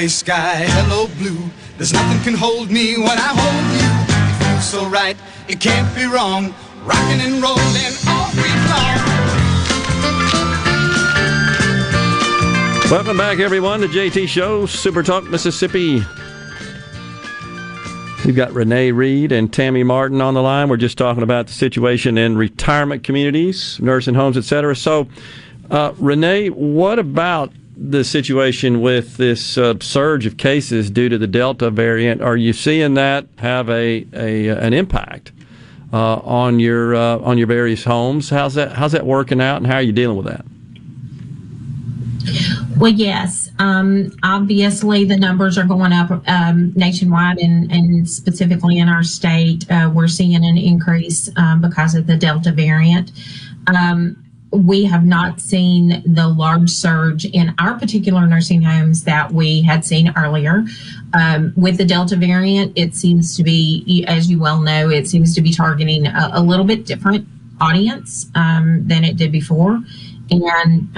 Gray sky, hello, blue. There's nothing can hold me when I hold you. It feels so right, it can't be wrong. Rocking and rolling all week long. Welcome back, everyone, to JT Show, Super Talk Mississippi. We've got Renee Reed and Tammy Martin on the line. We're just talking about the situation in retirement communities, nursing homes, etc. So, uh, Renee, what about the situation with this uh, surge of cases due to the Delta variant? Are you seeing that have a, a an impact uh, on your uh, on your various homes? How's that How's that working out, and how are you dealing with that? Well, yes. Um, obviously, the numbers are going up um, nationwide and, and, specifically in our state. Uh, we're seeing an increase um, because of the Delta variant. Um, we have not seen the large surge in our particular nursing homes that we had seen earlier. Um, with the Delta variant, it seems to be, as you well know, it seems to be targeting a, a little bit different audience um, than it did before. And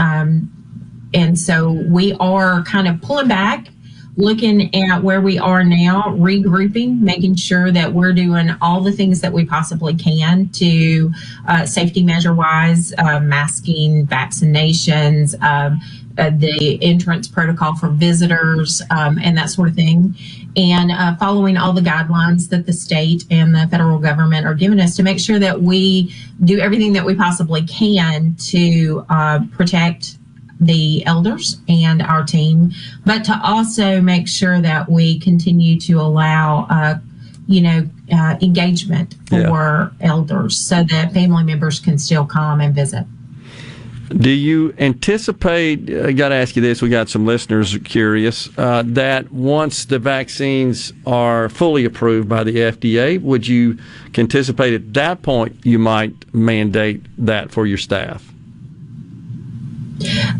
and so we are kind of pulling back, looking at where we are now, regrouping, making sure that we're doing all the things that we possibly can to uh, safety measure wise, uh, masking, vaccinations, um, uh, the entrance protocol for visitors, um, and that sort of thing. And uh, following all the guidelines that the state and the federal government are giving us to make sure that we do everything that we possibly can to uh, protect the elders and our team, but to also make sure that we continue to allow, uh, you know, uh, engagement for yeah. elders so that family members can still come and visit. Do you anticipate? I got to ask you this. We got some listeners curious uh, that once the vaccines are fully approved by the FDA, would you anticipate at that point you might mandate that for your staff?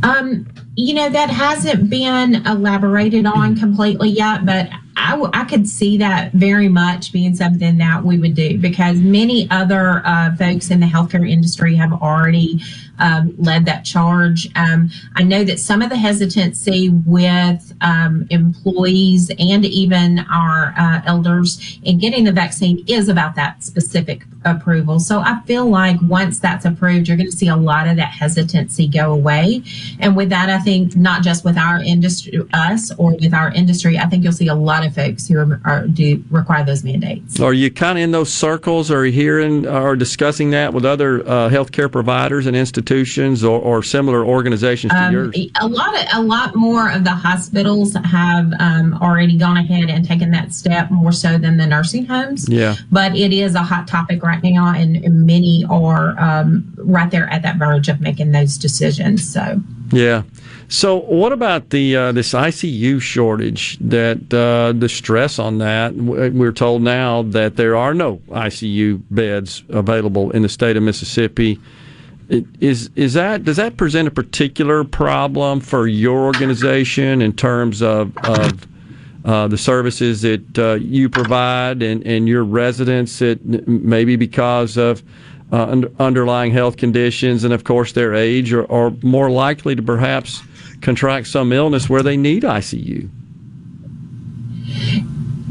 Um, you know, that hasn't been elaborated on completely yet, but I, w- I could see that very much being something that we would do because many other uh, folks in the healthcare industry have already um, led that charge. Um, I know that some of the hesitancy with um, employees and even our uh, elders in getting the vaccine is about that specific approval. So I feel like once that's approved, you're going to see a lot of that hesitancy go away. And with that, I think not just with our industry, us, or with our industry, I think you'll see a lot of folks who are, are do require those mandates. Are you kind of in those circles? Are you hearing or discussing that with other uh, healthcare providers and institutions or, or similar organizations to Um, yours? a lot of a lot more of the hospitals have um, already gone ahead and taken that step more so than the nursing homes. Yeah. But it is a hot topic right now, and, and many are um, right there at that verge of making those decisions. So. Yeah. So, what about the uh, this ICU shortage? That uh, the stress on that? We're told now that there are no ICU beds available in the state of Mississippi. Is is that does that present a particular problem for your organization in terms of of uh, the services that uh, you provide and, and your residents? That maybe because of uh, un- underlying health conditions and, of course, their age, are, are more likely to perhaps contract some illness where they need ICU.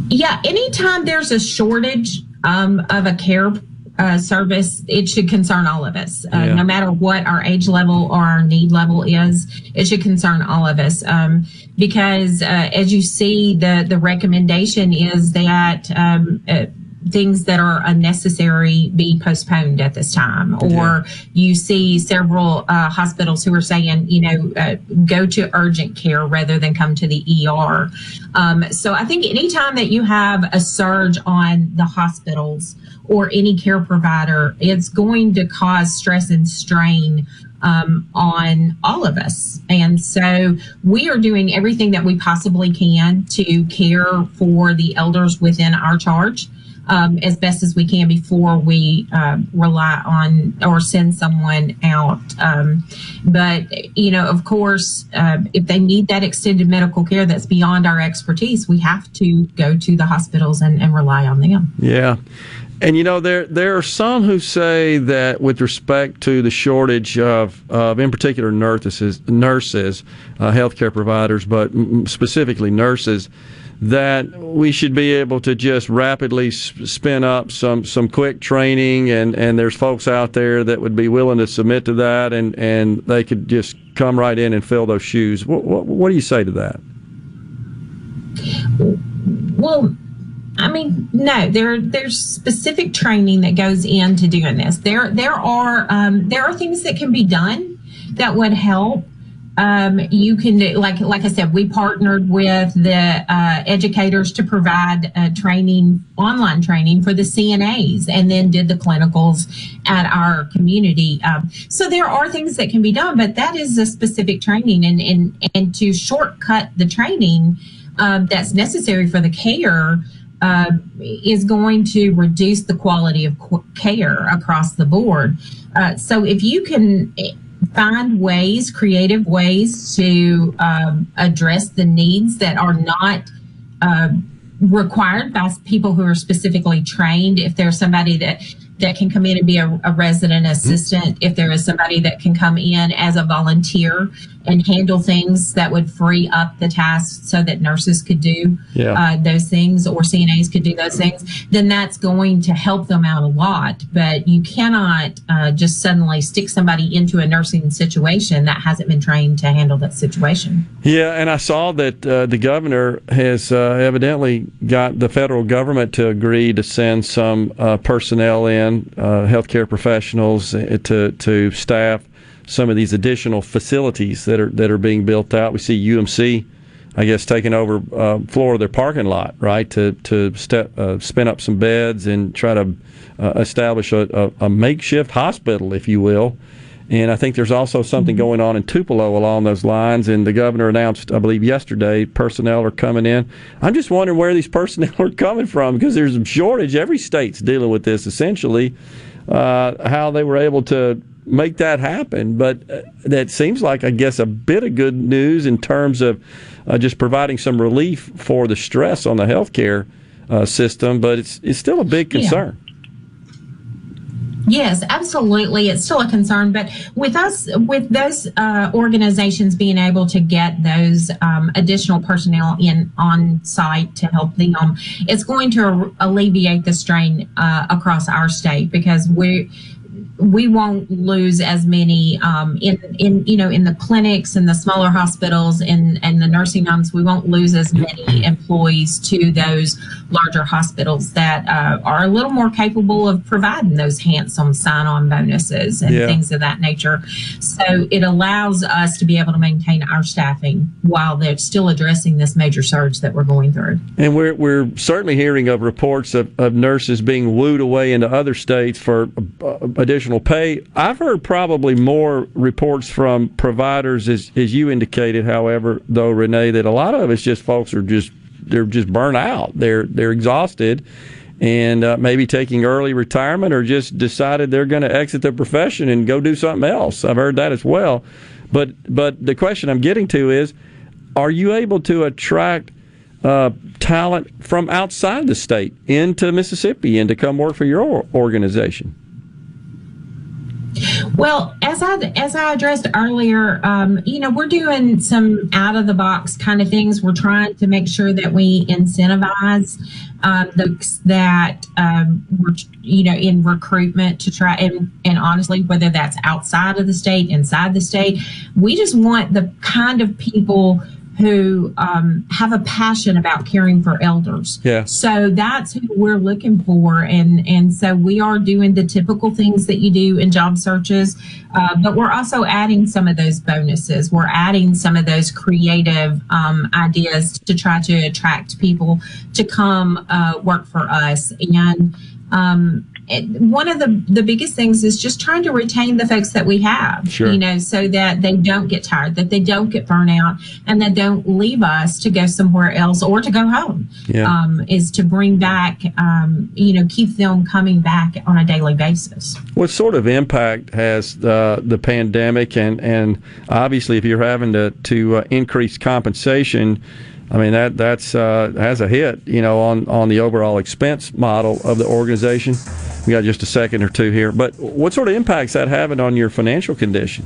Yeah, anytime there's a shortage um, of a care uh, service, it should concern all of us. Uh, Yeah. No matter what our age level or our need level is, it should concern all of us. Um, because uh, as you see, the the recommendation is that um, uh, things that are unnecessary be postponed at this time, or you see several uh, hospitals who are saying, you know, uh, go to urgent care rather than come to the ER. Um, so I think anytime that you have a surge on the hospitals or any care provider, it's going to cause stress and strain um, on all of us. And so we are doing everything that we possibly can to care for the elders within our charge. Um, as best as we can before we um, rely on or send someone out. Um, but, you know, of course, uh, if they need that extended medical care that's beyond our expertise, we have to go to the hospitals and, and rely on them. Yeah. And you know there there are some who say that with respect to the shortage of, of in particular nurses nurses uh, healthcare providers but specifically nurses that we should be able to just rapidly spin up some some quick training and and there's folks out there that would be willing to submit to that and and they could just come right in and fill those shoes what what, what do you say to that Well, I mean, no. There, there's specific training that goes into doing this. There, there are, um, there are things that can be done that would help. Um, you can do, like, like I said, we partnered with the uh, educators to provide uh, training, online training for the CNAs, and then did the clinicals at our community. Um, so there are things that can be done, but that is a specific training, and and and to shortcut the training um, that's necessary for the care uh, is going to reduce the quality of care across the board. Uh, so if you can find ways, creative ways to um, address the needs that are not uh, required by people who are specifically trained, if there's somebody that that can come in and be a, a resident assistant, if there is somebody that can come in as a volunteer and handle things that would free up the tasks so that nurses could do Yeah. uh, those things or CNAs could do those things, then that's going to help them out a lot. But you cannot uh, just suddenly stick somebody into a nursing situation that hasn't been trained to handle that situation. Yeah, and I saw that uh, the governor has uh, evidently got the federal government to agree to send some uh, personnel in, uh, healthcare professionals, uh, to to staff some of these additional facilities that are that are being built out. We see UMC, I guess, taking over uh, floor of their parking lot, right, to to step, uh, spin up some beds and try to uh, establish a, a, a makeshift hospital, if you will. And I think there's also something going on in Tupelo along those lines. And the governor announced, I believe, yesterday, personnel are coming in. I'm just wondering where these personnel are coming from because there's a shortage. Every state's dealing with this essentially. Uh, how they were able to make that happen, but uh, that seems like, I guess, a bit of good news in terms of uh, just providing some relief for the stress on the healthcare uh, system. But it's it's still a big Yeah. Yes, absolutely. It's still a concern, but with us, with those uh, organizations being able to get those um, additional personnel in on site to help them, it's going to alleviate the strain uh, across our state because we we won't lose as many um, in in you know in the clinics and the smaller hospitals and and the nursing homes. We won't lose as many employees to those larger hospitals that uh, are a little more capable of providing those handsome sign-on bonuses and Yeah. things of that nature. So it allows us to be able to maintain our staffing while they're still addressing this major surge that we're going through. And we're we're certainly hearing of reports of, of nurses being wooed away into other states for uh, additional pay. I've heard probably more reports from providers, as as you indicated. However, though Renee, that a lot of it's just folks are just they're just burnt out. They're they're exhausted. And uh, maybe taking early retirement, or just decided they're going to exit the profession and go do something else. I've heard that as well. But but the question I'm getting to is, are you able to attract uh, talent from outside the state into Mississippi and to come work for your organization? Well, as I as I addressed earlier, um, you know, we're doing some out of the box kind of things. We're trying to make sure that we incentivize those that um, we're you know in recruitment to try and and honestly, whether that's outside of the state, inside the state, we just want the kind of people who um, have a passion about caring for elders. Yeah. So that's who we're looking for, and and so we are doing the typical things that you do in job searches, uh, but we're also adding some of those bonuses. We're adding some of those creative um, ideas to try to attract people to come uh, work for us, and um, it, one of the the biggest things is just trying to retain the folks that we have. Sure. You know, so that they don't get tired, that they don't get burnt out, and that don't leave us to go somewhere else or to go home. Yeah. Um, is to bring back, um, you know, keep them coming back on a daily basis. What sort of impact has uh, the pandemic and, and obviously if you're having to to uh, increase compensation, I mean that that's uh, has a hit, you know, on on the overall expense model of the organization. We got just a second or two here, but what sort of impacts that having on your financial condition?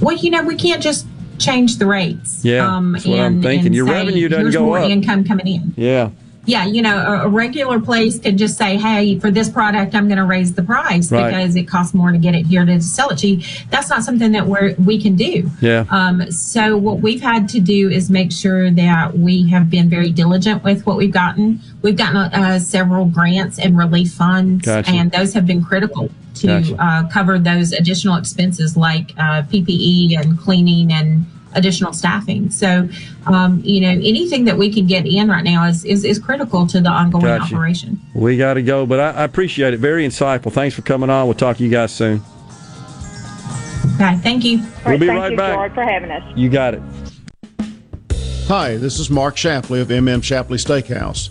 Well, you know, we can't just change the rates. Um, Yeah, that's what I'm thinking. Your say, revenue doesn't go more up." income coming in. Yeah, Yeah, you know, a, a regular place could just say, "Hey, for this product, I'm going to raise the price Right. because it costs more to get it here to sell it to you." That's not something that we're we can do. Yeah. Um, so what we've had to do is make sure that we have been very diligent with what we've gotten. We've gotten uh, several grants and relief funds, Gotcha. and those have been critical to Gotcha. uh, cover those additional expenses like uh, PPE and cleaning and additional staffing. So, um, you know, anything that we can get in right now is is, is critical to the ongoing Gotcha. operation. we got to go, but I, I appreciate it. Very insightful. Thanks for coming on. We'll talk to you guys soon. Okay, thank you. We'll be thank right you, back. George, for having us. You got it. Hi, this is Mark Shapley of MM Shapley Steakhouse.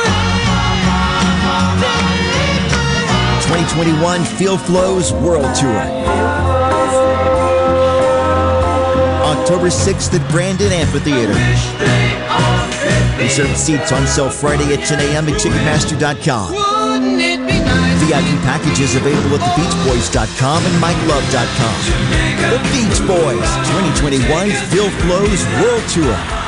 2021 Feel Flows World Tour. October 6th at Brandon Amphitheater. Reserved seats on sale Friday at 10 a.m. at Ticketmaster.com. VIP packages available at thebeachboys.com and MikeLove.com. The Beach Boys 2021 Feel Flows World Tour.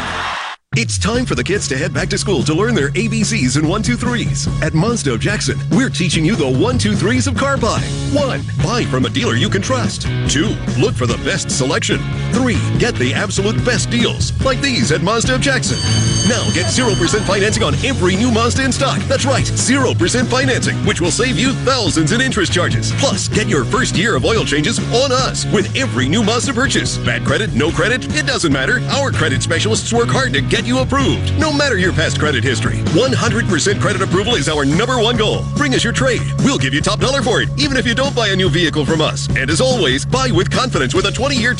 It's time for the kids to head back to school to learn their ABCs and 123s. At of Jackson, we're teaching you the 123s of car buying. 1. Buy from a dealer you can trust. 2. Look for the best selection. 3. Get the absolute best deals, like these at Mazda of Jackson. Now get 0% financing on every new Mazda in stock. That's right, 0% financing, which will save you thousands in interest charges. Plus, get your first year of oil changes on us with every new Mazda purchase. Bad credit, no credit, it doesn't matter. Our credit specialists work hard to get you approved, no matter your past credit history. 100% credit approval is our number one goal. Bring us your trade. We'll give you top dollar for it, even if you don't buy a new vehicle from us. And as always, buy with confidence with a 20 year,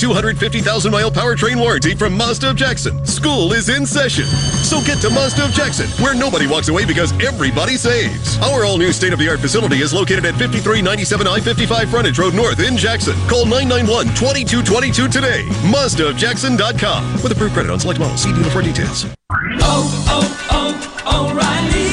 250,000 mile powertrain warranty from Mazda of Jackson. School is in session. So get to Mazda of Jackson, where nobody walks away because everybody saves. Our all new state of the art facility is located at 5397 I 55 Frontage Road North in Jackson. Call 991 2222 today. MazdaofJackson.com. With approved credit on select models. See dealer for details. Oh, oh, oh, O'Reilly.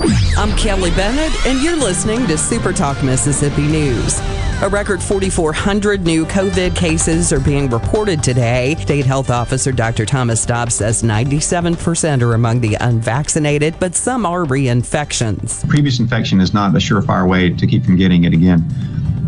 I'm Kelly Bennett, and you're listening to Super Talk Mississippi News. A record 4,400 new COVID cases are being reported today. State Health Officer Dr. Thomas Dobbs says 97% are among the unvaccinated, but some are reinfections. Previous infection is not a surefire way to keep from getting it again.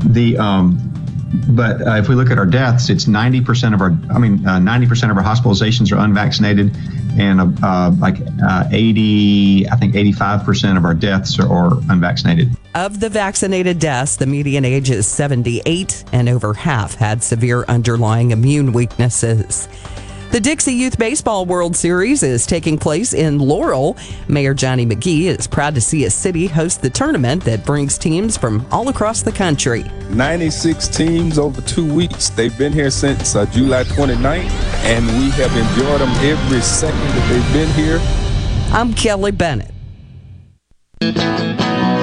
The um, but uh, if we look at our deaths, it's 90% of our, I mean, uh, 90% of our hospitalizations are unvaccinated, and uh, uh like uh, 80, I think 85% of our deaths are, are unvaccinated. Of the vaccinated deaths, the median age is 78, and over half had severe underlying immune weaknesses. The Dixie Youth Baseball World Series is taking place in Laurel. Mayor Johnny Magee is proud to see a city host the tournament that brings teams from all across the country. 96 teams over two weeks. They've been here since uh, July 29th, and we have enjoyed them every second that they've been here. I'm Kelly Bennett.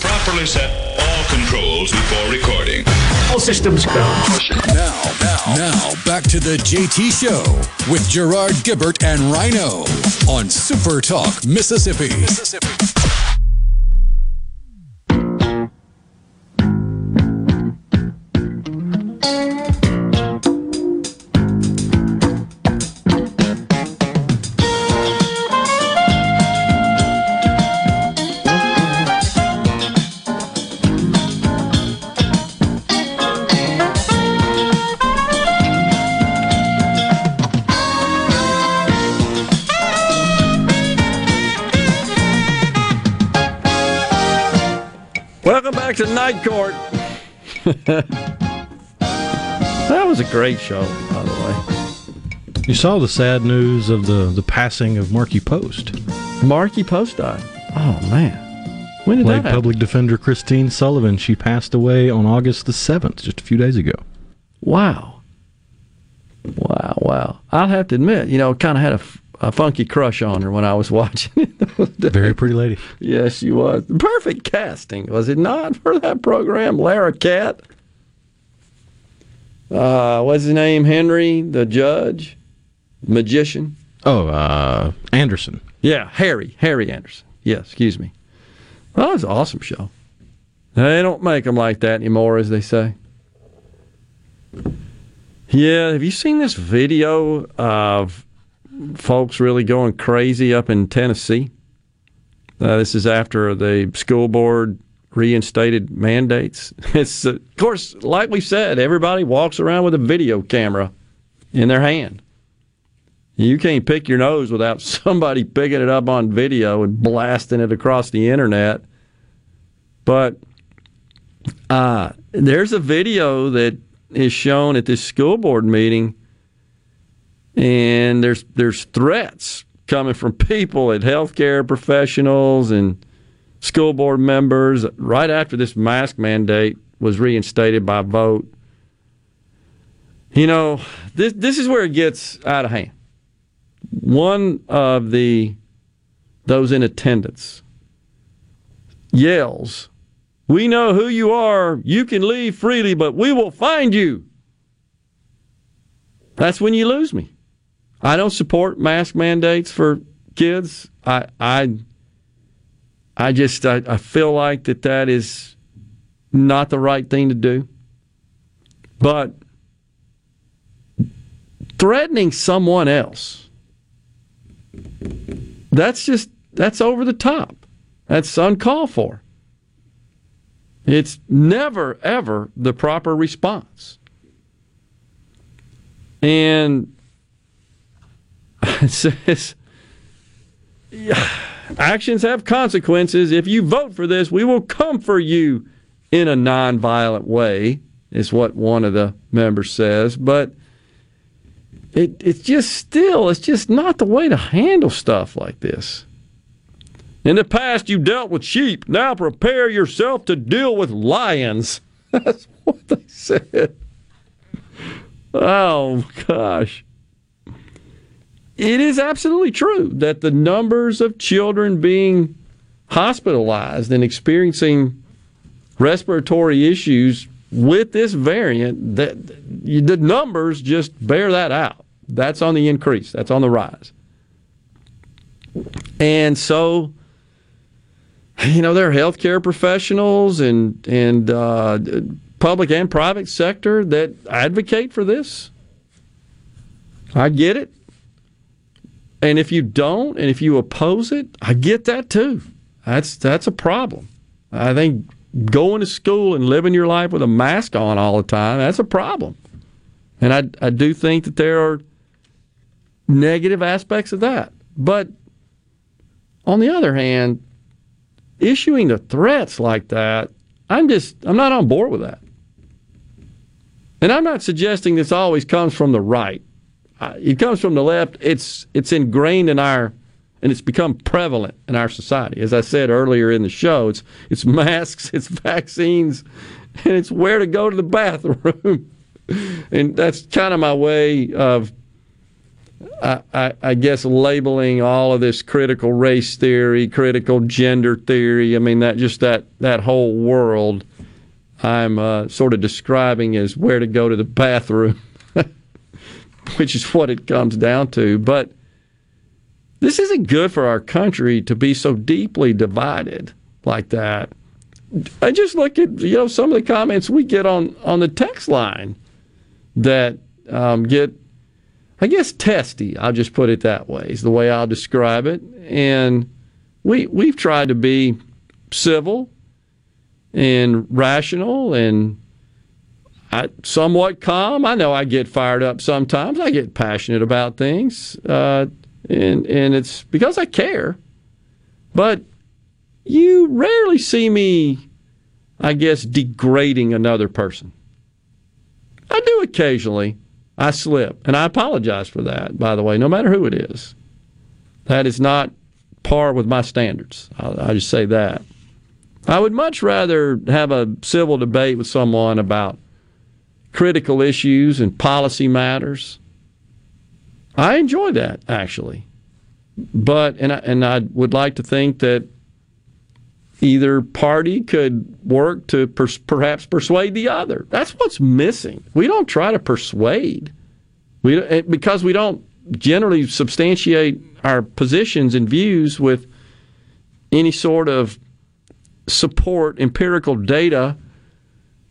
Properly set all controls before recording. All systems go. Now, now, now, back to the JT Show with Gerard Gibert and Rhino on Super Talk, Mississippi. Mississippi. Welcome back to Night Court. that was a great show, by the way. You saw the sad news of the, the passing of Markie Post. Markie Post died. Oh man, when did Lake that happen? Public Defender Christine Sullivan. She passed away on August the seventh, just a few days ago. Wow. Wow, wow. I'll have to admit, you know, kind of had a, f- a funky crush on her when I was watching it. Very pretty lady. yes, she was. Perfect casting, was it not, for that program? Larroquette. Uh, what's his name? Henry, the judge, magician. Oh, uh, Anderson. Yeah, Harry, Harry Anderson. Yes, excuse me. Well, that was an awesome show. They don't make them like that anymore, as they say. Yeah, have you seen this video of folks really going crazy up in Tennessee? Uh, this is after the school board reinstated mandates. It's, uh, of course, like we said, everybody walks around with a video camera in their hand. You can't pick your nose without somebody picking it up on video and blasting it across the internet. But uh, there's a video that is shown at this school board meeting, and there's there's threats coming from people at healthcare professionals and school board members right after this mask mandate was reinstated by vote. You know, this this is where it gets out of hand. One of the those in attendance yells, "We know who you are. You can leave freely, but we will find you." That's when you lose me. I don't support mask mandates for kids. I I I just I, I feel like that that is not the right thing to do. But threatening someone else that's just that's over the top. That's uncalled for. It's never ever the proper response. And it says yeah, actions have consequences. If you vote for this, we will come for you in a nonviolent way, is what one of the members says. But it, it's just still, it's just not the way to handle stuff like this. In the past, you dealt with sheep. Now prepare yourself to deal with lions. That's what they said. Oh, gosh. It is absolutely true that the numbers of children being hospitalized and experiencing respiratory issues with this variant, that the numbers just bear that out. That's on the increase. That's on the rise. And so, you know, there are healthcare professionals and and uh, public and private sector that advocate for this. I get it. And if you don't, and if you oppose it, I get that too. That's that's a problem. I think going to school and living your life with a mask on all the time, that's a problem. And I, I do think that there are negative aspects of that. But on the other hand, issuing the threats like that, I'm just, I'm not on board with that. And I'm not suggesting this always comes from the right. It comes from the left. It's, it's ingrained in our and it's become prevalent in our society. As I said earlier in the show, it's it's masks, it's vaccines, and it's where to go to the bathroom. and that's kind of my way of, I, I, I, guess, labeling all of this critical race theory, critical gender theory. I mean, that just that that whole world. I'm uh, sort of describing as where to go to the bathroom, which is what it comes down to. But this isn't good for our country to be so deeply divided like that. I just look at you know some of the comments we get on on the text line that um, get, I guess, testy. I'll just put it that way. Is the way I'll describe it. And we we've tried to be civil and rational and I, somewhat calm. I know I get fired up sometimes. I get passionate about things. Uh, and and it's because I care. But you rarely see me, I guess, degrading another person. I do occasionally. I slip, and I apologize for that. By the way, no matter who it is, that is not par with my standards. I'll, I'll just say that. I would much rather have a civil debate with someone about critical issues and policy matters. I enjoy that actually, but and I, and I would like to think that either party could work to pers- perhaps persuade the other. That's what's missing. We don't try to persuade. We eh, because we don't generally substantiate our positions and views with any sort of support, empirical data,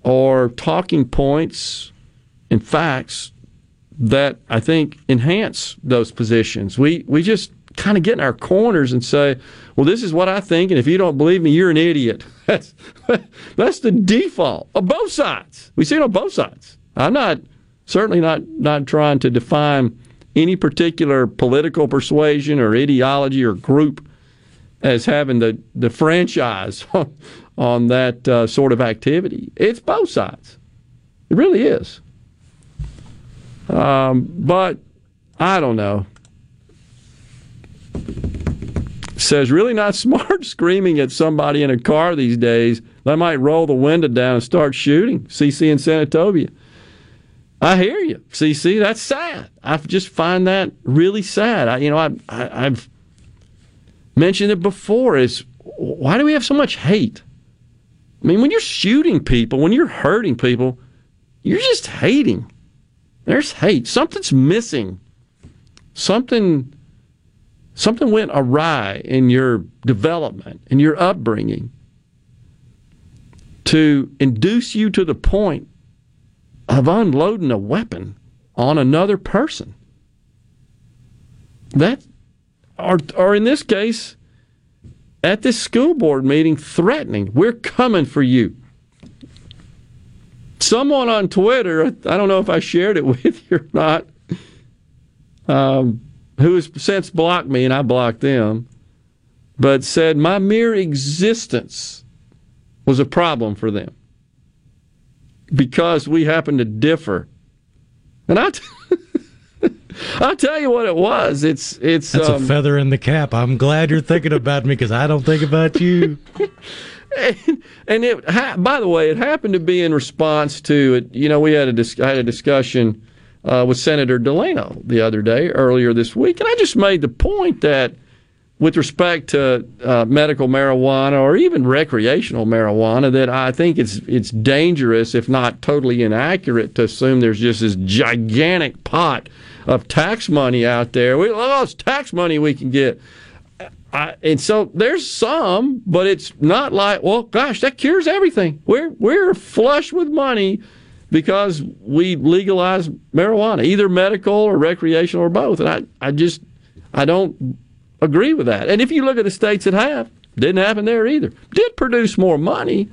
or talking points and facts that I think enhance those positions. We we just kind of get in our corners and say, "Well, this is what I think, and if you don't believe me, you're an idiot." That's that's the default of both sides. We see it on both sides. I'm not certainly not not trying to define any particular political persuasion or ideology or group as having the, the franchise on that uh, sort of activity. It's both sides. It really is. Um, but I don't know. Says really not smart screaming at somebody in a car these days. They might roll the window down and start shooting. CC in Senatobia. I hear you, CC. That's sad. I just find that really sad. I, you know, I, I, I've mentioned it before. Is why do we have so much hate? I mean, when you're shooting people, when you're hurting people, you're just hating. There's hate. Something's missing. Something something went awry in your development, in your upbringing to induce you to the point of unloading a weapon on another person. That, or, or in this case, at this school board meeting, threatening, we're coming for you. Someone on Twitter, I don't know if I shared it with you or not, um, who has since blocked me and I blocked them, but said my mere existence was a problem for them because we happen to differ. And I, t- I'll tell you what it was. It's it's that's um, a feather in the cap. I'm glad you're thinking about me because I don't think about you. and, and it ha- by the way, it happened to be in response to it. You know, we had a dis- I had a discussion uh, with Senator Delano the other day, earlier this week, and I just made the point that with respect to uh, medical marijuana or even recreational marijuana that I think it's it's dangerous, if not totally inaccurate, to assume there's just this gigantic pot of tax money out there. We oh, it's tax money we can get. I, and so there's some, but it's not like, well, gosh, that cures everything. We're we're flush with money because we legalize marijuana, either medical or recreational or both. And I, I just I don't agree with that. And if you look at the states that have, didn't happen there either. Did produce more money,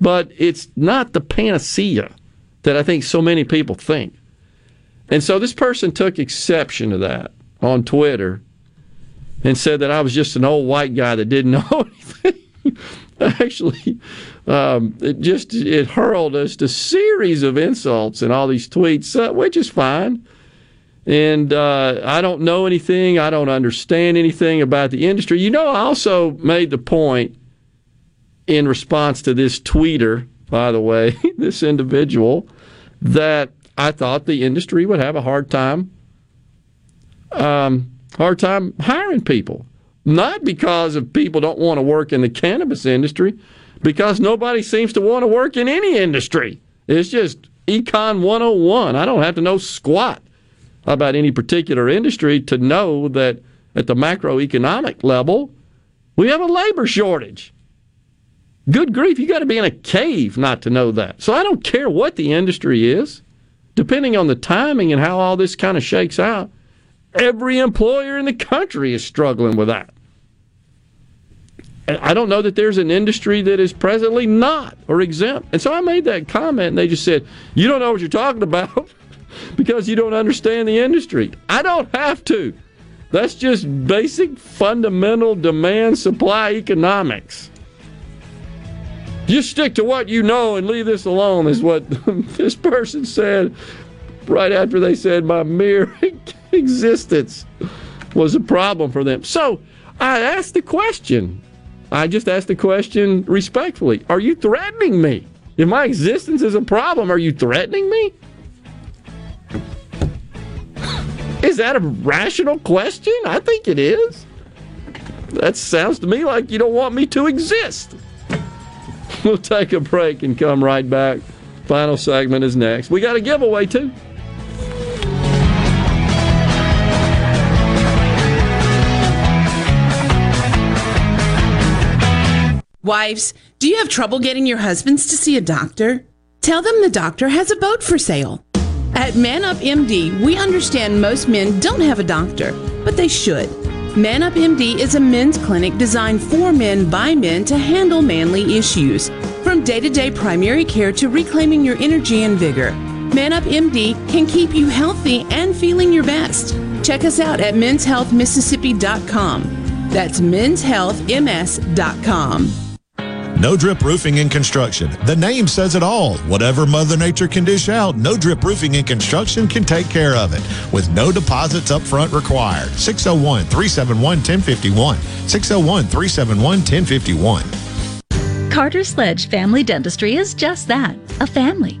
but it's not the panacea that I think so many people think. And so this person took exception to that on Twitter and said that I was just an old white guy that didn't know anything. Actually, um, it just it hurled us to a series of insults and all these tweets, uh, which is fine and uh, I don't know anything. I don't understand anything about the industry. You know, I also made the point in response to this tweeter, by the way, this individual, that I thought the industry would have a hard time, um, hard time hiring people. Not because of people don't want to work in the cannabis industry, because nobody seems to want to work in any industry. It's just econ 101. I don't have to know squat about any particular industry to know that at the macroeconomic level, we have a labor shortage. Good grief, you got to be in a cave not to know that. So I don't care what the industry is, depending on the timing and how all this kind of shakes out. Every employer in the country is struggling with that. I don't know that there's an industry that is presently not or exempt. And so I made that comment, and they just said, You don't know what you're talking about. because you don't understand the industry. I don't have to. That's just basic fundamental demand supply economics. Just stick to what you know and leave this alone, is what this person said right after they said my mere existence was a problem for them. So I asked the question. I just asked the question respectfully. Are you threatening me? If my existence is a problem, are you threatening me? Is that a rational question? I think it is. That sounds to me like you don't want me to exist. We'll take a break and come right back. Final segment is next. We got a giveaway too. Wives, do you have trouble getting your husbands to see a doctor? Tell them the doctor has a boat for sale. At Man Up MD, we understand most men don't have a doctor, but they should. Man Up MD is a men's clinic designed for men by men to handle manly issues. From day to day primary care to reclaiming your energy and vigor, Man Up MD can keep you healthy and feeling your best. Check us out at menshealthmississippi.com. That's menshealthms.com. No Drip Roofing and Construction. The name says it all. Whatever Mother Nature can dish out, No Drip Roofing and Construction can take care of it with no deposits up front required. 601 371 1051. 601 371 1051. Carter Sledge Family Dentistry is just that a family.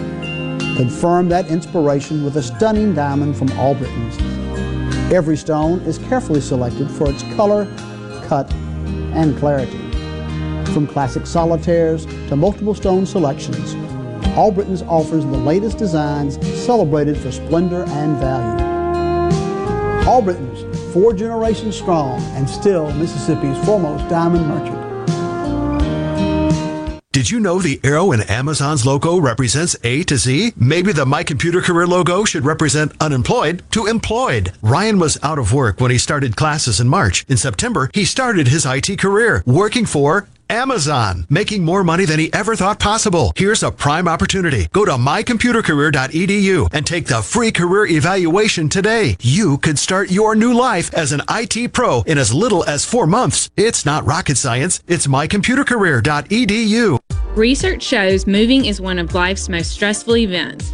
Confirm that inspiration with a stunning diamond from Albritton's. Every stone is carefully selected for its color, cut, and clarity. From classic solitaires to multiple stone selections, Albritton's offers the latest designs celebrated for splendor and value. Albritton's, four generations strong and still Mississippi's foremost diamond merchant. Did you know the arrow in Amazon's logo represents A to Z? Maybe the My Computer Career logo should represent unemployed to employed. Ryan was out of work when he started classes in March. In September, he started his IT career working for Amazon, making more money than he ever thought possible. Here's a prime opportunity. Go to mycomputercareer.edu and take the free career evaluation today. You could start your new life as an IT pro in as little as four months. It's not rocket science. It's mycomputercareer.edu. Research shows moving is one of life's most stressful events,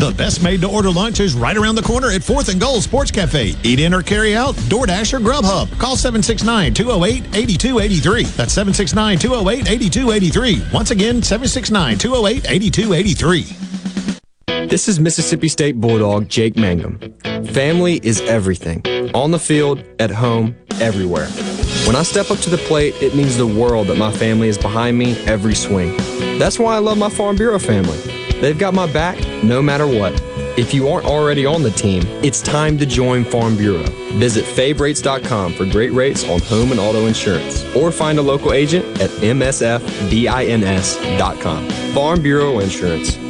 The best made to order lunch is right around the corner at 4th and Goal Sports Cafe. Eat in or carry out, DoorDash or Grubhub. Call 769 208 8283. That's 769 208 8283. Once again, 769 208 8283. This is Mississippi State Bulldog Jake Mangum. Family is everything on the field, at home, everywhere. When I step up to the plate, it means the world that my family is behind me every swing. That's why I love my Farm Bureau family. They've got my back no matter what. If you aren't already on the team, it's time to join Farm Bureau. Visit favrates.com for great rates on home and auto insurance or find a local agent at msfbins.com. Farm Bureau Insurance.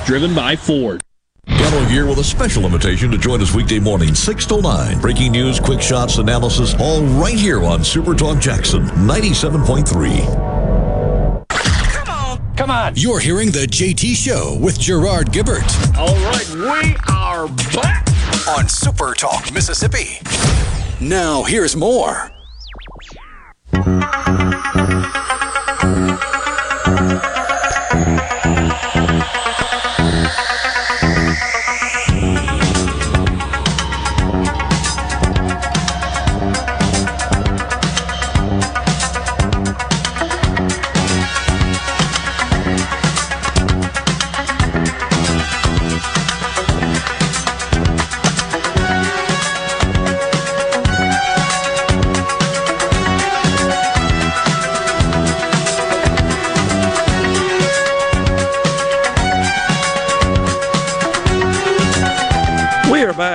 driven by Ford. Gallo here with a special invitation to join us weekday morning, 6 to 9. Breaking news, quick shots, analysis, all right here on Super Talk Jackson 97.3. Come on. Come on. You're hearing The JT Show with Gerard Gibert. All right, we are back on Super Talk Mississippi. Now, here's more.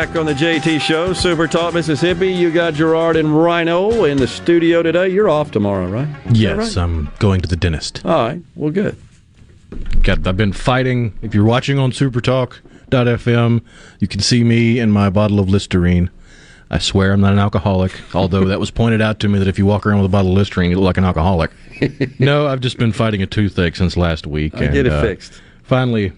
Back on the JT Show, Super Talk Mississippi. You got Gerard and Rhino in the studio today. You're off tomorrow, right? Is Yes, right? I'm going to the dentist. All right. Well, good. Got, I've been fighting. If you're watching on supertalk.fm, you can see me and my bottle of Listerine. I swear I'm not an alcoholic, although that was pointed out to me that if you walk around with a bottle of Listerine, you look like an alcoholic. no, I've just been fighting a toothache since last week. I'll get it uh, fixed. Finally,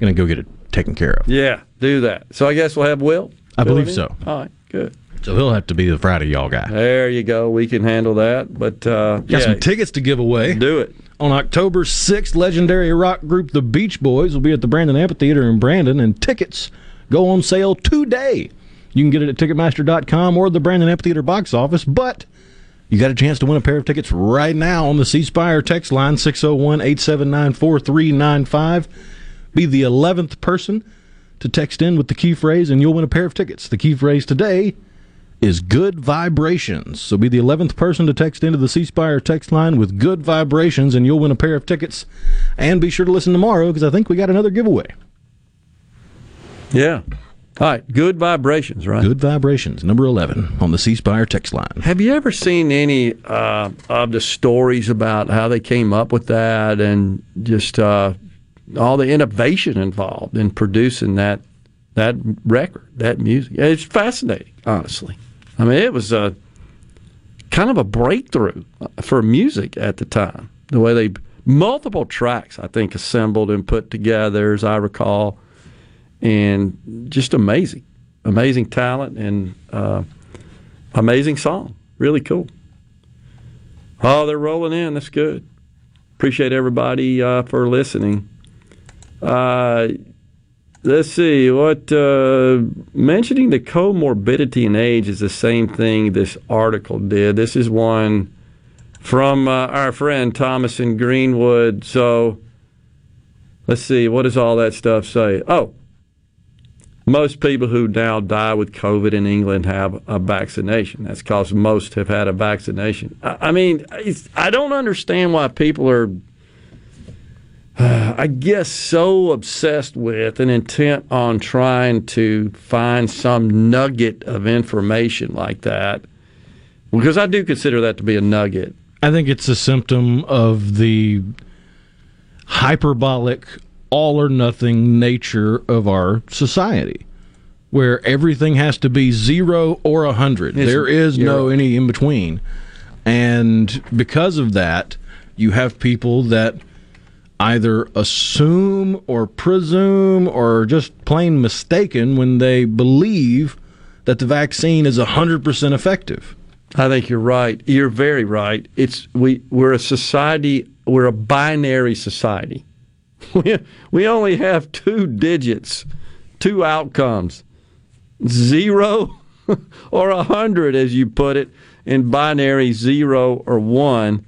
going to go get it taken care of. Yeah, do that. So I guess we'll have Will. I believe in? so. All right, good. So he'll have to be the Friday y'all guy. There you go. We can handle that. But uh, Got yeah, some tickets to give away. Do it. On October 6th, legendary rock group The Beach Boys will be at the Brandon Amphitheater in Brandon, and tickets go on sale today. You can get it at Ticketmaster.com or the Brandon Amphitheater box office, but you got a chance to win a pair of tickets right now on the C Spire text line 601 879 4395. Be the 11th person to text in with the key phrase, and you'll win a pair of tickets. The key phrase today is good vibrations. So be the 11th person to text into the C Spire text line with good vibrations, and you'll win a pair of tickets. And be sure to listen tomorrow because I think we got another giveaway. Yeah. All right. Good vibrations, right? Good vibrations, number 11 on the C Spire text line. Have you ever seen any uh, of the stories about how they came up with that and just uh, all the innovation involved in producing that that record, that music? It's fascinating, honestly. I mean, it was a kind of a breakthrough for music at the time. The way they multiple tracks, I think, assembled and put together, as I recall, and just amazing, amazing talent and. Uh, amazing song. Really cool. Oh, they're rolling in. That's good. Appreciate everybody uh, for listening. Uh, let's see what uh, mentioning the comorbidity in age is the same thing this article did. This is one from uh, our friend Thomas in Greenwood. So let's see what does all that stuff say. Oh, most people who now die with COVID in England have a vaccination. That's because most have had a vaccination. I, I mean, I don't understand why people are, I guess, so obsessed with and intent on trying to find some nugget of information like that. Because I do consider that to be a nugget. I think it's a symptom of the hyperbolic, all or nothing nature of our society, where everything has to be zero or a hundred. There is no any in between. And because of that, you have people that either assume or presume or just plain mistaken when they believe that the vaccine is 100% effective. I think you're right. You're very right. It's we we're a society. We're a binary society. We we only have two digits, two outcomes, zero or a hundred, as you put it, in binary zero or one.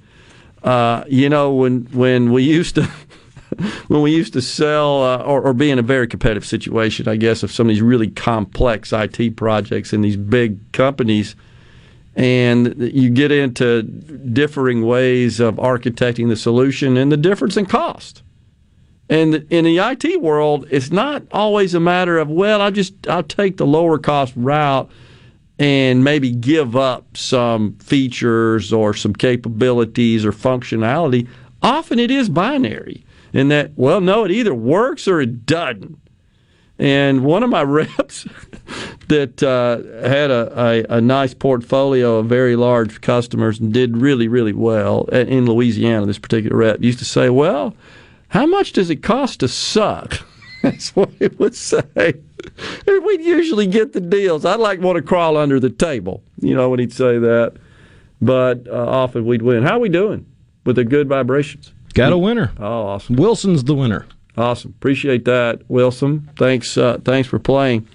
Uh, you know when when we used to. When we used to sell uh, or, or be in a very competitive situation, I guess, of some of these really complex IT projects in these big companies, and you get into differing ways of architecting the solution and the difference in cost. And in the IT world, it's not always a matter of well, I just I'll take the lower cost route and maybe give up some features or some capabilities or functionality. Often it is binary in that well, no, it either works or it doesn't. And one of my reps that uh, had a, a, a nice portfolio of very large customers and did really, really well in Louisiana, this particular rep used to say, Well, how much does it cost to suck? That's what it would say. And we'd usually get the deals. I'd like want to crawl under the table, you know, when he'd say that. But uh, often we'd win. How are we doing with the good vibrations? Got a winner. Oh, awesome. Wilson's the winner. Awesome. Appreciate that, Wilson. Thanks. Uh, thanks for playing.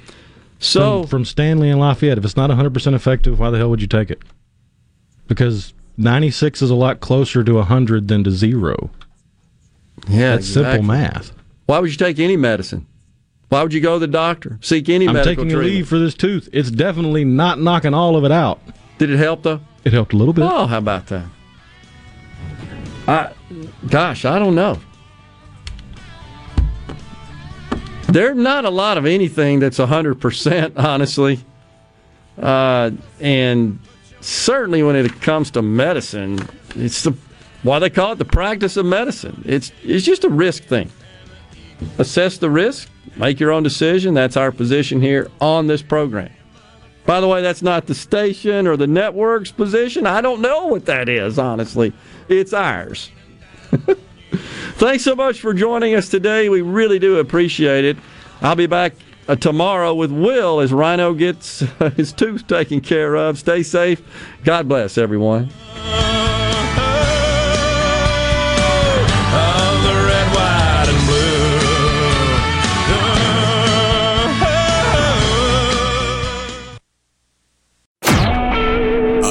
So from, from Stanley and Lafayette, if it's not 100% effective, why the hell would you take it? Because 96 is a lot closer to 100 than to zero. Yeah, That's simple math. Why would you take any medicine? Why would you go to the doctor? Seek any I'm medical taking a treatment? leave for this tooth. It's definitely not knocking all of it out. Did it help though? It helped a little bit. Oh, how about that? I, gosh, I don't know. There's not a lot of anything that's 100%, honestly. Uh, and certainly when it comes to medicine, it's the why they call it the practice of medicine. It's it's just a risk thing. Assess the risk, make your own decision. That's our position here on this program. By the way, that's not the station or the network's position. I don't know what that is, honestly. It's ours. Thanks so much for joining us today. We really do appreciate it. I'll be back uh, tomorrow with Will as Rhino gets uh, his tooth taken care of. Stay safe. God bless everyone.